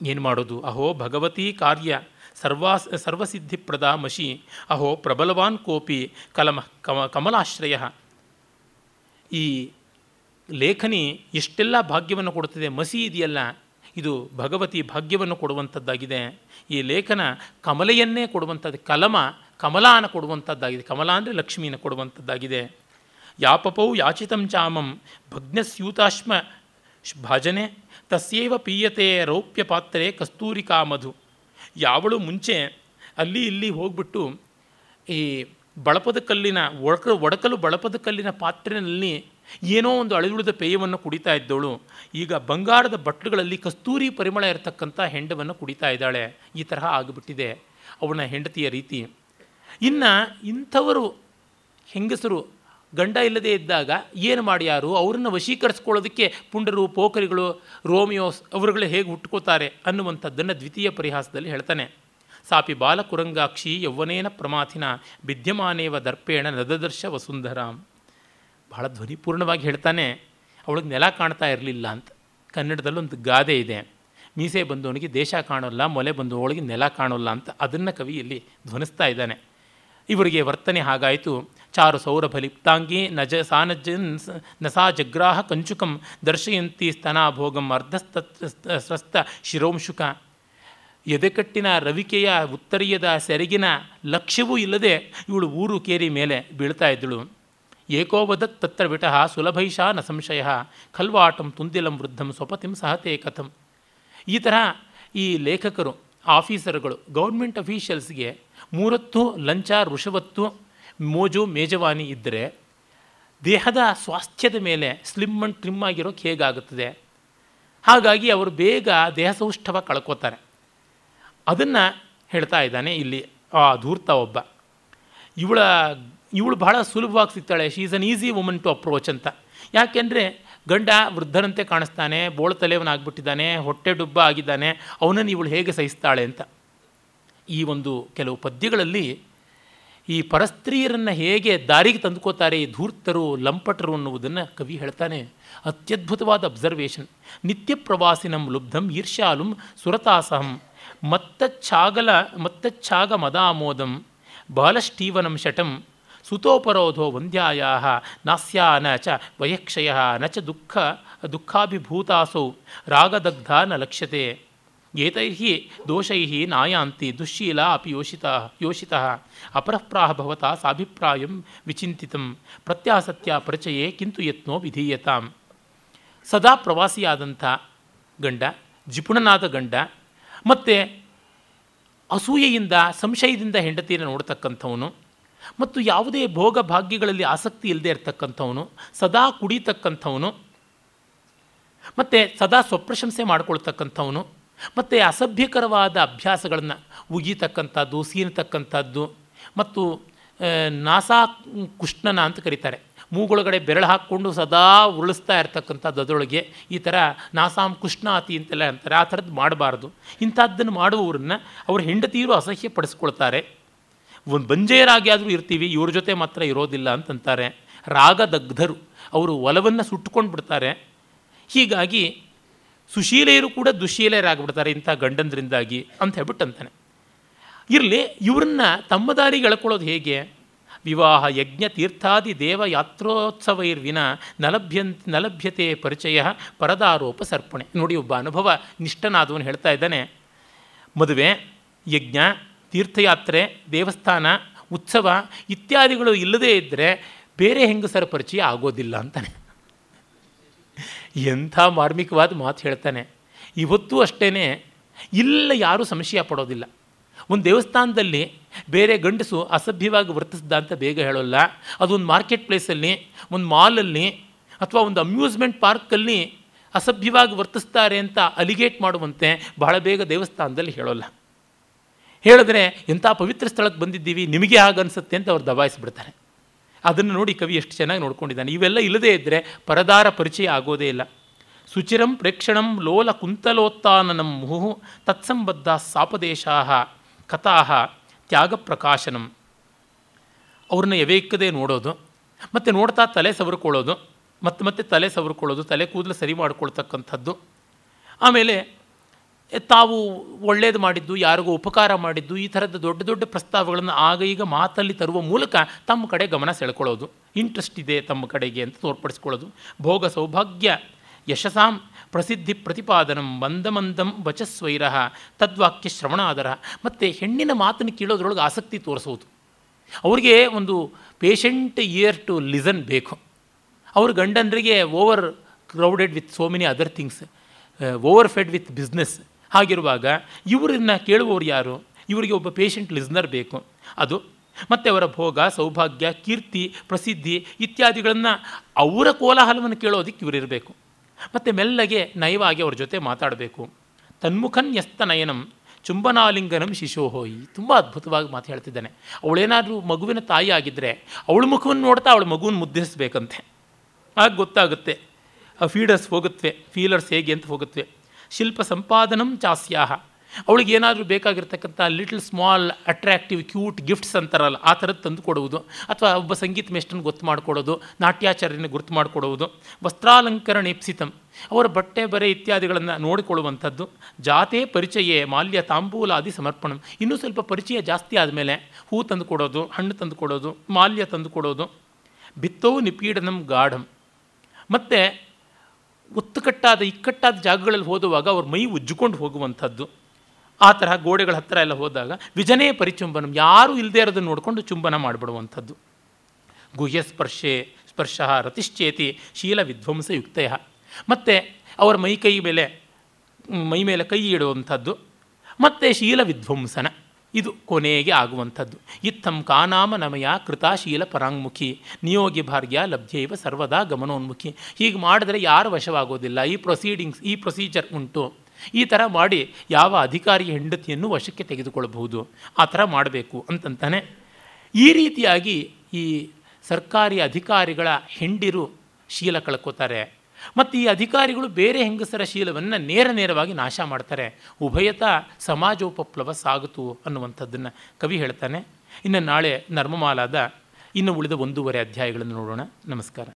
ಏನು ಮಾಡೋದು? ಅಹೋ ಭಗವತಿ ಕಾರ್ಯ, ಸರ್ವಾ, ಸರ್ವಸಿದ್ಧಿಪ್ರದ ಮಶಿ ಅಹೋ ಪ್ರಬಲವಾನ್ ಕೋಪಿ ಕಲಮ, ಕಮ, ಕಮಲಾಶ್ರಯ. ಈ ಲೇಖನಿ ಎಷ್ಟೆಲ್ಲ ಭಾಗ್ಯವನ್ನು ಕೊಡುತ್ತದೆ ಮಸಿ ಇದೆಯಲ್ಲ? ಇದು ಭಗವತಿ ಭಾಗ್ಯವನ್ನು ಕೊಡುವಂಥದ್ದಾಗಿದೆ. ಈ ಲೇಖನ ಕಮಲೆಯನ್ನೇ ಕೊಡುವಂಥದ್ದು, ಕಲಮ, ಕಮಲಾನ ಕೊಡುವಂಥದ್ದಾಗಿದೆ. ಕಮಲ ಅಂದರೆ ಲಕ್ಷ್ಮೀನ ಕೊಡುವಂಥದ್ದಾಗಿದೆ. ಯಾಪಪೌ ಯಾಚಿತಂ ಚಾಮಂ ಭಗ್ನಸ್ಯೂತಾಶ್ಮ ಭಾಜನೆ, ತಸ್ಯೇವ ಪೀಯತೆ ರೌಪ್ಯ ಪಾತ್ರೆ ಕಸ್ತೂರಿಕಾ ಮಧು. ಯಾವಳು ಮುಂಚೆ ಅಲ್ಲಿ ಇಲ್ಲಿ ಹೋಗ್ಬಿಟ್ಟು ಈ ಬಳಪದ ಕಲ್ಲಿನ ಒಡಕ ಒಡಕಲು ಬಳಪದ ಕಲ್ಲಿನ ಪಾತ್ರೆಯಲ್ಲಿ ಏನೋ ಒಂದು ಅಳಿದುಳಿದ ಪೇಯವನ್ನು ಕುಡಿತಾ ಇದ್ದವಳು. ಈಗ ಬಂಗಾರದ ಬಟ್ಲುಗಳಲ್ಲಿ ಕಸ್ತೂರಿ ಪರಿಮಳ ಇರತಕ್ಕಂಥ ಹೆಂಡವನ್ನು ಕುಡಿತಾ ಇದ್ದಾಳೆ. ಈ ತರಹ ಆಗಿಬಿಟ್ಟಿದೆ ಅವನ ಹೆಂಡತಿಯ ರೀತಿ. ಇನ್ನು ಇಂಥವರು ಹೆಂಗಸರು ಗಂಡ ಇಲ್ಲದೇ ಇದ್ದಾಗ ಏನು ಮಾಡ್ಯಾರು ಅವರನ್ನು ವಶೀಕರಿಸ್ಕೊಳ್ಳೋದಕ್ಕೆ ಪುಂಡರು, ಪೋಖರಿಗಳು ರೋಮಿಯೋಸ್ ಅವರುಗಳು ಹೇಗೆ ಹುಟ್ಕೋತಾರೆ ಅನ್ನುವಂಥದ್ದನ್ನು ದ್ವಿತೀಯ ಪರಿಹಾಸದಲ್ಲಿ ಹೇಳ್ತಾನೆ. ಸಾಪಿ ಬಾಲಕುರಂಗಾಕ್ಷಿ ಯೌವನೇನ ಪ್ರಮಾಥಿನ, ವಿದ್ಯಮಾನೇವ ದರ್ಪೇಣ ನದದರ್ಶ ವಸುಂಧರಾಮ್ ಬಹಳ ಧ್ವನಿಪೂರ್ಣವಾಗಿ ಹೇಳ್ತಾನೆ, ಅವಳಿಗೆ ನೆಲ ಕಾಣ್ತಾ ಇರಲಿಲ್ಲ ಅಂತ. ಕನ್ನಡದಲ್ಲೊಂದು ಗಾದೆ ಇದೆ. ಮೀಸೆ ಬಂದವನಿಗೆ ದೇಶ ಕಾಣೋಲ್ಲ, ಮೊಲೆ ಬಂದವಳಿಗೆ ನೆಲ ಕಾಣೋಲ್ಲ ಅಂತ. ಅದನ್ನು ಕವಿಯಲ್ಲಿ ಧ್ವನಿಸ್ತಾ ಇದ್ದಾನೆ. ಇವರಿಗೆ ವರ್ತನೆ ಹಾಗಾಯಿತು. ಚಾರು ಸೌರಭಲಿಪ್ತಾಂಗಿ ನಜ ಸಾನಜ ನಸಾ ಜಗ್ರಾಹ ಕಂಚುಕಂ ದರ್ಶಯಂತಿ ಸ್ತನಾಭೋಗಂ ಅರ್ಧಸ್ತ ಸ್ವಸ್ಥ ಶಿರೋಂಶುಕ. ಎದೆಕಟ್ಟಿನ ರವಿಕೆಯ ಉತ್ತರೀಯದ ಸೆರಗಿನ ಲಕ್ಷ್ಯವೂ ಇಲ್ಲದೆ ಇವಳು ಊರು ಕೇರಿ ಮೇಲೆ ಬೀಳ್ತಾ ಇದ್ದಳು. ಏಕೋವದತ್ ತತ್ರ ವಿಟಃ ಸುಲಭೈಷಾ ನ ಸಂಶಯ, ಖಲ್ವಾಟಂ ತುಂದಿಲಂ ವೃದ್ಧಂ ಸ್ವಪತಿಂ ಸಹತೆ ಕಥಂ. ಈ ತರಹ ಈ ಲೇಖಕರು, ಆಫೀಸರ್ಗಳು, ಗೌರ್ಮೆಂಟ್ ಅಫೀಷಿಯಲ್ಸ್ಗೆ ಮೂರತ್ತು ಲಂಚ, ಋಷವತ್ತು, ಮೋಜು, ಮೇಜವಾನಿ ಇದ್ದರೆ ದೇಹದ ಸ್ವಾಸ್ಥ್ಯದ ಮೇಲೆ ಸ್ಲಿಮ್ ಅಂಡ್ ಟ್ರಿಮ್ ಆಗಿರೋಕ್ಕೆ ಹೇಗಾಗುತ್ತದೆ? ಹಾಗಾಗಿ ಅವರು ಬೇಗ ದೇಹ ಸೌಷ್ಠವ ಕಳ್ಕೋತಾರೆ. ಅದನ್ನು ಹೇಳ್ತಾ ಇದ್ದಾನೆ ಇಲ್ಲಿ ಆ ಧೂರ್ತ ಒಬ್ಬ. ಇವಳ ಇವಳು ಬಹಳ ಸುಲಭವಾಗಿ ಸಿಗ್ತಾಳೆ. She is an easy woman to approach ಅಂತ. ಯಾಕೆಂದರೆ ಗಂಡ ವೃದ್ಧರಂತೆ ಕಾಣಿಸ್ತಾನೆ, ಬೋಳ ತಲೆಯವನಾಗ್ಬಿಟ್ಟಿದ್ದಾನೆ, ಹೊಟ್ಟೆ ಡುಬ್ಬ ಆಗಿದ್ದಾನೆ, ಅವನನ್ನು ಇವಳು ಹೇಗೆ ಸಹಿಸ್ತಾಳೆ ಅಂತ. ಈ ಒಂದು ಕೆಲವು ಪದ್ಯಗಳಲ್ಲಿ ಈ ಪರಸ್ತ್ರೀಯರನ್ನು ಹೇಗೆ ದಾರಿಗೆ ತಂದುಕೋತಾರೆ ಈ ಧೂರ್ತರು, ಲಂಪಟರು ಅನ್ನುವುದನ್ನು ಕವಿ ಹೇಳ್ತಾನೆ. ಅತ್ಯದ್ಭುತವಾದ ಅಬ್ಸರ್ವೇಷನ್ ನಿತ್ಯ ಪ್ರವಾಸಿನಂ ಲುಬ್ಧಂ ಈರ್ಷಾಲುಂ ಸುರತಾಸಹಂ. ಮತ್ತಚ್ಛಾಗಲ ಮತ್ತಚ್ಛಾಗ ಮದಾಮೋದಂ ಬಾಲಷ್ಟೀವನಂ ಶಟಂ. ಸುತೋಪರೋಧೋ ವಂದ್ಯಾಯ ನ ಚ ವಯಕ್ಷಯ ನ ಚ ದುಃಖ ದುಃಖಾಭಿಭೂತಾಸೌ ರಾಗದಗ್ಧ ನ ಲಕ್ಷ್ಯತೆ ಏತೈ ದೋಷೈ ನಾಯಾಂತಿ ದುಶ್ಶೀಲ ಅಪಿ ಯೋಷಿತ ಯೋಷಿತ ಅಪರಃಪ್ರಾಹ ಭವತ ಸಾಭಿಪ್ರಾಯಂ ವಿಚಿಂತಿತಂ ಪ್ರತ್ಯಾಸತ್ಯ ಪರಿಚಯೇ ಕಿಂತು ಯತ್ನೋ ವಿಧೀಯತಾಂ ಸದಾ ಪ್ರವಾಸಿಯಾದಂಥ ಗಂಡ ಜಿಪುಣನಾದ ಗಂಡ ಮತ್ತು ಅಸೂಯೆಯಿಂದ ಸಂಶಯದಿಂದ ಹೆಂಡತಿಯನ್ನು ನೋಡ್ತಕ್ಕಂಥವನು ಮತ್ತು ಯಾವುದೇ ಭೋಗ ಭಾಗ್ಯಗಳಲ್ಲಿ ಆಸಕ್ತಿ ಇಲ್ಲದೆ ಇರತಕ್ಕಂಥವನು, ಸದಾ ಕುಡಿತಕ್ಕಂಥವನು, ಮತ್ತು ಸದಾ ಸ್ವಪ್ರಶಂಸೆ ಮಾಡಿಕೊಳ್ತಕ್ಕಂಥವನು, ಮತ್ತು ಅಸಭ್ಯಕರವಾದ ಅಭ್ಯಾಸಗಳನ್ನು ಉಗಿತಕ್ಕಂಥದ್ದು, ಸೀನತಕ್ಕಂಥದ್ದು ಮತ್ತು ನಾಸಾ ಕುಷ್ಣನ ಅಂತ ಕರೀತಾರೆ. ಮೂಗೊಳಗಡೆ ಬೆರಳು ಹಾಕ್ಕೊಂಡು ಸದಾ ಉರುಳಿಸ್ತಾ ಇರ್ತಕ್ಕಂಥದ್ದು ಅದರೊಳಗೆ ಈ ಥರ ನಾಸಾಂ ಕುಷ್ಣಾತಿ ಅಂತೆಲ್ಲ ಅಂತಾರೆ. ಆ ಥರದ್ದು ಮಾಡಬಾರ್ದು. ಇಂಥದ್ದನ್ನು ಮಾಡುವವ್ರನ್ನ ಅವ್ರ ಹೆಂಡತಿಯರು ಅಸಹ್ಯ ಪಡಿಸ್ಕೊಳ್ತಾರೆ ಒಂದು ಬಂಜೆಯರಾಗಿ ಆದರೂ ಇರ್ತೀವಿ, ಇವ್ರ ಜೊತೆ ಮಾತ್ರ ಇರೋದಿಲ್ಲ ಅಂತಂತಾರೆ. ರಾಗದಗ್ಧರು ಅವರು ಒಲವನ್ನು ಸುಟ್ಟುಕೊಂಡು ಬಿಡ್ತಾರೆ ಹೀಗಾಗಿ ಸುಶೀಲೆಯರು ಕೂಡ ದುಶೀಲೆಯರಾಗ್ಬಿಡ್ತಾರೆ ಇಂಥ ಗಂಡಂದ್ರಿಂದಾಗಿ ಅಂತ ಹೇಳ್ಬಿಟ್ಟು ಅಂತಾನೆ ಇರಲಿ, ಇವ್ರನ್ನ ತಮ್ಮ ದಾರಿಗೆ ಎಳ್ಕೊಳ್ಳೋದು ಹೇಗೆ? ವಿವಾಹ ಯಜ್ಞ ತೀರ್ಥಾದಿ ದೇವ ಯಾತ್ರೋತ್ಸವೈರ್ವಿನ ನಲಭ್ಯಂತ ನಲಭ್ಯತೆ ಪರಿಚಯ ಪರದಾರೋಪ ಸರ್ಪಣೆ. ನೋಡಿ ಒಬ್ಬ ಅನುಭವ ನಿಷ್ಠನಾದವನು ಹೇಳ್ತಾ ಇದ್ದಾನೆ. ಮದುವೆ, ಯಜ್ಞ ತೀರ್ಥಯಾತ್ರೆ, ದೇವಸ್ಥಾನ, ಉತ್ಸವ ಇತ್ಯಾದಿಗಳು ಇಲ್ಲದೇ ಇದ್ದರೆ ಬೇರೆ ಹೆಂಗಸರ ಪರಿಚಯ ಆಗೋದಿಲ್ಲ ಅಂತಾನೆ. ಎಂಥ ಮಾರ್ಮಿಕವಾದ ಮಾತು ಹೇಳ್ತಾನೆ. ಇವತ್ತು ಅಷ್ಟೇ ಇಲ್ಲ ಯಾರೂ ಸಮಸ್ಯೆ ಪಡೋದಿಲ್ಲ. ಒಂದು ದೇವಸ್ಥಾನದಲ್ಲಿ ಬೇರೆ ಗಂಡಸು ಅಸಭ್ಯವಾಗಿ ವರ್ತಿಸ್ದ ಅಂತ ಬೇಗ ಹೇಳೋಲ್ಲ. ಅದೊಂದು ಮಾರ್ಕೆಟ್ ಪ್ಲೇಸಲ್ಲಿ, ಒಂದು ಮಾಲಲ್ಲಿ ಅಥವಾ ಒಂದು ಅಮ್ಯೂಸ್ಮೆಂಟ್ ಪಾರ್ಕಲ್ಲಿ ಅಸಭ್ಯವಾಗಿ ವರ್ತಿಸ್ತಾರೆ ಅಂತ ಅಲಿಗೇಟ್ ಮಾಡುವಂತೆ ಬಹಳ ಬೇಗ ದೇವಸ್ಥಾನದಲ್ಲಿ ಹೇಳೋಲ್ಲ. ಹೇಳಿದ್ರೆ ಇಂಥ ಪವಿತ್ರ ಸ್ಥಳಕ್ಕೆ ಬಂದಿದ್ದೀವಿ, ನಿಮಗೆ ಹಾಗನ್ಸುತ್ತೆ ಅಂತ ಅವ್ರು ದಬಾಯಿಸಿಬಿಡ್ತಾರೆ. ಅದನ್ನು ನೋಡಿ ಕವಿ ಎಷ್ಟು ಚೆನ್ನಾಗಿ ನೋಡ್ಕೊಂಡಿದ್ದಾನೆ. ಇವೆಲ್ಲ ಇಲ್ಲದೇ ಇದ್ದರೆ ಪರದಾರ ಪರಿಚಯ ಆಗೋದೇ ಇಲ್ಲ. ಸುಚಿರಂ ಪ್ರೇಕ್ಷಣಂ ಲೋಲ ಕುಂತಲೋತ್ಥಾನನಂ ಮುಹು ತತ್ಸಂಬದ್ಧ ಸಾಪದೇಶಾಹ ಕಥಾ ತ್ಯಾಗ ಪ್ರಕಾಶನಂ ಅವ್ರನ್ನ ಎವೇಕದೇ ನೋಡೋದು, ಮತ್ತು ನೋಡ್ತಾ ತಲೆ ಸವರ್ಕೊಳ್ಳೋದು, ಮತ್ತೆ ಮತ್ತೆ ತಲೆ ಸವರ್ಕೊಳ್ಳೋದು, ತಲೆ ಕೂದಲು ಸರಿ ಮಾಡ್ಕೊಳ್ತಕ್ಕಂಥದ್ದು. ಆಮೇಲೆ ತಾವು ಒಳ್ಳೇದು ಮಾಡಿದ್ದು, ಯಾರಿಗೂ ಉಪಕಾರ ಮಾಡಿದ್ದು, ಈ ಥರದ ದೊಡ್ಡ ದೊಡ್ಡ ಪ್ರಸ್ತಾವಗಳನ್ನು ಆಗ ಈಗ ಮಾತಲ್ಲಿ ತರುವ ಮೂಲಕ ತಮ್ಮ ಕಡೆ ಗಮನ ಸೆಳ್ಕೊಳ್ಳೋದು. ಇಂಟ್ರೆಸ್ಟ್ ಇದೆ ತಮ್ಮ ಕಡೆಗೆ ಅಂತ ತೋರ್ಪಡಿಸ್ಕೊಳ್ಳೋದು. ಭೋಗ ಸೌಭಾಗ್ಯ, ಯಶಸಾಂ, ಪ್ರಸಿದ್ಧಿ ಪ್ರತಿಪಾದನಂ ಮಂದಮಂದಂ ವಚಸ್ವೈರಹ ತದ್ವಾಕ್ಯ ಶ್ರವಣಾದರ. ಮತ್ತು ಹೆಣ್ಣಿನ ಮಾತನ್ನು ಕೇಳೋದ್ರೊಳಗೆ ಆಸಕ್ತಿ ತೋರಿಸೋದು. ಅವ್ರಿಗೆ ಒಂದು ಪೇಷಂಟ್ ಇಯರ್ ಟು ಲಿಸನ್ ಬೇಕು. ಅವ್ರ ಗಂಡನರಿಗೆ overcrowded with so many other things overfed with business ಹಾಗಿರುವಾಗ ಇವರನ್ನು ಕೇಳುವವರು ಯಾರು? ಇವರಿಗೆ ಒಬ್ಬ ಪೇಷಂಟ್ ಲಿಸ್ನರ್ ಬೇಕು. ಅದು ಮತ್ತು ಅವರ ಭೋಗ, ಸೌಭಾಗ್ಯ, ಕೀರ್ತಿ, ಪ್ರಸಿದ್ಧಿ ಇತ್ಯಾದಿಗಳನ್ನು ಅವರ ಕೋಲಾಹಲವನ್ನು ಕೇಳೋದಕ್ಕೆ ಇವರಿರಬೇಕು ಮತ್ತು ಮೆಲ್ಲಗೆ ನಯವಾಗಿ ಅವ್ರ ಜೊತೆ ಮಾತಾಡಬೇಕು. ತನ್ಮುಖನ್ ಯಸ್ತ ನಯನಂ ಚುಂಬನಾಲಿಂಗನಂ ಶಿಶೋಹೋಯಿ. ತುಂಬ ಅದ್ಭುತವಾಗಿ ಮಾತು ಹೇಳ್ತಿದ್ದಾನೆ. ಅವಳೇನಾದರೂ ಮಗುವಿನ ತಾಯಿ ಆಗಿದ್ದರೆ ಅವಳ ಮುಖವನ್ನು ನೋಡ್ತಾ ಅವಳ ಮಗುವನ್ನು ಮುದ್ದಿಸಬೇಕಂತೆ. ಆಗ ಗೊತ್ತಾಗುತ್ತೆ. ಆ ಫೀಡರ್ಸ್ ಹೋಗುತ್ತವೆ ಫೀಲರ್ಸ್ ಹೇಗೆ ಅಂತ ಹೋಗುತ್ತವೆ ಶಿಲ್ಪ ಸಂಪಾದನಂ ಚಾಸ್ಯಾಹ. ಅವಳಿಗೆ ಏನಾದರೂ ಬೇಕಾಗಿರ್ತಕ್ಕಂಥ little small attractive cute gifts ಅಂತಾರಲ್ಲ, ಆ ಥರದ್ದು ತಂದು ಕೊಡುವುದು. ಅಥವಾ ಒಬ್ಬ ಸಂಗೀತ ಮೇಷ್ಟನ್ನು ಗೊತ್ತು ಮಾಡಿಕೊಡೋದು, ನಾಟ್ಯಾಚಾರ್ಯನ ಗುರುತು ಮಾಡಿಕೊಡುವುದು ವಸ್ತ್ರಾಲಂಕರಣೇಪ್ಸಿತಂ ಅವರ ಬಟ್ಟೆ, ಬರೆ ಇತ್ಯಾದಿಗಳನ್ನು ನೋಡಿಕೊಳ್ಳುವಂಥದ್ದು. ಜಾತೆ ಪರಿಚಯ, ಮಾಲ್ಯ ತಾಂಬೂಲಾದಿ ಸಮರ್ಪಣ. ಇನ್ನೂ ಸ್ವಲ್ಪ ಪರಿಚಯ ಜಾಸ್ತಿ ಆದಮೇಲೆ ಹೂ ತಂದು ಕೊಡೋದು, ಹಣ್ಣು ತಂದು ಕೊಡೋದು, ಮಾಲ್ಯ ತಂದು ಕೊಡೋದು. ಬಿತ್ತೋ ನಿಪೀಡನಂ ಗಾಢಂ. ಮತ್ತು ಒತ್ತುಕಟ್ಟಾದ, ಇಕ್ಕಟ್ಟಾದ ಜಾಗಗಳಲ್ಲಿ ಹೋದುವಾಗ ಅವ್ರ ಮೈ ಉಜ್ಜಿಕೊಂಡು ಹೋಗುವಂಥದ್ದು. ಆ ತರಹ ಗೋಡೆಗಳ ಹತ್ತಿರ ಎಲ್ಲ ಹೋದಾಗ ವಿಜನೇ ಪರಿಚುಂಬನಂ, ಯಾರೂ ಇಲ್ಲದೇ ಇರೋದನ್ನು ನೋಡಿಕೊಂಡು ಚುಂಬನ ಮಾಡಿಬಿಡುವಂಥದ್ದು. ಗುಹ್ಯ ಸ್ಪರ್ಶೆ, ಸ್ಪರ್ಶ ರತಿಶ್ಚೇತಿ ಶೀಲ ವಿಧ್ವಂಸಯುಕ್ತಯ ಮತ್ತು ಅವರ ಮೈ ಕೈ ಮೇಲೆ, ಮೈ ಮೇಲೆ ಕೈ ಇಡುವಂಥದ್ದು. ಮತ್ತು ಶೀಲ ವಿಧ್ವಂಸನ. ಇದು ಕೊನೆಗೆ ಆಗುವಂಥದ್ದು. ಇತ್ತಂ ಕಾನಾಮ ನಮಯ ಕೃತಾಶೀಲ ಪರಾಂಗ್ಮುಖಿ. ನಿಯೋಗಿ ಭಾರ್ಯ ಲಭ್ಯೈವ ಸರ್ವದಾ ಗಮನೋನ್ಮುಖಿ. ಹೀಗೆ ಮಾಡಿದ್ರೆ ಯಾರು ವಶವಾಗೋದಿಲ್ಲ. ಈ ಪ್ರೊಸೀಡಿಂಗ್ಸ್ ಈ ಪ್ರೊಸೀಜರ್ ಉಂಟು. ಈ ಥರ ಮಾಡಿ ಯಾವ ಅಧಿಕಾರಿ ಹೆಂಡತಿಯನ್ನು ವಶಕ್ಕೆ ತೆಗೆದುಕೊಳ್ಳಬಹುದು. ಆ ಥರ ಮಾಡಬೇಕು ಅಂತಂತಾನೆ. ಈ ರೀತಿಯಾಗಿ ಈ ಸರ್ಕಾರಿ ಅಧಿಕಾರಿಗಳ ಹೆಂಡಿರು ಶೀಲ ಕಳ್ಕೋತಾರೆ. ಮತ್ತು ಈ ಅಧಿಕಾರಿಗಳು ಬೇರೆ ಹೆಂಗಸರ ಶೀಲವನ್ನು ನೇರ ನೇರವಾಗಿ ನಾಶ ಮಾಡ್ತಾರೆ. ಉಭಯತ ಸಮಾಜೋಪಪ್ಲವ ಸಾಗುತು ಅನ್ನುವಂಥದ್ದನ್ನು ಕವಿ ಹೇಳ್ತಾನೆ. ಇನ್ನು ನಾಳೆ ನರ್ಮಮಾಲಾದ ಇನ್ನು ಉಳಿದ ಒಂದೂವರೆ ಅಧ್ಯಾಯಗಳನ್ನು ನೋಡೋಣ. ನಮಸ್ಕಾರ.